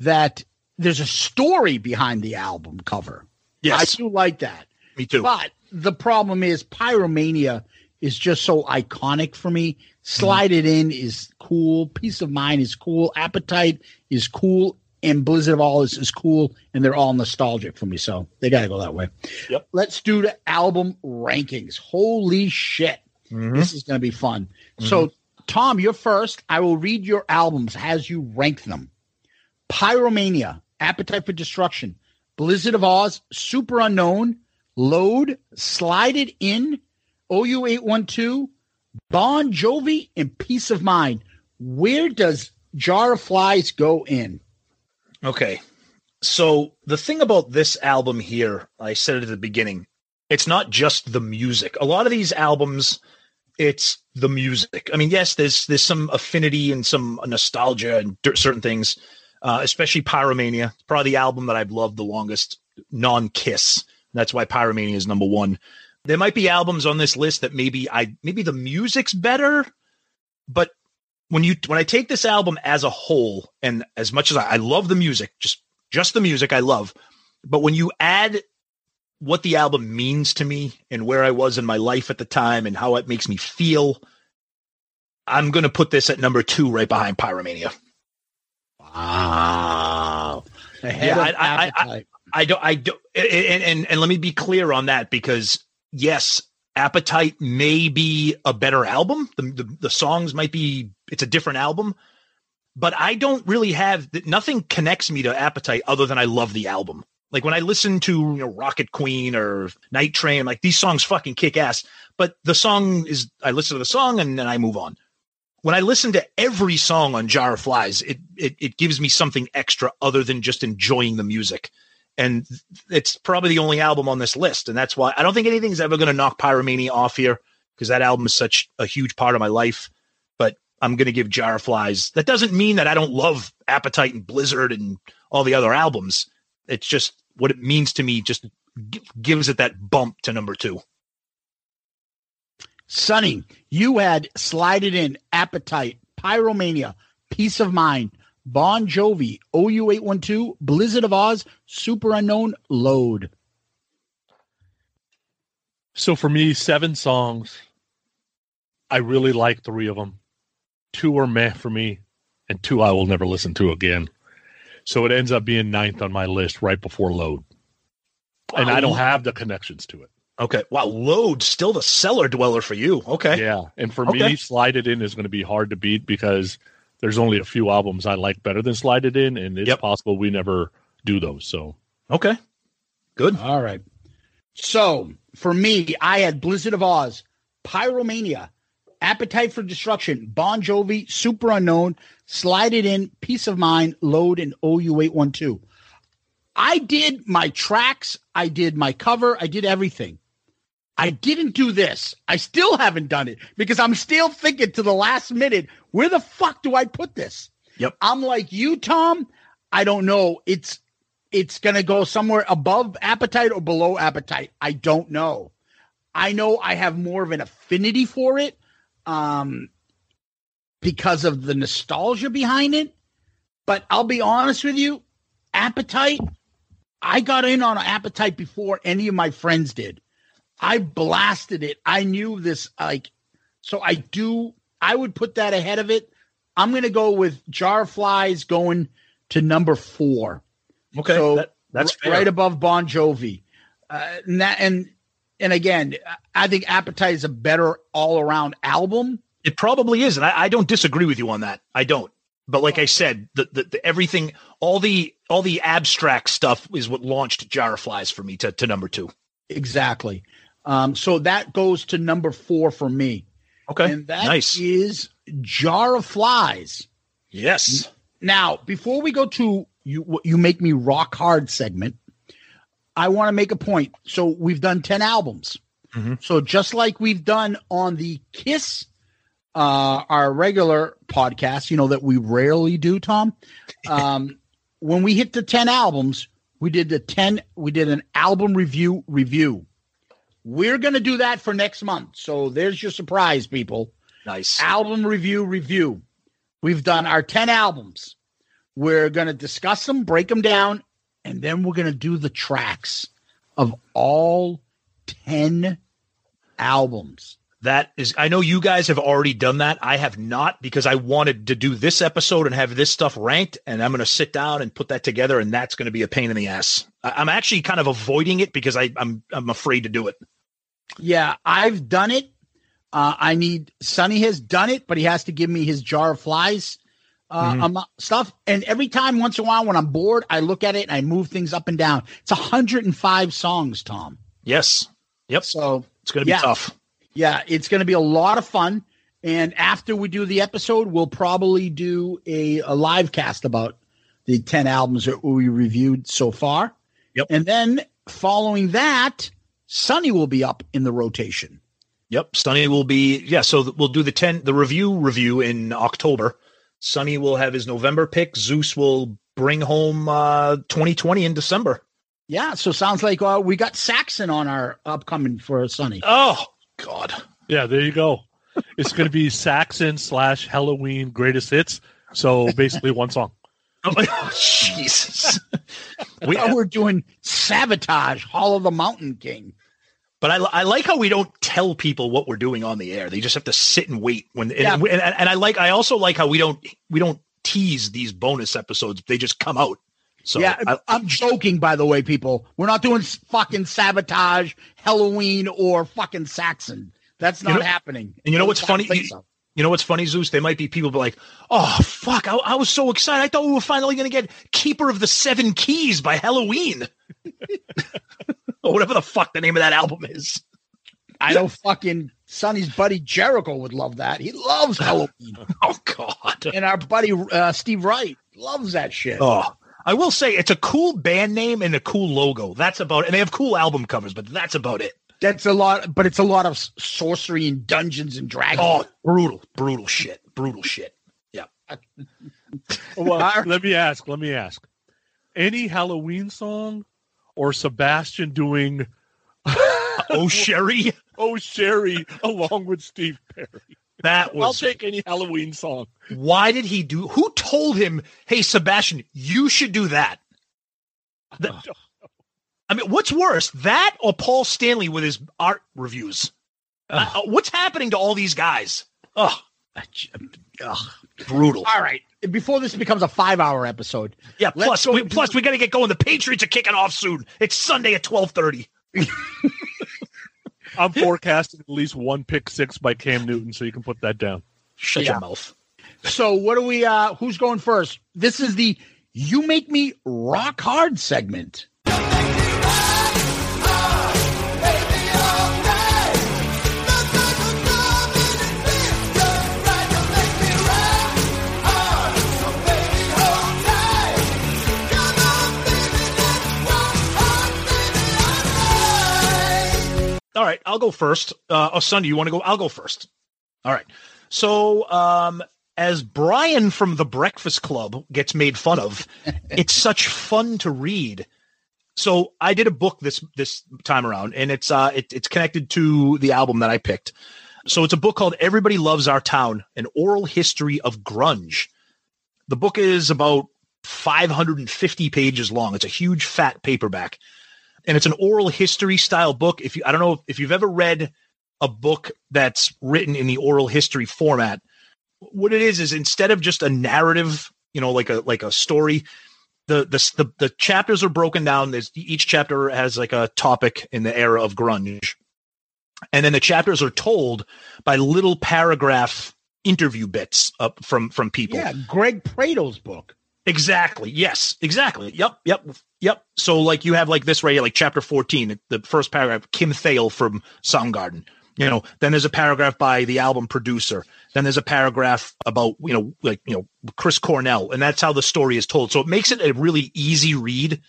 that there's a story behind the album cover. Yes. I do like that. Me too. But the problem is Pyromania is just so iconic for me. Slide Mm-hmm. It In is cool. Peace of Mind is cool. Appetite is cool. And Blizzard of Ozz is, is cool. And they're all nostalgic for me. So they got to go that way. Yep. Let's do the album rankings. Holy shit. Mhm. This is going to be fun. So, Tom, you're first. I will read your albums as you rank them. Pyromania, Appetite for Destruction, Blizzard of Ozz, Super Unknown, Load, Slide It In, OU812, Bon Jovi, and Peace of Mind. Where does Jar of Flies go in? Okay. So the thing about this album here, I said it at the beginning, it's not just the music. A lot of these albums, it's the music. I mean, yes, there's there's some affinity and some nostalgia and certain things, uh, especially Pyromania. It's probably the album that I've loved the longest, non-Kiss. That's why Pyromania is number one. There might be albums on this list that maybe I maybe the music's better, but when you when I take this album as a whole, and as much as I, I love the music, just just the music I love, but when you add what the album means to me and where I was in my life at the time and how it makes me feel, I'm going to put this at number two, right behind Pyromania. Wow. Yeah, I- I- I-. I don't, I don't, and, and, and let me be clear on that because yes, Appetite may be a better album. The, the, the songs might be, it's a different album, but I don't really have, nothing connects me to Appetite other than I love the album. Like when I listen to you know, Rocket Queen or Night Train, like these songs fucking kick ass, but the song is, I listen to the song and then I move on. When I listen to every song on Jar of Flies, it, it, it gives me something extra other than just enjoying the music and it's probably the only album on this list. And that's why i don't think anything's ever going to knock pyromania off here because that album is such a huge part of my life. But i'm going to give jar of flies. That doesn't mean that i don't love appetite and blizzard and all the other albums. It's just what it means to me just g- gives it that bump to number two. Sonny, you had Slide It In, Appetite, Pyromania, Peace of Mind, Bon Jovi, OU812, Blizzard of Ozz, Super Unknown, Load. So for me, seven songs. I really like three of them. Two are meh for me, and two I will never listen to again. So it ends up being ninth on my list right before load. And I don't have the connections to it. okay wow load still the cellar dweller for you okay Yeah. And for Okay. me, Slide It In is going to be hard to beat because there's only a few albums I like better than Slide It In, and it's Yep. possible we never do those. So okay, good. All right. So for me, I had Blizzard of Ozz, Pyromania, Appetite for Destruction, Bon Jovi, Superunknown, Slide It In, Peace of Mind, Load, and OU812. I did my tracks, I did my cover, I did everything. I didn't do this. I still haven't done it because I'm still thinking to the last minute, where the fuck do I put this? Yep. I'm like you, Tom. I don't know. It's it's gonna go somewhere above appetite or below appetite. I don't know. I know I have more of an affinity for it um because of the nostalgia behind it. But I'll be honest with you, appetite, I got in on appetite before any of my friends did. I blasted it. I knew this like so I do I would put that ahead of it. I'm going to go with Jar of Flies going to number 4. Okay, So that- that's r- right above Bon Jovi. Uh, and that, and and again, I think Appetite is a better all around album. It probably is, and I, I don't disagree with you on that. I don't. But like I said, the, the, the everything, all the all the abstract stuff is what launched Jar of Flies for me to, to number two. Exactly. Um, so that goes to number four for me. Okay, and that nice. is Jar of Flies. Yes. Now, before we go to you, what you make me rock hard segment, I want to make a point. So we've done ten albums. So just like we've done on the Kiss, uh, our regular podcast, you know that we rarely do, Tom. Um, when we hit the ten albums, we did the ten. We did an album review review. We're gonna do that for next month. So there's your surprise, people. Nice album review review. We've done our ten albums. We're gonna discuss them, break them down, and then we're gonna do the tracks of all ten albums. That is, I know you guys have already done that. I have not because I wanted to do this episode and have this stuff ranked, and I'm going to sit down and put that together, and that's going to be a pain in the ass. I, I'm actually kind of avoiding it because I, I'm I'm afraid to do it. Yeah, I've done it. Uh, I need Sonny has done it, but he has to give me his jar of flies uh, Mhm. amo- stuff. And every time, once in a while, when I'm bored, I look at it and I move things up and down. It's 105 songs, Tom. Yes. Yep. So it's going to be yeah. tough. Yeah, it's going to be a lot of fun. And after we do the episode, we'll probably do a, a live cast about the 10 albums that we reviewed so far. Yep. And then following that, Sonny will be up in the rotation. Yep. Sonny will be yeah. So we'll do the ten the review review in October. Sonny will have his November pick. Zeus will bring home uh 2020 in December. Yeah, so sounds like uh, we got Saxon on our upcoming for Sonny. Oh God. Yeah, there you go. It's going to be Saxon slash Helloween greatest hits. So basically one song. Oh, Jesus. we we're doing Savatage, Hall of the Mountain King. But I, I like how we don't tell people what we're doing on the air. They just have to sit and wait when. And, Yeah. and, and I like. I also like how we don't we don't tease these bonus episodes. They just come out. So yeah, I, I'm joking, by the way, people. We're not doing fucking Savatage, Helloween, or fucking Saxon. That's You not know- happening. And you know what's funny? You, so. you know what's funny, Zeus? There might be people be like, "Oh fuck! I, I was so excited. I thought we were finally going to get Keeper of the Seven Keys by Helloween, or whatever the fuck the name of that album is." I know fucking Sonny's buddy Jericho would love that. He loves Helloween. oh God! And our buddy uh, Steve Wright loves that shit. Oh, I will say it's a cool band name and a cool logo. That's about, it. and they have cool album covers, but that's about it. That's a lot, but it's a lot of sorcery and dungeons and dragons. Oh, brutal, brutal shit, brutal shit. Yeah. Well, let me ask. Let me ask. Any Helloween song or Sebastian doing Oh, Sherry. Oh, Sherry along with Steve Perry. That I'll take any Helloween song. Why did he do? Who told him? Hey, Sebastian, you should do that. That- I mean, what's worse, that or Paul Stanley with his art reviews? Uh, uh, what's happening to all these guys? Oh, brutal. All right. Before this becomes a five-hour episode, Yeah. Plus, go we, plus we got to get going. The Patriots are kicking off soon. It's Sunday at twelve thirty. I'm forecasting at least one pick six by Cam Newton, so you can put that down. Shut Yeah. your mouth. So what do we uh who's going first? This is the You Make Me Rock Hard segment. All right, I'll go first. Uh, oh, son, do you want to go? I'll go first. All right. So, um, as Brian from the Breakfast Club gets made fun of, it's such fun to read. So I did a book this this time around, and it's uh it, it's connected to the album that I picked. So it's a book called Everybody Loves Our Town: An Oral History of Grunge. The book is about 550 pages long. It's a huge fat paperback and it's an oral history style book. If you, I don't know if you've ever read a book that's written in the oral history format, what it is is instead of just a narrative, you know, like a like a story, the the the, the chapters are broken down. There's each chapter has like a topic in the era of grunge, and then the chapters are told by little paragraph interview bits up from from people. Yeah, Greg Prato's book. Exactly. Yes. Exactly. Yep. Yep. Yep. So like you have like this right here, like chapter 14, the first paragraph, Kim Thayil from Soundgarden. You know, then there's a paragraph by the album producer. Then there's a paragraph about, you know, like, you know, Chris Cornell. And that's how the story is told. So it makes it a really easy read.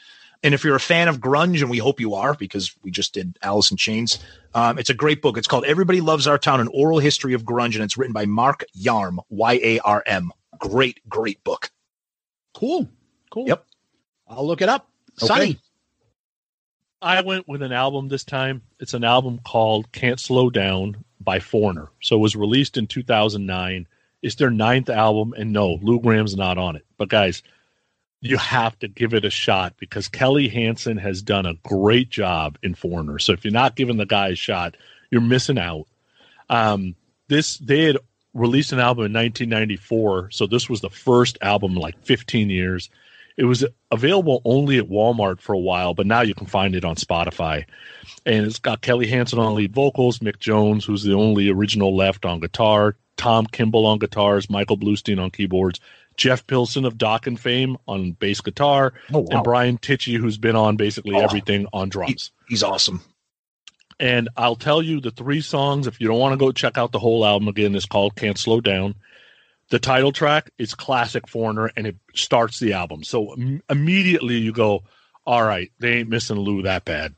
And if you're a fan of grunge, and we hope you are because we just did Alice in Chains, um, it's a great book. It's called Everybody Loves Our Town, an oral history of grunge, and it's written by Mark Yarm, Y A R M. Great, great book. Cool. Cool. Yep. I'll look it up. Okay. Sonny. I went with an album this time. It's an album called Can't Slow Down by Foreigner. So it was released in 2009. It's their ninth album, and no, Lou Gramm's not on it. But guys, you have to give it a shot because Kelly Hansen has done a great job in Foreigner. So if you're not giving the guy a shot, you're missing out. Um, this they had released an album in 1994, so this was the first album in like 15 years. It was available only at Walmart for a while, but now you can find it on Spotify. And it's got Kelly Hansen on lead vocals, Mick Jones, who's the only original left on guitar, Tom Gimbel on guitars, Michael Bluestein on keyboards, Jeff Pilson of Dokken fame on bass guitar, Oh, wow. and Brian Tichy, who's been on basically Oh. everything on drums. He's awesome. And I'll tell you the three songs, if you don't want to go check out the whole album again, it's called Can't Slow Down. The title track is classic Foreigner and it starts the album. So im- immediately you go, all right, they ain't missing Lou that bad.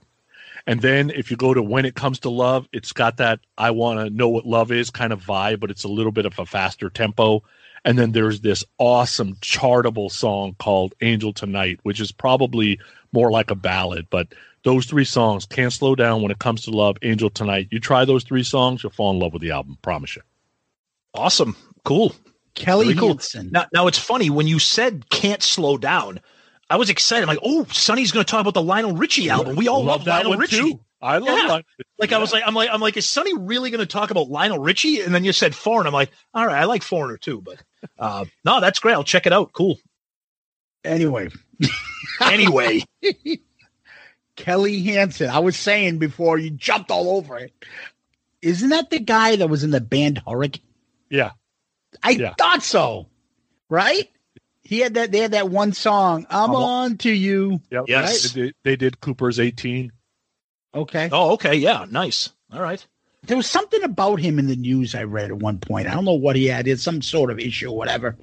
And then if you go to When It Comes to Love, it's got that I want to know what love is kind of vibe, but it's a little bit of a faster tempo. And then there's this awesome chartable song called Angel Tonight, which is probably more like a ballad. But those three songs, Can't Slow Down, When It Comes to Love, Angel Tonight, you try those three songs, you'll fall in love with the album. Promise you. Awesome. Cool. Kelly Very cool. Hansen. Now, now it's funny when you said can't slow down. I was excited. I'm like, oh, Sonny's going to talk about the Lionel Richie album. We all love, Love that Lionel one, Richie. too. I love Yeah. that. Like I was like, I'm like, I'm like, is Sonny really going to talk about Lionel Richie? And then you said Foreigner. I'm like, all right, I like Foreigner too, but uh, no, that's great. I'll check it out. Cool. Anyway. Anyway, Kelly Hansen. I was saying before you jumped all over it. Isn't that the guy that was in the band Hurricane? Yeah. I Yeah. thought so. Right? He had that they had that one song, I'm I'm on to you. Yep. Yes. They did, they did Cooper's 18. Okay. oh, okay, yeah, nice. All right. There was something about him in the news I read at one point. I don't know what he had. It's some sort of issue or whatever.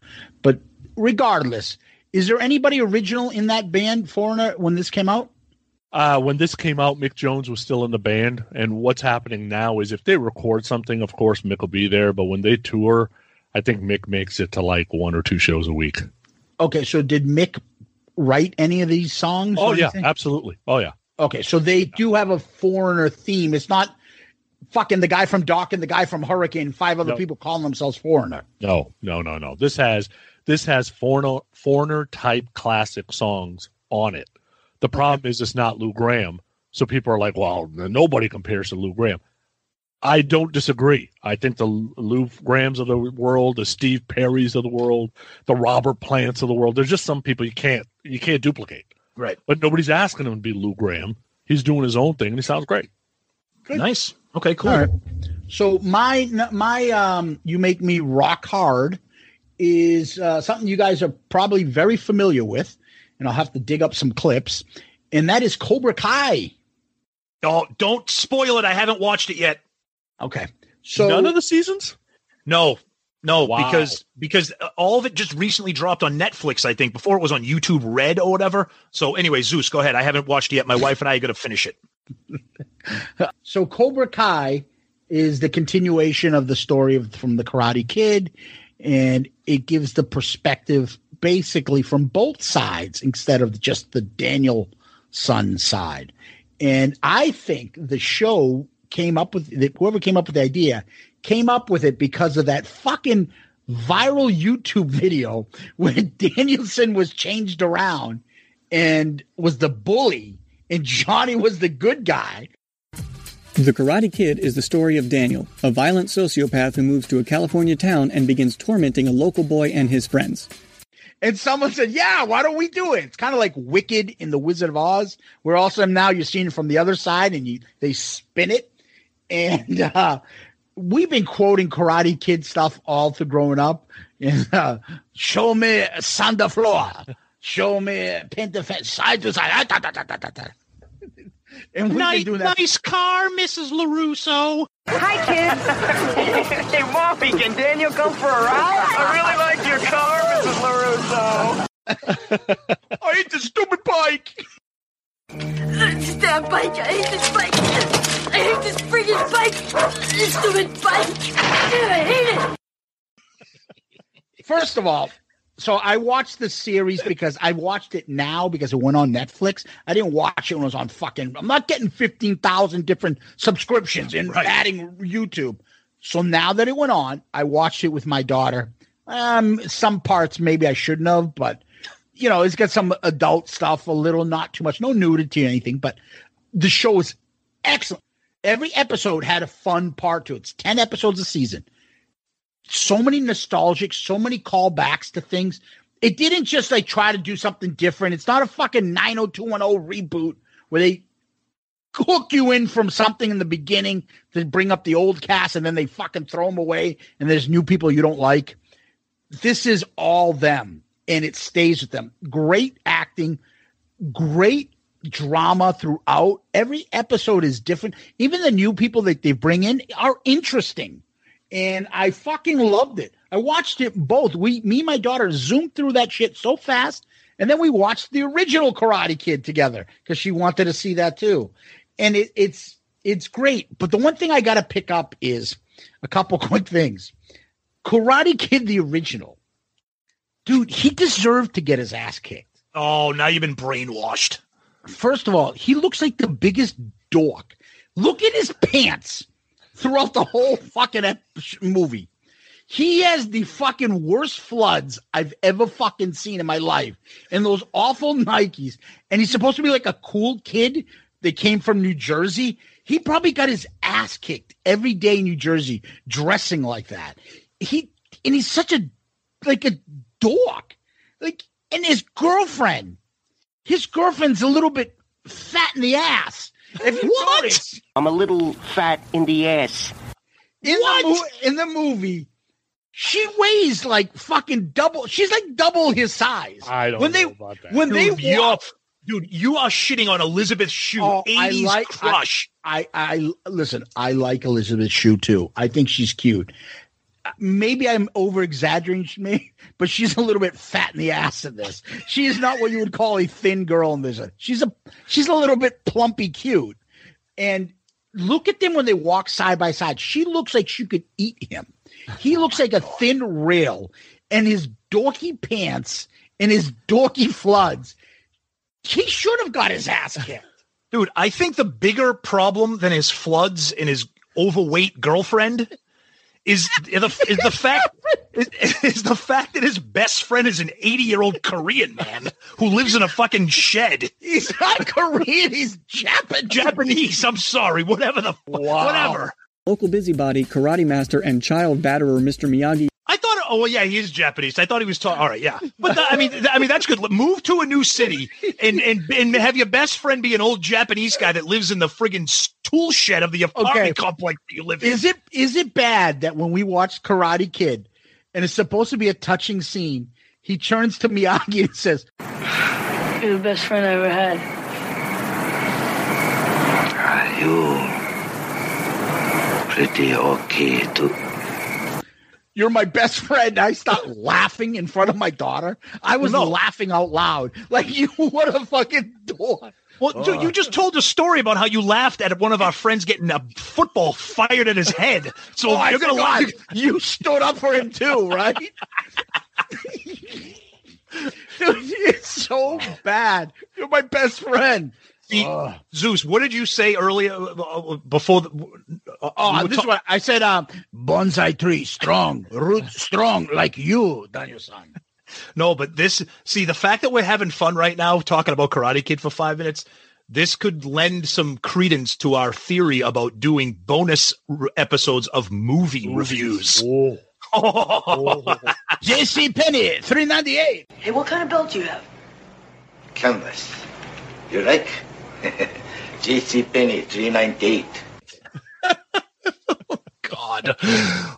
But regardless, is there anybody original in that band, Foreigner, when this came out? Uh, when this came out, Mick Jones was still in the band. And what's happening now is if they record something, of course, Mick will be there. But when they tour, I think Mick makes it to like one or two shows a week. Okay, so did Mick write any of these songs? Oh, yeah, anything? absolutely. Oh, yeah. Okay, so they do have a foreigner theme. It's not fucking the guy from Dokken the guy from Hurricane, five other No. people calling themselves foreigner. No, no, no, no. This has this has foreigner foreigner type classic songs on it. The problem is it's not Lou Gramm, so people are like, "Well, nobody compares to Lou Gramm." I don't disagree. I think the Lou Gramms of the world, the Steve Perrys of the world, the Robert Plants of the world. There's just some people you can't you can't duplicate. Right. But nobody's asking him to be Lou Gramm. He's doing his own thing, and he sounds great. Nice. Okay, cool. All right. So my my um, you make me rock hard is uh, something you guys are probably very familiar with, and I'll have to dig up some clips, and that is Cobra Kai. Oh, don't spoil it. I haven't watched it yet. Okay. So none of the seasons? No, no, Wow. because because all of it just recently dropped on Netflix. I think before it was on YouTube Red or whatever. So anyway, Zeus, go ahead. I haven't watched it yet. My wife and I are going to finish it. so Cobra Kai is the continuation of the story of from the Karate Kid, and it gives the perspective basically from both sides instead of just the Daniel Sun side. And I think the show came up with whoever came up with the idea came up with it because of that fucking viral YouTube video where Danielson was changed around and was the bully and Johnny was the good guy. The Karate Kid is the story of Daniel, a violent sociopath who moves to a California town and begins tormenting a local boy and his friends. And someone said, "Yeah, why don't we do it?" It's kind of like Wicked in the Wizard of Oz, where also now you're seeing it from the other side, and you they spin it. And uh, we've been quoting Karate Kid stuff all through growing up. And uh, show me Sanda floor, show me Pentafet side to side. Ah, da, da, da, da, da, da. And we've nice, been doing that. nice car, Mrs. LaRusso. Hi, kids. hey, Mommy, can Daniel come for a ride? I really like your car, Mrs. LaRusso. I hate this stupid bike. This damn bike. I hate this bike. I hate this friggin' bike. This stupid bike. I hate it. First of all, so I watched the series because I watched it now because it went on Netflix. I didn't watch it when it was on fucking. I'm not getting fifteen thousand different subscriptions and adding YouTube. So now that it went on, I watched it with my daughter. Um, some parts maybe I shouldn't have, but you know, it's got some adult stuff, a little, not too much, no nudity or anything. But the show is excellent. Every episode had a fun part to it. It's ten episodes a season so many nostalgic, so many callbacks to things. It didn't just like try to do something different. It's not a fucking 90210 reboot where they hook you in from something in the beginning to bring up the old cast and then they fucking throw them away and there's new people you don't like. This is all them and it stays with them. Great acting, great drama throughout. Every episode is different. Even the new people that they bring in are interesting and I fucking loved it. I watched it both. We, me, and my daughter zoomed through that shit so fast, and then we watched the original Karate Kid together because she wanted to see that too. And it, it's it's great. But the one thing I got to pick up is a couple quick things. Karate Kid, the original, dude, he deserved to get his ass kicked. Oh, now you've been brainwashed. First of all, he looks like the biggest dork. Look at his pants throughout the whole fucking movie. He has the fucking worst floods I've ever fucking seen in my life. And those awful Nikes. And he's supposed to be like a cool kid that came from New Jersey. He probably got his ass kicked every day in New Jersey dressing like that. He and he's such a like a dork. Like and his girlfriend. His girlfriend's a little bit fat in the ass. If you notice, I'm a little fat in the ass. in the mo- in the movie, she weighs like fucking double. She's like double his size. I don't when know they about that. when Dude, they you're- dude, you are shitting on Elizabeth Shue. Oh, 80s I like crush. I, I I listen. I like Elizabeth Shue too. I think she's cute. Maybe I'm over exaggerating, but she's a little bit fat in the ass in this. She is not what you would call a thin girl in this. She's a she's a little bit plumpy cute. And look at them when they walk side by side. She looks like she could eat him. He looks like a thin rail, and his dorky pants and his dorky floods. He should have got his ass kicked. Dude, I think the bigger problem than his floods and his overweight girlfriend is the is the fact is, is the fact that his best friend is an 80 year old Korean man who lives in a fucking shed. He's not Korean. He's Japanese. Japanese. I'm sorry. Whatever the whatever. Local busybody, karate master, and child batterer Mr. Miyagi I thought. Oh well, yeah, he is Japanese. I thought he was talking. All right, yeah. But the, I mean, th- I mean, that's good. Move to a new city and and and have your best friend be an old Japanese guy that lives in the friggin' s- tool shed of the apartment Okay. complex that you live in. Is it is it bad that when we watched Karate Kid, and it's supposed to be a touching scene. He turns to Miyagi and says, You're the best friend I ever had. Are you pretty okay too. You're my best friend. I start laughing in front of my daughter. I was No. laughing out loud. Like you would have fucking done. Well, dude, you just told a story about how you laughed at one of our friends getting a football fired at his head. So Oh, you're gonna forgot. laugh. You stood up for him too, right? Dude, it's so bad. You're my best friend. See, Ugh. Zeus, what did you say earlier uh, uh, before? The, uh, Oh, this ta- is what I said. Um, bonsai tree, strong, root strong, like you, Daniel-san. No, but this see the fact that we're having fun right now talking about Karate Kid for five minutes. This could lend some credence to our theory about doing bonus r- episodes of movie reviews. Oh, JC Penney, three ninety eight. Hey, what kind of belt do you have? Canvas. You like? JC Penney 398. oh, God.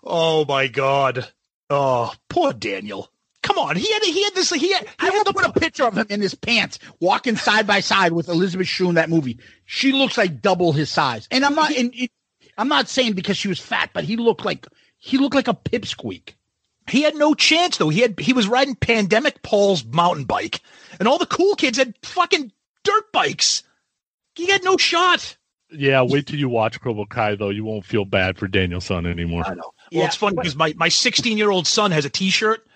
Oh my God. Oh, poor Daniel. Come on, he had he had this he had, I will put a picture of him in his pants, walking side by side with Elizabeth Shue in that movie. She looks like double his size, and I'm not. And it, I'm not saying because she was fat, but he looked like he looked like a pipsqueak. he had no chance though. He had he was riding pandemic Paul's mountain bike, and all the cool kids had fucking dirt bikes. He had no shot. Yeah, wait till you watch Cobra Kai though. You won't feel bad for Daniel-san anymore. I know. Well, it's funny because my my 16 year old son has a T-shirt,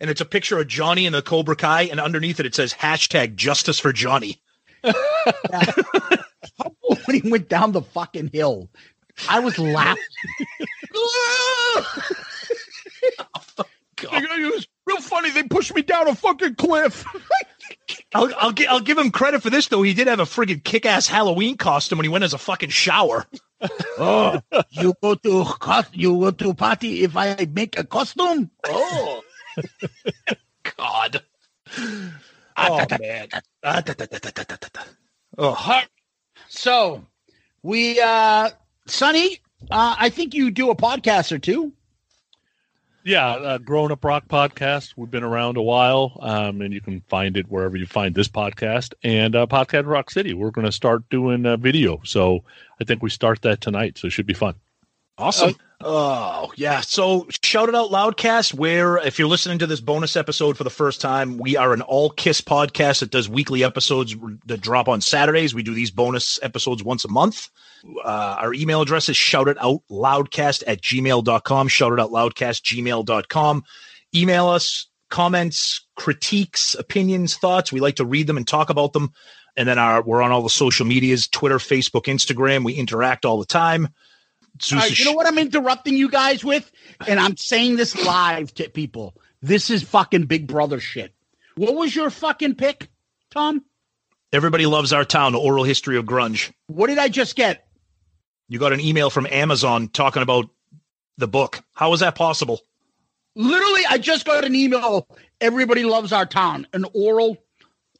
and it's a picture of Johnny and the Cobra Kai, and underneath it it says hashtag Justice for Johnny. when he went down the fucking hill, I was laughing. Oh, it was real funny. They pushed me down a fucking cliff. I'll I'll, gi- I'll give him credit for this though. He did have a friggin' kick-ass Halloween costume when he went as a fucking shower. oh, you go to cos- you go to party if I make a costume. Oh, God. Oh man. Oh, So we, uh Sonny, uh, I think you do a podcast or two. Yeah, uh, Grown Up Rock podcast. We've been around a while, um, and you can find it wherever you find this podcast. And uh, Podcast Rock City, we're going to start doing uh, video. So I think we start that tonight. So it should be fun. Awesome. Oh, yeah. So shout it out loudcast where if you're listening to this bonus episode for the first time, we are an all kiss podcast that does weekly episodes that drop on Saturdays. We do these bonus episodes once a month. Uh, our email address is shout it out loudcast at gmail.com, shoutitoutloudcast gmail.com. Email us comments, critiques, opinions, thoughts. We like to read them and talk about them. And then our, we're on all the social medias, Twitter, Facebook, Instagram. We interact all the time. Right, you know what I'm interrupting you guys with? And I'm saying this live to people. This is fucking Big Brother shit. What was your fucking pick, Tom? Everybody loves our town, oral history of grunge. What did I just get? You got an email from Amazon talking about the book. How is that possible? Literally, I just got an email. Everybody loves our town. An oral,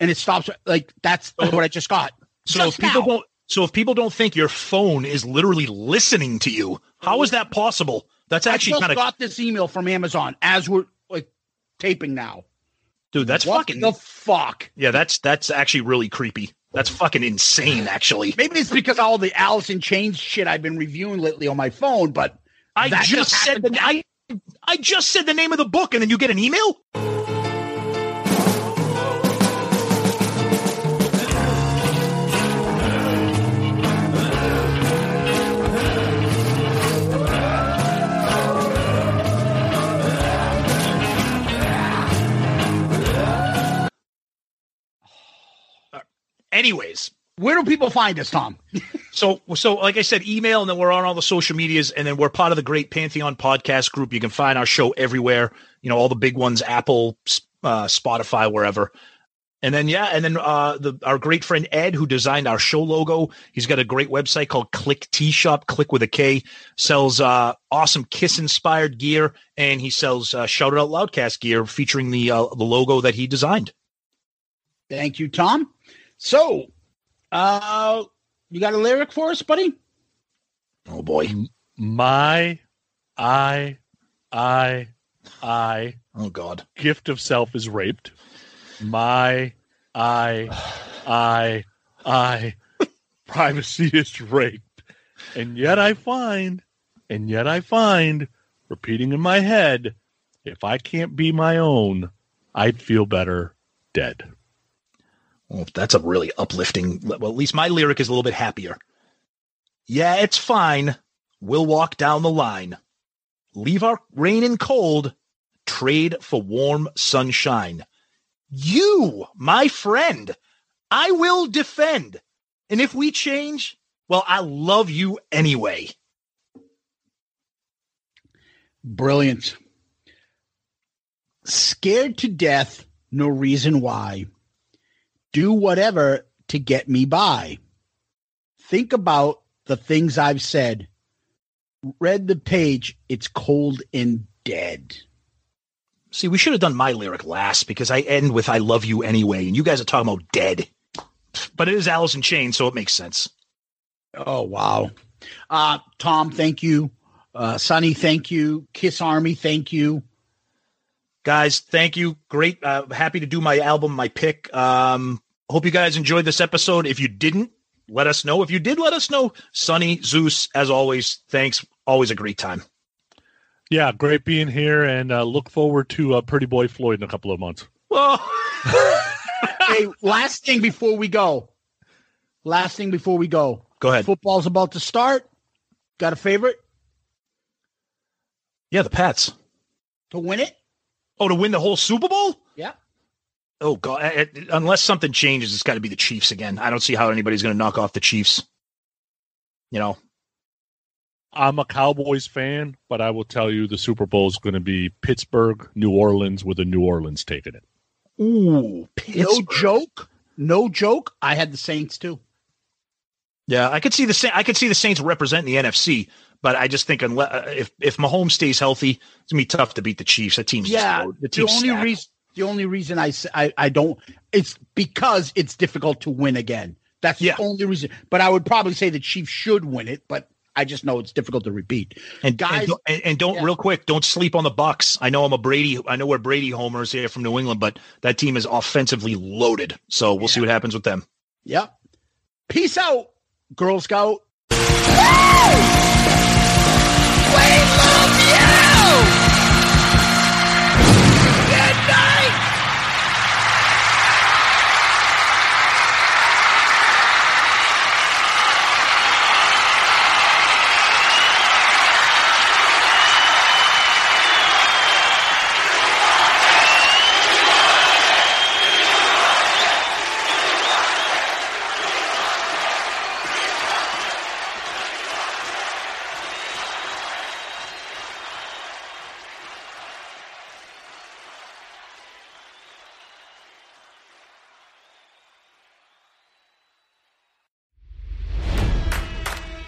and it stops. Like that's what I just got. So Just if people now. don't so if people don't think your phone is literally listening to you, how is that possible? That's actually just kind of got this email from Amazon as we're like taping now. dude, that's What fucking the fuck. Yeah, that's that's actually really creepy. That's fucking insane actually. Maybe it's because of all the Alice in Chains shit I've been reviewing lately on my phone, but I that just said the I I just said the name of the book and then you get an email? Anyways, where do people find us, Tom? So, so like I said, email, and then we're on all the social medias, and then we're part of the Great Pantheon podcast group. You can find our show everywhere. You know, all the big ones: Apple, uh, Spotify, wherever. And then yeah, and then uh, the our great friend Ed, who designed our show logo, he's got a great website called Click T Shop. Click with a K sells uh, awesome Kiss inspired gear, and he sells uh, Shout It Out Loudcast gear featuring the uh, the logo that he designed. Thank you, Tom. So, uh, you got a lyric for us, buddy? Oh boy, my, I, I, I oh god gift of self is raped. My I I I privacy is raped. And yet I find and yet I find repeating in my head if I can't be my own, I'd feel better dead. Well, that's a really uplifting. Well, at least my lyric is a little bit happier. Yeah, it's fine. We'll walk down the line. Leave our rain and cold. Trade for warm sunshine. You, my friend, I will defend. And if we change, well, I love you anyway. Brilliant. Scared to death, no reason why. Do whatever to get me by. Think about the things I've said. Read the page, it's cold and dead. See, we should have done my lyric last because I end with I love you anyway, and you guys are talking about dead. But it is Alice in Chains, so it makes sense. Oh wow. Uh Tom, thank you. Uh Sonny, thank you. Kiss Army, thank you. Guys, thank you. Great. Uh, happy to do my album, my pick. Um, hope you guys enjoyed this episode. If you didn't, let us know. If you did, let us know. Sonny, Zeus, as always, thanks. Always a great time. Yeah, great being here, and uh, look forward to uh, Pretty Boy Floyd in a couple of months. Well, hey, last thing before we go. Last thing before we go. Go ahead. Football's about to start. Got a favorite Yeah, the Pats. to win it? Oh, to win the whole Super Bowl? Yeah. Oh God! eh, eh, Unless something changes, it's got to be the Chiefs again. I don't see how anybody's going to knock off the Chiefs. You know, I'm a Cowboys fan, but I will tell you the Super Bowl is going to be Pittsburgh, New Orleans, with a New Orleans taking it. Ooh, No joke. No joke. I had the Saints too. Yeah, I could see the Sa- I could see the Saints representing the NFC, but I just think unless uh, if if Mahomes stays healthy, it's gonna be tough to beat the Chiefs. That team's Yeah. the The only stacked. reason the only reason I, I I don't it's because it's difficult to win again. That's the only reason. But I would probably say the Chiefs should win it, but I just know it's difficult to repeat. And guys, and don't, and, and don't real quick, don't sleep on the Bucs. I know I'm a Brady. I know we're Brady homers here from New England, but that team is offensively loaded. So we'll see what happens with them. Yep. Peace out, Girl Scout.